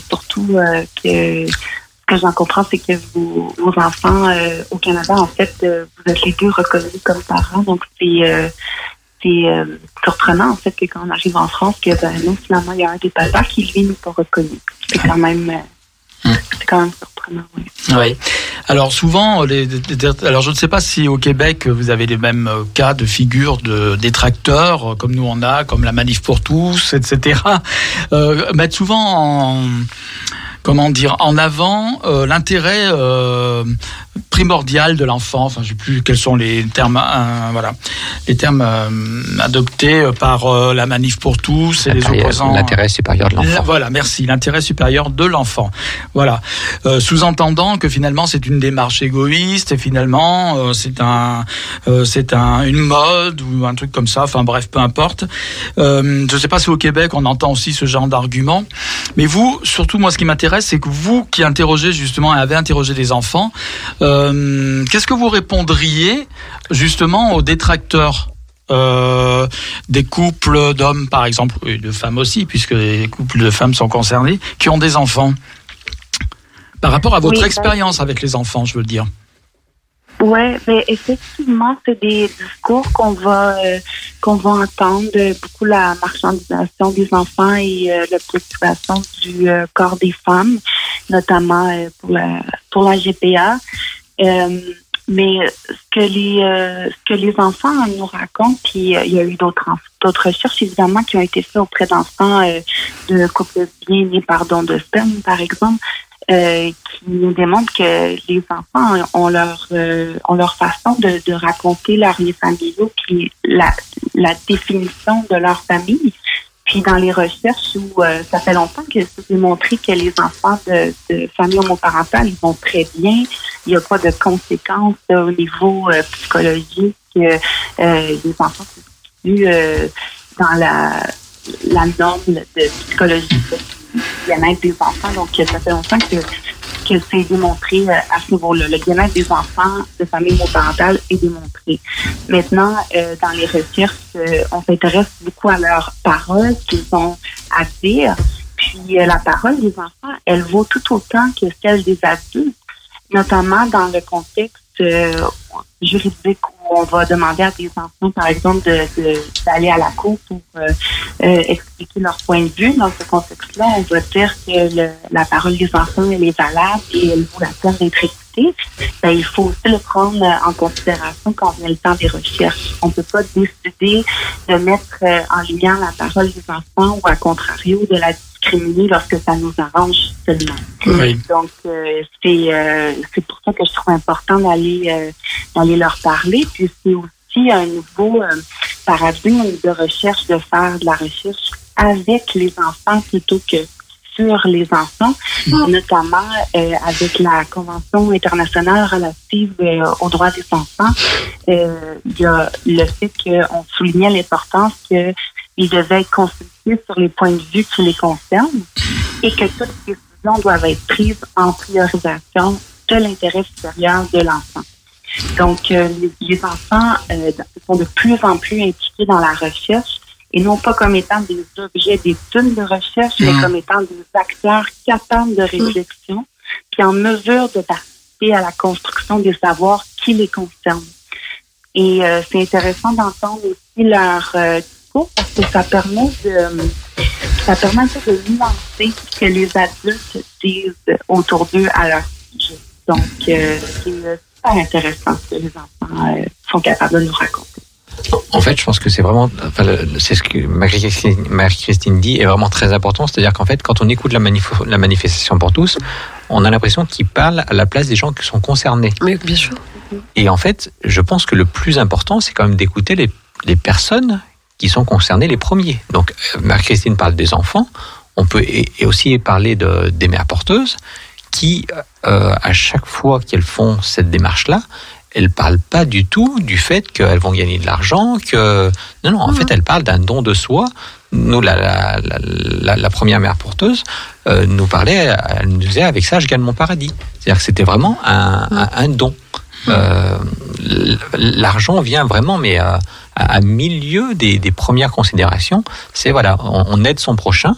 Surtout que que j'en comprends, c'est que vos, vos enfants euh, au Canada, en fait, euh, vous êtes les deux reconnus comme parents. Donc, c'est euh, c'est euh, surprenant, en fait, que quand on arrive en France, que ben, non, finalement, il y a un des papas qui, lui, n'est pas reconnu. C'est quand même, euh, c'est quand même surprenant, oui. Oui. Alors souvent, les, alors je ne sais pas si au Québec vous avez les mêmes cas de figures de détracteurs comme nous on a, comme la manif pour tous, etc. Euh, mettent souvent en comment dire en avant euh, l'intérêt primordial de l'enfant. Enfin, je sais plus quels sont les termes, euh, voilà, les termes euh, adoptés par euh, la manif pour tous et les opposants. L'intérêt supérieur de l'enfant. Voilà, merci. L'intérêt supérieur de l'enfant. Voilà. Sous-entendant que finalement c'est une démarche égoïste et finalement c'est un, c'est un, une mode ou un truc comme ça. Enfin bref, peu importe. Je ne sais pas si au Québec on entend aussi ce genre d'argument. Mais vous, surtout moi, ce qui m'intéresse, c'est que vous qui interrogez justement et avez interrogé des enfants, euh, qu'est-ce que vous répondriez justement aux détracteurs euh, des couples d'hommes, par exemple, et de femmes aussi, puisque les couples de femmes sont concernés, qui ont des enfants? Par rapport à votre Oui, expérience avec les enfants, je veux dire. Ouais, mais effectivement, c'est des discours qu'on va euh, qu'on va entendre euh, beaucoup la marchandisation des enfants et euh, la du corps des femmes, notamment pour la pour la GPA. Mais ce que les ce que les enfants nous racontent, puis il y a eu d'autres d'autres recherches évidemment qui ont été faites auprès d'enfants de couples bien nés par don de sperme, par exemple, euh, qui nous démontrent que les enfants ont leur euh, ont leur façon de, de raconter leur vie familiale, puis la, la définition de leur famille. Puis dans les recherches où euh, ça fait longtemps que c'est démontré que les enfants de, de familles homoparentales ils vont très bien, il n'y a pas de conséquences euh, au niveau euh, psychologique. les enfants se situent dans la, la norme de psychologie bien-être des enfants. Donc ça fait longtemps que que c'est démontré euh, à ce niveau-là. Le bien-être des enfants de familles homoparentales est démontré. Maintenant, euh, dans les recherches, euh, on s'intéresse beaucoup à leurs paroles qu'ils ont à dire. Puis la parole des enfants, elle vaut tout autant que celle des adultes, notamment dans le contexte juridique on va demander à des enfants, par exemple, de- de- d'aller à la cour pour euh, euh, expliquer leur point de vue. Dans ce contexte-là, on va dire que la parole des enfants, elle est valable et elle vaut la peine d'être écoutée. Ben, il faut aussi le prendre euh, en considération quand vient le temps des recherches. On ne peut pas décider de mettre euh, en lumière la parole des enfants ou à contrario de la discriminer lorsque ça nous arrange seulement. Oui. Donc, euh, c'est euh, c'est pour ça que je trouve important d'aller euh, d'aller leur parler. Puis c'est aussi un nouveau paradigme de recherche, de faire de la recherche avec les enfants plutôt que sur les enfants, notamment euh, avec la Convention internationale relative euh, aux droits des enfants. Euh, il y a le fait qu'on soulignait l'importance qu'ils devaient être consultés sur les points de vue qui les concernent et que toutes les décisions doivent être prises en priorisation de l'intérêt supérieur de l'enfant. Donc, euh, les, les enfants euh, sont de plus en plus impliqués dans la recherche et non pas comme étant des objets d'études de recherche, mais comme étant des acteurs capables de réflexion, puis en mesure de participer à la construction des savoirs qui les concernent. Et euh, c'est intéressant d'entendre aussi leur euh, discours parce que ça permet de ça permet de nuancer ce que les adultes disent autour d'eux à leur sujet. Donc, euh, c'est super intéressant ce que les enfants euh, sont capables de nous raconter. En fait, je pense que c'est vraiment, enfin, c'est ce que Marie-Christine dit est vraiment très important. C'est-à-dire qu'en fait, quand on écoute la, manif- la manifestation pour tous, on a l'impression qu'il parle à la place des gens qui sont concernés. Mais bien sûr. Et en fait, je pense que le plus important, c'est quand même d'écouter les, les personnes qui sont concernées les premiers. Donc, euh, Marie-Christine parle des enfants. On peut et aussi parler de, des mères porteuses qui, euh, à chaque fois qu'elles font cette démarche-là, elles parlent pas du tout du fait qu'elles vont gagner de l'argent, que non, non, en fait, elles parlent d'un don de soi. Nous, la, la, la, la- la première mère porteuse euh, nous parlait, elle nous disait avec ça, je gagne mon paradis. C'est-à-dire que c'était vraiment un, un, un don. Euh, l- L'argent vient vraiment, mais à, à, à milieu des, des premières considérations. C'est voilà, on, on aide son prochain.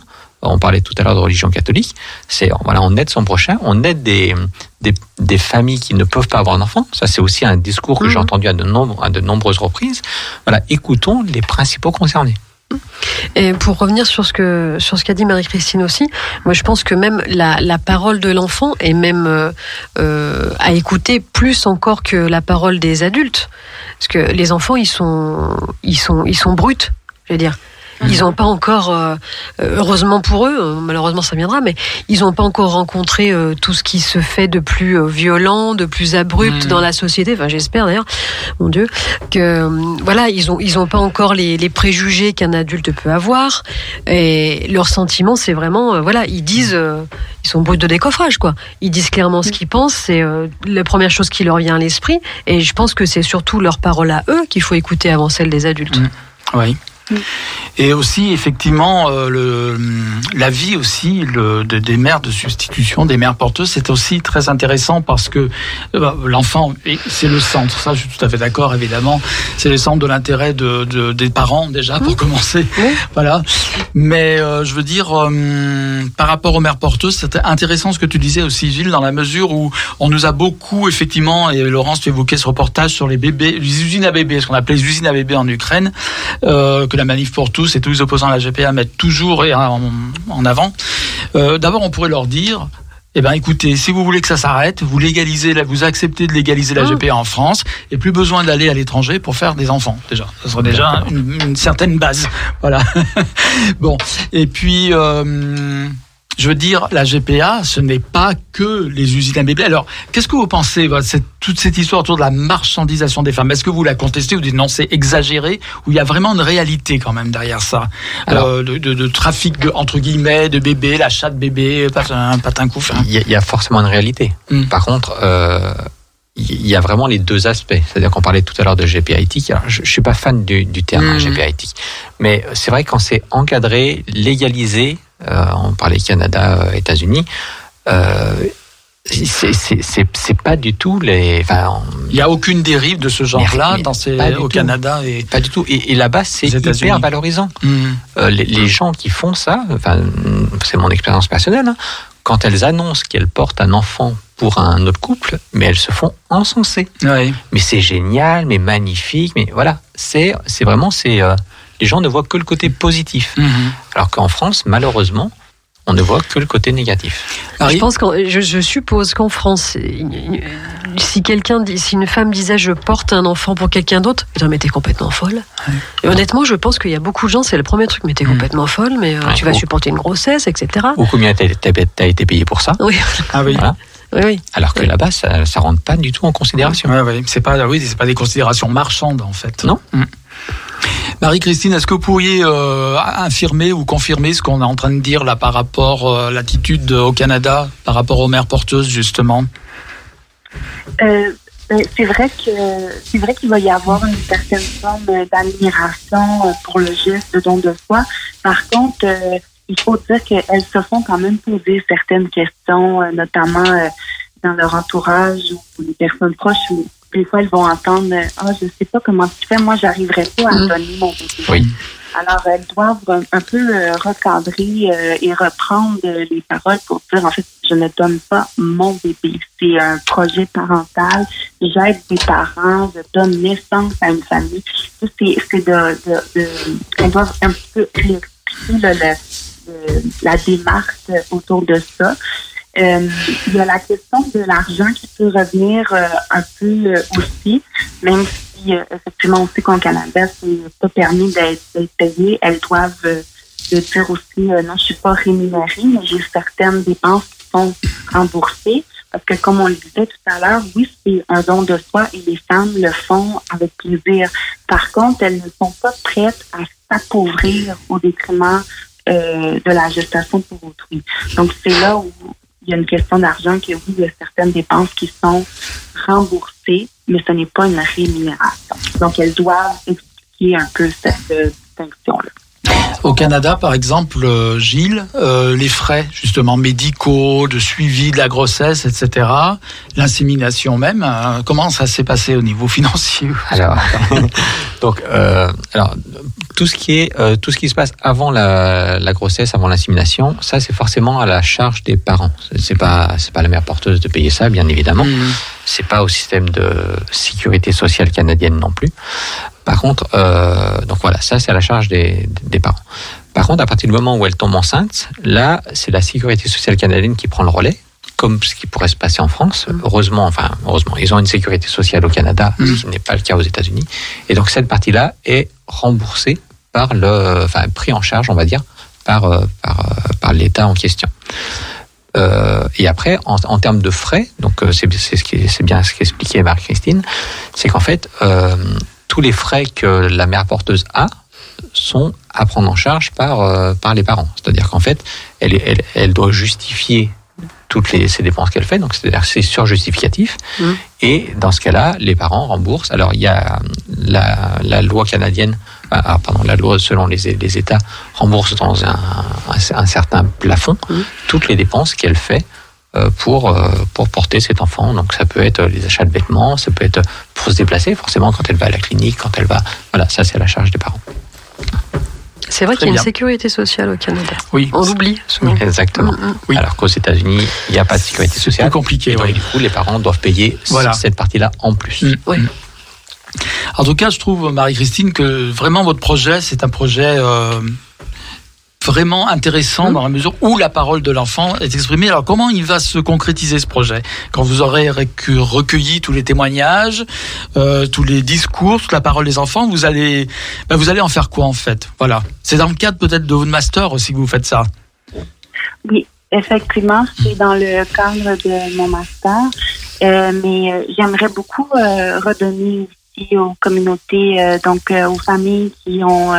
On parlait tout à l'heure de religion catholique. C'est voilà, on aide son prochain, on aide des, des, des familles qui ne peuvent pas avoir d'enfants. Ça, c'est aussi un discours que j'ai entendu à de, nombre- à de nombreuses reprises. Voilà, écoutons les principaux concernés. Et pour revenir sur ce que sur ce qu'a dit Marie-Christine aussi, moi je pense que même la, la parole de l'enfant est même euh, euh, à écouter plus encore que la parole des adultes, parce que les enfants ils sont ils sont ils sont bruts, je veux dire. Ils n'ont pas encore, euh, euh, heureusement pour eux, euh, malheureusement ça viendra, mais ils n'ont pas encore rencontré euh, tout ce qui se fait de plus euh, violent, de plus abrupt Mhm. dans la société. Enfin, j'espère d'ailleurs, mon Dieu, que euh, voilà, ils ont ils ont pas encore les, les préjugés qu'un adulte peut avoir. Et leur sentiment, c'est vraiment, euh, voilà, ils disent, euh, ils sont bruts de décoffrage, quoi. Ils disent clairement ce qu'ils pensent. C'est euh, la première chose qui leur vient à l'esprit. Et je pense que c'est surtout leur parole à eux qu'il faut écouter avant celle des adultes. Mm. Oui. Et aussi, effectivement, euh, le, la vie aussi le, de- des mères de substitution, des mères porteuses, c'est aussi très intéressant parce que euh, bah, l'enfant, c'est le centre. Ça, je suis tout à fait d'accord, évidemment. C'est le centre de l'intérêt de, de- des parents déjà pour commencer. Voilà. Mais euh, je veux dire, par rapport aux mères porteuses, c'était intéressant ce que tu disais aussi, Gilles, dans la mesure où on nous a beaucoup, effectivement, et Laurence, tu évoquais ce reportage sur les bébés, les usines à bébés, ce qu'on appelait les usines à bébés en Ukraine, euh, que la manif pour tous et tous les opposants à la GPA mettent toujours en, en avant. Euh, D'abord, on pourrait leur dire. Eh ben, écoutez, si vous voulez que ça s'arrête, vous légalisez, la- vous acceptez de légaliser la GPA en France, et plus besoin d'aller à l'étranger pour faire des enfants. Déjà, ce serait déjà une, une certaine base. Voilà. bon, et puis. Euh, je veux dire, la GPA, ce n'est pas que les usines à bébés. Alors, qu'est-ce que vous pensez, cette, toute cette histoire autour de la marchandisation des femmes? Est-ce que vous la contestez ou dites non, c'est exagéré Ou il y a vraiment une réalité quand même derrière ça? Alors- Euh, de, de- de trafic de entre guillemets de bébés, l'achat de bébés, patin, patin coup. enfin. Il y, a- il y a forcément une réalité. Mm. Par contre, euh, il y a vraiment les deux aspects. C'est-à-dire qu'on parlait tout à l'heure de GPA éthique. Alors, je, je suis pas fan du, du terme hein, Mhm. GPA éthique, mais c'est vrai quand c'est encadré, légalisé, euh, on parlait Canada, euh, États-Unis. Euh, c'est- pas du tout les. Enfin, on- Il n'y a aucune dérive de ce genre-là dans ces, au tout. Canada et. pas du tout. Et, et là-bas, c'est hyper valorisant. Euh, les, gens qui font ça, enfin, c'est mon expérience personnelle, hein, quand elles annoncent qu'elles portent un enfant pour un autre couple, mais elles se font encenser. Mais c'est génial, mais magnifique, mais voilà, c'est c'est vraiment c'est euh, les gens ne voient que le côté positif, Mhm. alors qu'en France, malheureusement, on ne voit que le côté négatif. Je pense je, je suppose qu'en France, si quelqu'un, dit- si une femme disait je porte un enfant pour quelqu'un d'autre, dirais mais t'es complètement folle. Et honnêtement, je pense qu'il y a beaucoup de gens, c'est le premier truc, mais t'es Mm. complètement folle, mais euh, Ouais, tu vas ou- supporter une grossesse, etc. Ou combien t'as été payé pour ça Oui, Ah oui. Voilà. oui, oui. Alors que là-bas, ça, ça rentre pas du tout en considération. Ouais, ouais. C'est pas, oui, c'est pas des considérations marchandes en fait. Non. Mm. Marie-Christine, est-ce que vous pourriez euh, infirmer ou confirmer ce qu'on est en train de dire là par rapport euh, à l'attitude au Canada, par rapport aux mères porteuses justement? Euh, ben, c'est vrai qu'il va y avoir une certaine forme d'admiration euh, pour le geste de don de soi. Par contre, euh, il faut dire qu'elles se font quand même poser certaines questions, euh, notamment euh, dans leur entourage ou les personnes proches. Des fois, elles vont entendre euh, Ah, je sais pas comment tu fais, moi, j'arriverai pas à Mm. donner mon bébé. Oui. Alors, elles doivent un, un peu euh, recadrer euh, et reprendre euh, les paroles pour dire, en fait, je ne donne pas mon bébé. C'est un projet parental. J'aide des parents. Je donne naissance à une famille. Ça, C'est c'est de, de, de- Elles doivent un petit peu le- la démarche autour de ça. Euh, il y a la question de l'argent qui peut revenir euh, un peu euh, aussi, même si euh, effectivement aussi qu'au Canada, c'est pas permis d'être payé. Elles doivent le dire aussi, non, je suis pas rémunérée, mais j'ai certaines dépenses qui sont remboursées. Parce que comme on le disait tout à l'heure, oui, c'est un don de soi et les femmes le font avec plaisir. Par contre, elles ne sont pas prêtes à s'appauvrir au détriment euh, de la gestation pour autrui. Donc, c'est là où il y a une question d'argent que oui, il y a certaines dépenses qui sont remboursées, mais ce n'est pas une rémunération. Donc, elles doivent expliquer un peu cette euh, distinction-là. Au Canada, par exemple, euh, Gilles, euh, les frais justement médicaux, de suivi de la grossesse, etc., l'insémination même, euh, comment ça s'est passé au niveau financier Alors, donc, alors, tout ce qui est, tout ce qui se passe avant la, la grossesse, avant l'insémination, ça c'est forcément à la charge des parents. C'est- pas, c'est pas la mère porteuse de payer ça, bien évidemment. Mhm. C'est pas au système de sécurité sociale canadienne non plus. Par contre, euh, donc voilà, ça c'est à la charge des, des parents. Par contre, à partir du moment où elle tombe enceinte, là, c'est la sécurité sociale canadienne qui prend le relais, comme ce qui pourrait se passer en France. Heureusement, enfin, heureusement, ils ont une sécurité sociale au Canada, ce qui n'est pas le cas aux États-Unis. Et donc cette partie-là est remboursée par le, enfin, pris en charge, on va dire, par euh, par, euh, par l'État en question. Euh, et après, en, en termes de frais, donc euh, c'est c'est ce bien ce qu'expliquait Marie-Christine, c'est qu'en fait, euh, tous les frais que la mère porteuse a sont à prendre en charge par, euh, par les parents. C'est-à-dire qu'en fait, elle, elle, elle doit justifier toutes les, ces dépenses qu'elle fait, donc c'est-à-dire c'est surjustificatif. Mhm. Et dans ce cas-là, les parents remboursent. Alors il y a la, la loi canadienne, ah, pardon, la loi selon les, les États rembourse dans un, un, un certain plafond Mhm. toutes les dépenses qu'elle fait pour, euh, pour porter cet enfant. Donc ça peut être les achats de vêtements, ça peut être pour se déplacer, forcément quand elle va à la clinique, quand elle va... Voilà, ça c'est à la charge des parents. C'est vrai qu'il y a une sécurité sociale au Canada. Oui, On l'oublie souvent. Exactement. Mm, mm. Oui. Alors qu'aux États-Unis, il n'y a pas de sécurité c'est sociale. plus compliqué. Et donc, oui. du coup, les parents doivent payer Voilà. cette partie-là en plus. Mm. Oui. En tout cas, je trouve, Marie-Christine, que vraiment votre projet, c'est un projet euh, vraiment intéressant dans la mesure où la parole de l'enfant est exprimée. Alors, comment il va se concrétiser ce projet? Quand vous aurez recu- recueilli tous les témoignages, euh, tous les discours, toute la parole des enfants, vous allez, ben, vous allez en faire quoi en fait? Voilà. C'est dans le cadre peut-être de votre master aussi que vous faites ça. Oui, effectivement, c'est dans le cadre de mon master, Euh, mais euh, j'aimerais beaucoup redonner aussi aux communautés, donc aux familles qui ont,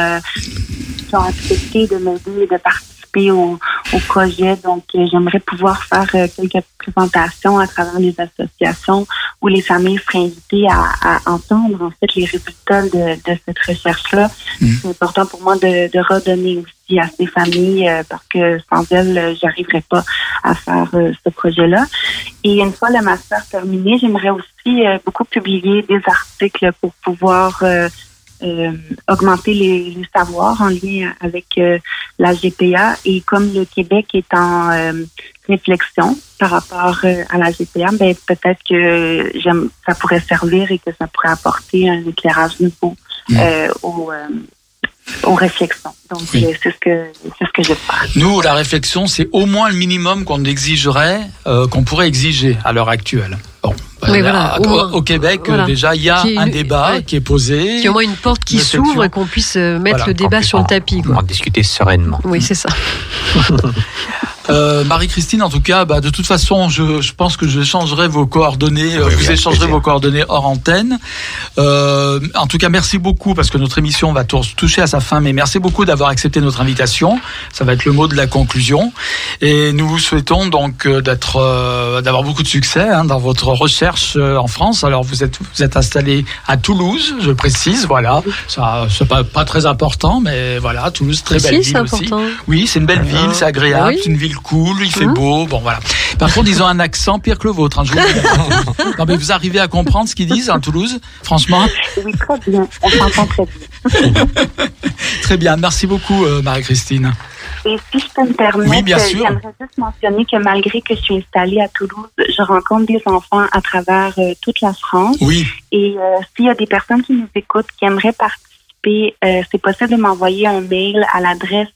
qui ont accepté de m'aider et de participer au, au projet. Donc, euh, j'aimerais pouvoir faire euh, quelques présentations à travers les associations où les familles seraient invitées à, à entendre en fait les résultats de, de cette recherche-là. C'est important pour moi de, de redonner aussi à ces familles euh, parce que sans elles, j'arriverais pas à faire ce projet-là. Et une fois le master terminé, j'aimerais aussi beaucoup publier des articles pour pouvoir euh, euh, augmenter les, les savoirs en lien avec euh, la GPA. Et comme le Québec est en euh, réflexion par rapport euh, à la GPA, ben, peut-être que j'aime, ça pourrait servir et que ça pourrait apporter un éclairage nouveau euh, aux, aux réflexions. Donc, Oui. c'est ce que c'est ce que je fais. Nous, la réflexion, c'est au moins le minimum qu'on exigerait, euh, qu'on pourrait exiger à l'heure actuelle. Bon, Oui, voilà, à- au Québec, Voilà. déjà, il y a un une- débat ouais. qui est posé. Qu'il y ait au moins une porte qui Réflexion. s'ouvre et qu'on puisse euh, mettre Voilà, le débat sur le en- tapis. En Quoi. discuter sereinement. Oui, c'est ça. Euh, Marie-Christine, en tout cas, bah, de toute façon, je, je pense que je changerai vos coordonnées, euh, Oui, vous échangerez plaisir. vos coordonnées hors antenne. Euh, en tout cas, merci beaucoup parce que notre émission va tou- toucher à sa fin, mais merci beaucoup d'avoir accepté notre invitation. Ça va être le mot de la conclusion. Et nous vous souhaitons donc euh, d'être, euh, d'avoir beaucoup de succès hein, dans votre recherche euh, en France. Alors vous êtes, vous êtes installé à Toulouse, je précise, voilà. Ça, c'est pas, pas très important, mais voilà, Toulouse, très belle ville aussi. important. Oui, c'est une belle ville, c'est agréable, Ah oui. c'est une ville cool, il fait Mhm. beau, bon voilà. Par contre, ils ont un accent pire que le vôtre. Hein, je vous le dis. non, mais vous arrivez à comprendre ce qu'ils disent à Toulouse Franchement, Oui, très bien. On s'entend très bien. très bien. Merci beaucoup, euh, Marie-Christine. Et si je peux me permettre, Oui, bien sûr. j'aimerais juste mentionner que malgré que je suis installée à Toulouse, je rencontre des enfants à travers euh, toute la France. Oui, Et euh, s'il y a des personnes qui nous écoutent qui aimeraient participer, euh, c'est possible de m'envoyer un mail à l'adresse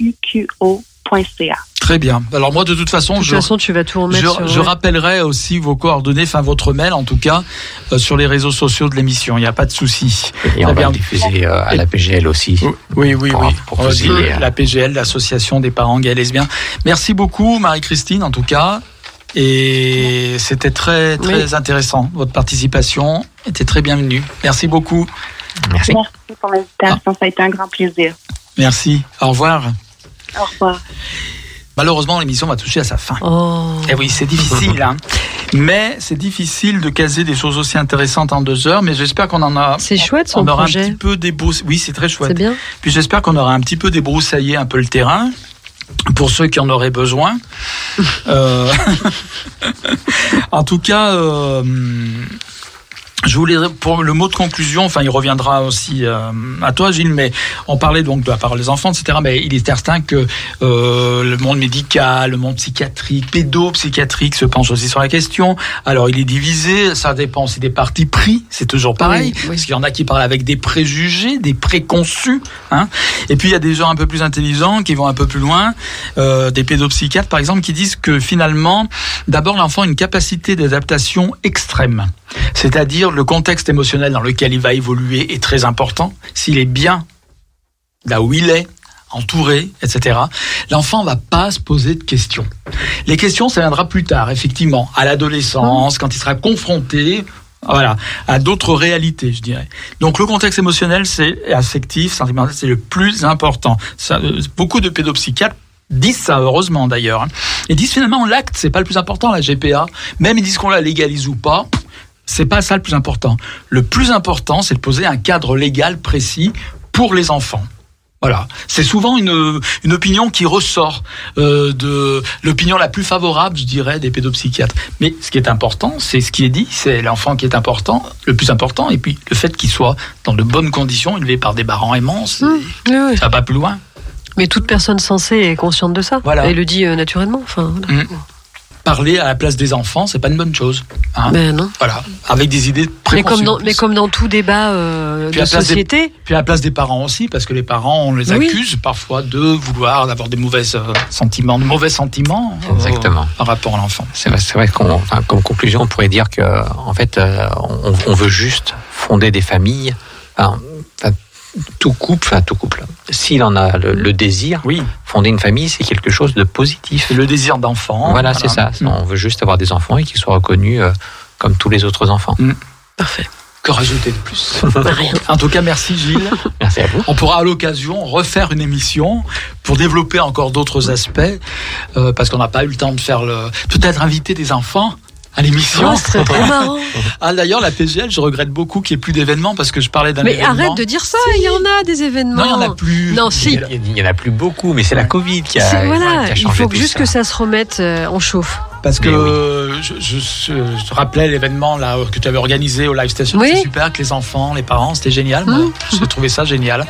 gpa.uqo.ca. très bien. Alors moi, de toute façon, De toute je, façon, tu vas tout remettre je, sur. je rappellerai aussi vos coordonnées, enfin votre mail en tout cas, euh, sur les réseaux sociaux de l'émission. Il n'y a pas de souci. Et on va bien. le diffuser euh, à la PGL aussi. Oui, oui, Pour- oui. pour Euh, la PGL, l'association des parents gays et lesbiens. Merci beaucoup, Marie-Christine, en tout cas. Et c'était très, très Oui. intéressant. Votre participation était très bienvenue. Merci beaucoup. Merci. Merci pour l'invitation, ça a été un grand plaisir. Merci. Au revoir. Au revoir. Malheureusement, l'émission va toucher à sa fin. Oh. Eh oui, c'est difficile, hein. Mais c'est difficile de caser des choses aussi intéressantes en deux heures. Mais j'espère qu'on en a. C'est chouette son on aura un petit peu débroussé. Oui, c'est très C'est chouette. bien. Puis j'espère qu'on aura un petit peu débroussaillé un peu le terrain pour ceux qui en auraient besoin. Euh, en tout cas, euh, je voulais pour le mot de conclusion, enfin il reviendra aussi euh, à toi Gilles, mais on parlait donc de la parole des enfants, etc. Mais il est certain que euh, le monde médical, le monde psychiatrique, pédopsychiatrique se penche aussi sur la question. Alors il est divisé, ça dépend aussi des partis pris, c'est toujours pareil, Oui, oui. parce qu'il y en a qui parlent avec des préjugés, des préconçus, hein. Et puis il y a des gens un peu plus intelligents qui vont un peu plus loin, euh, des pédopsychiatres par exemple, qui disent que finalement, d'abord l'enfant a une capacité d'adaptation extrême. C'est-à-dire le contexte émotionnel dans lequel il va évoluer est très important. S'il est bien là où il est, entouré, etc., l'enfant va pas se poser de questions. Les questions, ça viendra plus tard, effectivement, à l'adolescence, quand il sera confronté voilà, à d'autres réalités, je dirais. Donc le contexte émotionnel, c'est affectif, sentimental, c'est le plus important. Ça, euh, beaucoup de pédopsychiatres disent ça, heureusement d'ailleurs. hein. Ils disent finalement l'acte, c'est pas le plus important, la GPA. Même ils disent qu'on la légalise ou pas, c'est pas ça le plus important. Le plus important, c'est de poser un cadre légal précis pour les enfants. Voilà, c'est souvent une, une opinion qui ressort euh, de l'opinion la plus favorable, je dirais, des pédopsychiatres. Mais ce qui est important, c'est ce qui est dit, c'est l'enfant qui est important, le plus important, et puis le fait qu'il soit dans de bonnes conditions, élevé par des parents aimants, Mmh, oui, oui. ça va pas plus loin. Mais toute personne sensée est consciente de ça. Voilà. Et le dit euh, naturellement. Enfin, voilà. Mmh. Parler à la place des enfants, c'est pas une bonne chose. hein. Ben non. Voilà, avec des idées Mais comme, dans, mais comme dans tout débat euh, de la place des- société, Puis à la place des parents aussi, parce que les parents, on les Oui. accuse parfois de vouloir d'avoir des mauvais euh, sentiments, de mauvais sentiments euh, Exactement. par rapport à l'enfant. C'est vrai, c'est vrai qu'on, enfin, comme conclusion, on pourrait dire que, en fait, euh, on, on veut juste fonder des familles. Enfin, tout couple, enfin tout couple. S'il en a le, le désir, Oui, fonder une famille, c'est quelque chose de positif. le désir d'enfant. Voilà, c'est ça. Mm. On veut juste avoir des enfants et qu'ils soient reconnus euh, comme tous les autres enfants. parfait. Que rajouter de plus? Rien. En tout cas, merci Gilles. Merci à vous. On pourra à l'occasion refaire une émission pour développer encore d'autres aspects, euh, parce qu'on n'a pas eu le temps de faire le. Peut-être inviter des enfants à l'émission. Oh, trop marrant. Ah d'ailleurs, la PGL, je regrette beaucoup qu'il n'y ait plus d'événements parce que je parlais d'un Mais événement. arrête de dire ça, il y en a des événements. Non, il n'y en a plus. Non, si. Il y, a- il y en a plus beaucoup, mais c'est la Covid qui a, C'est- voilà, qui a il changé faut tout juste ça. que ça se remette euh, en chauffe. Parce que Mais oui. euh, je, je, je- je te rappelais l'événement là que tu avais organisé au Live Station. Oui. C'est super avec les enfants, les parents, c'était génial. Moi, Mmh. j'ai trouvé ça génial.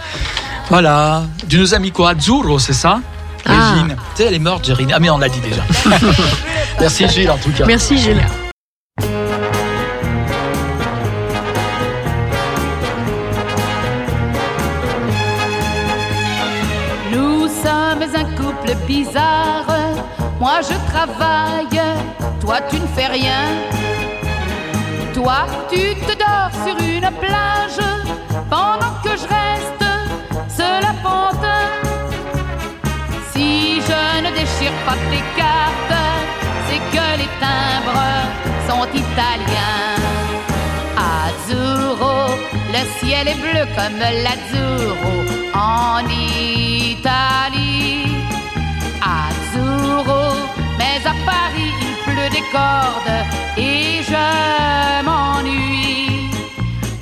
Voilà. Tu nous as mis quoi? Azzurro, c'est ça? Ah. Régine. Tu sais, elle est morte, Gérine. Ah, mais on l'a dit déjà. Merci Gilles, en tout cas. Merci Gilles. Nous sommes un couple bizarre. Moi je travaille, toi tu ne fais rien. Toi tu te dors sur une plage pendant que c'est que les timbres sont italiens. Azzurro, le ciel est bleu comme l'azzurro en Italie. Azzurro, mais à Paris il pleut des cordes et je m'ennuie.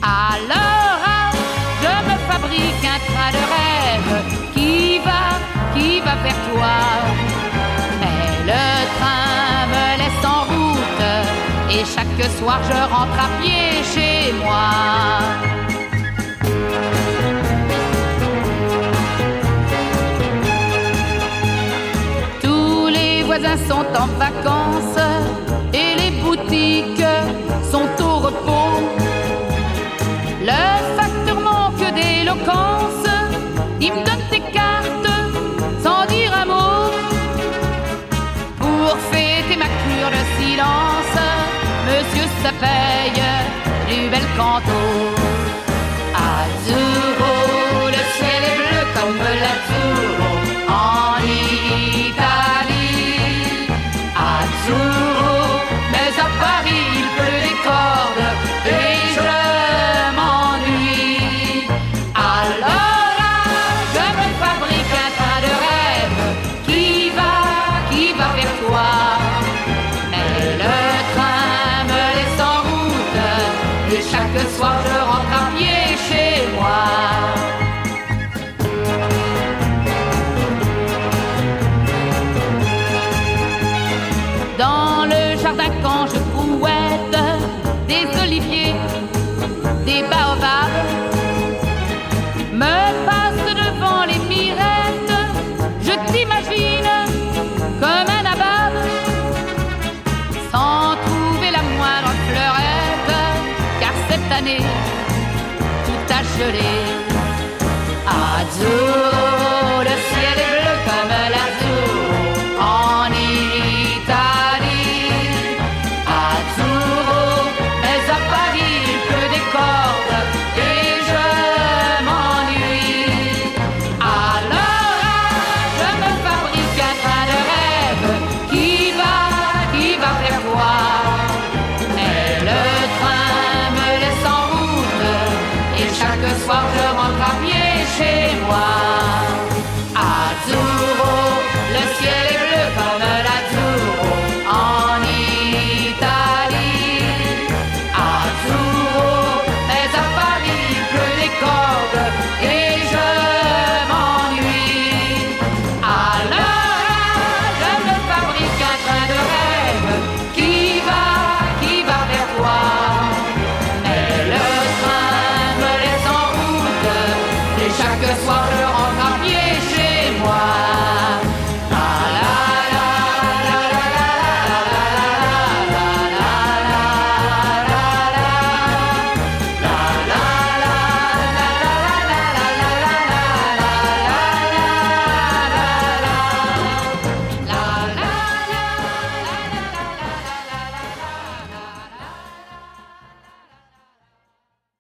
Alors je me fabrique un train de rêve qui va, qui va vers toi? Le train me laisse en route et chaque soir je rentre à pied chez moi. Tous les voisins sont en vacances et les boutiques sont au repos. Le facteur manque d'éloquence, monsieur ça paye du bel canto. Azzurro, le ciel est bleu comme l'azzurro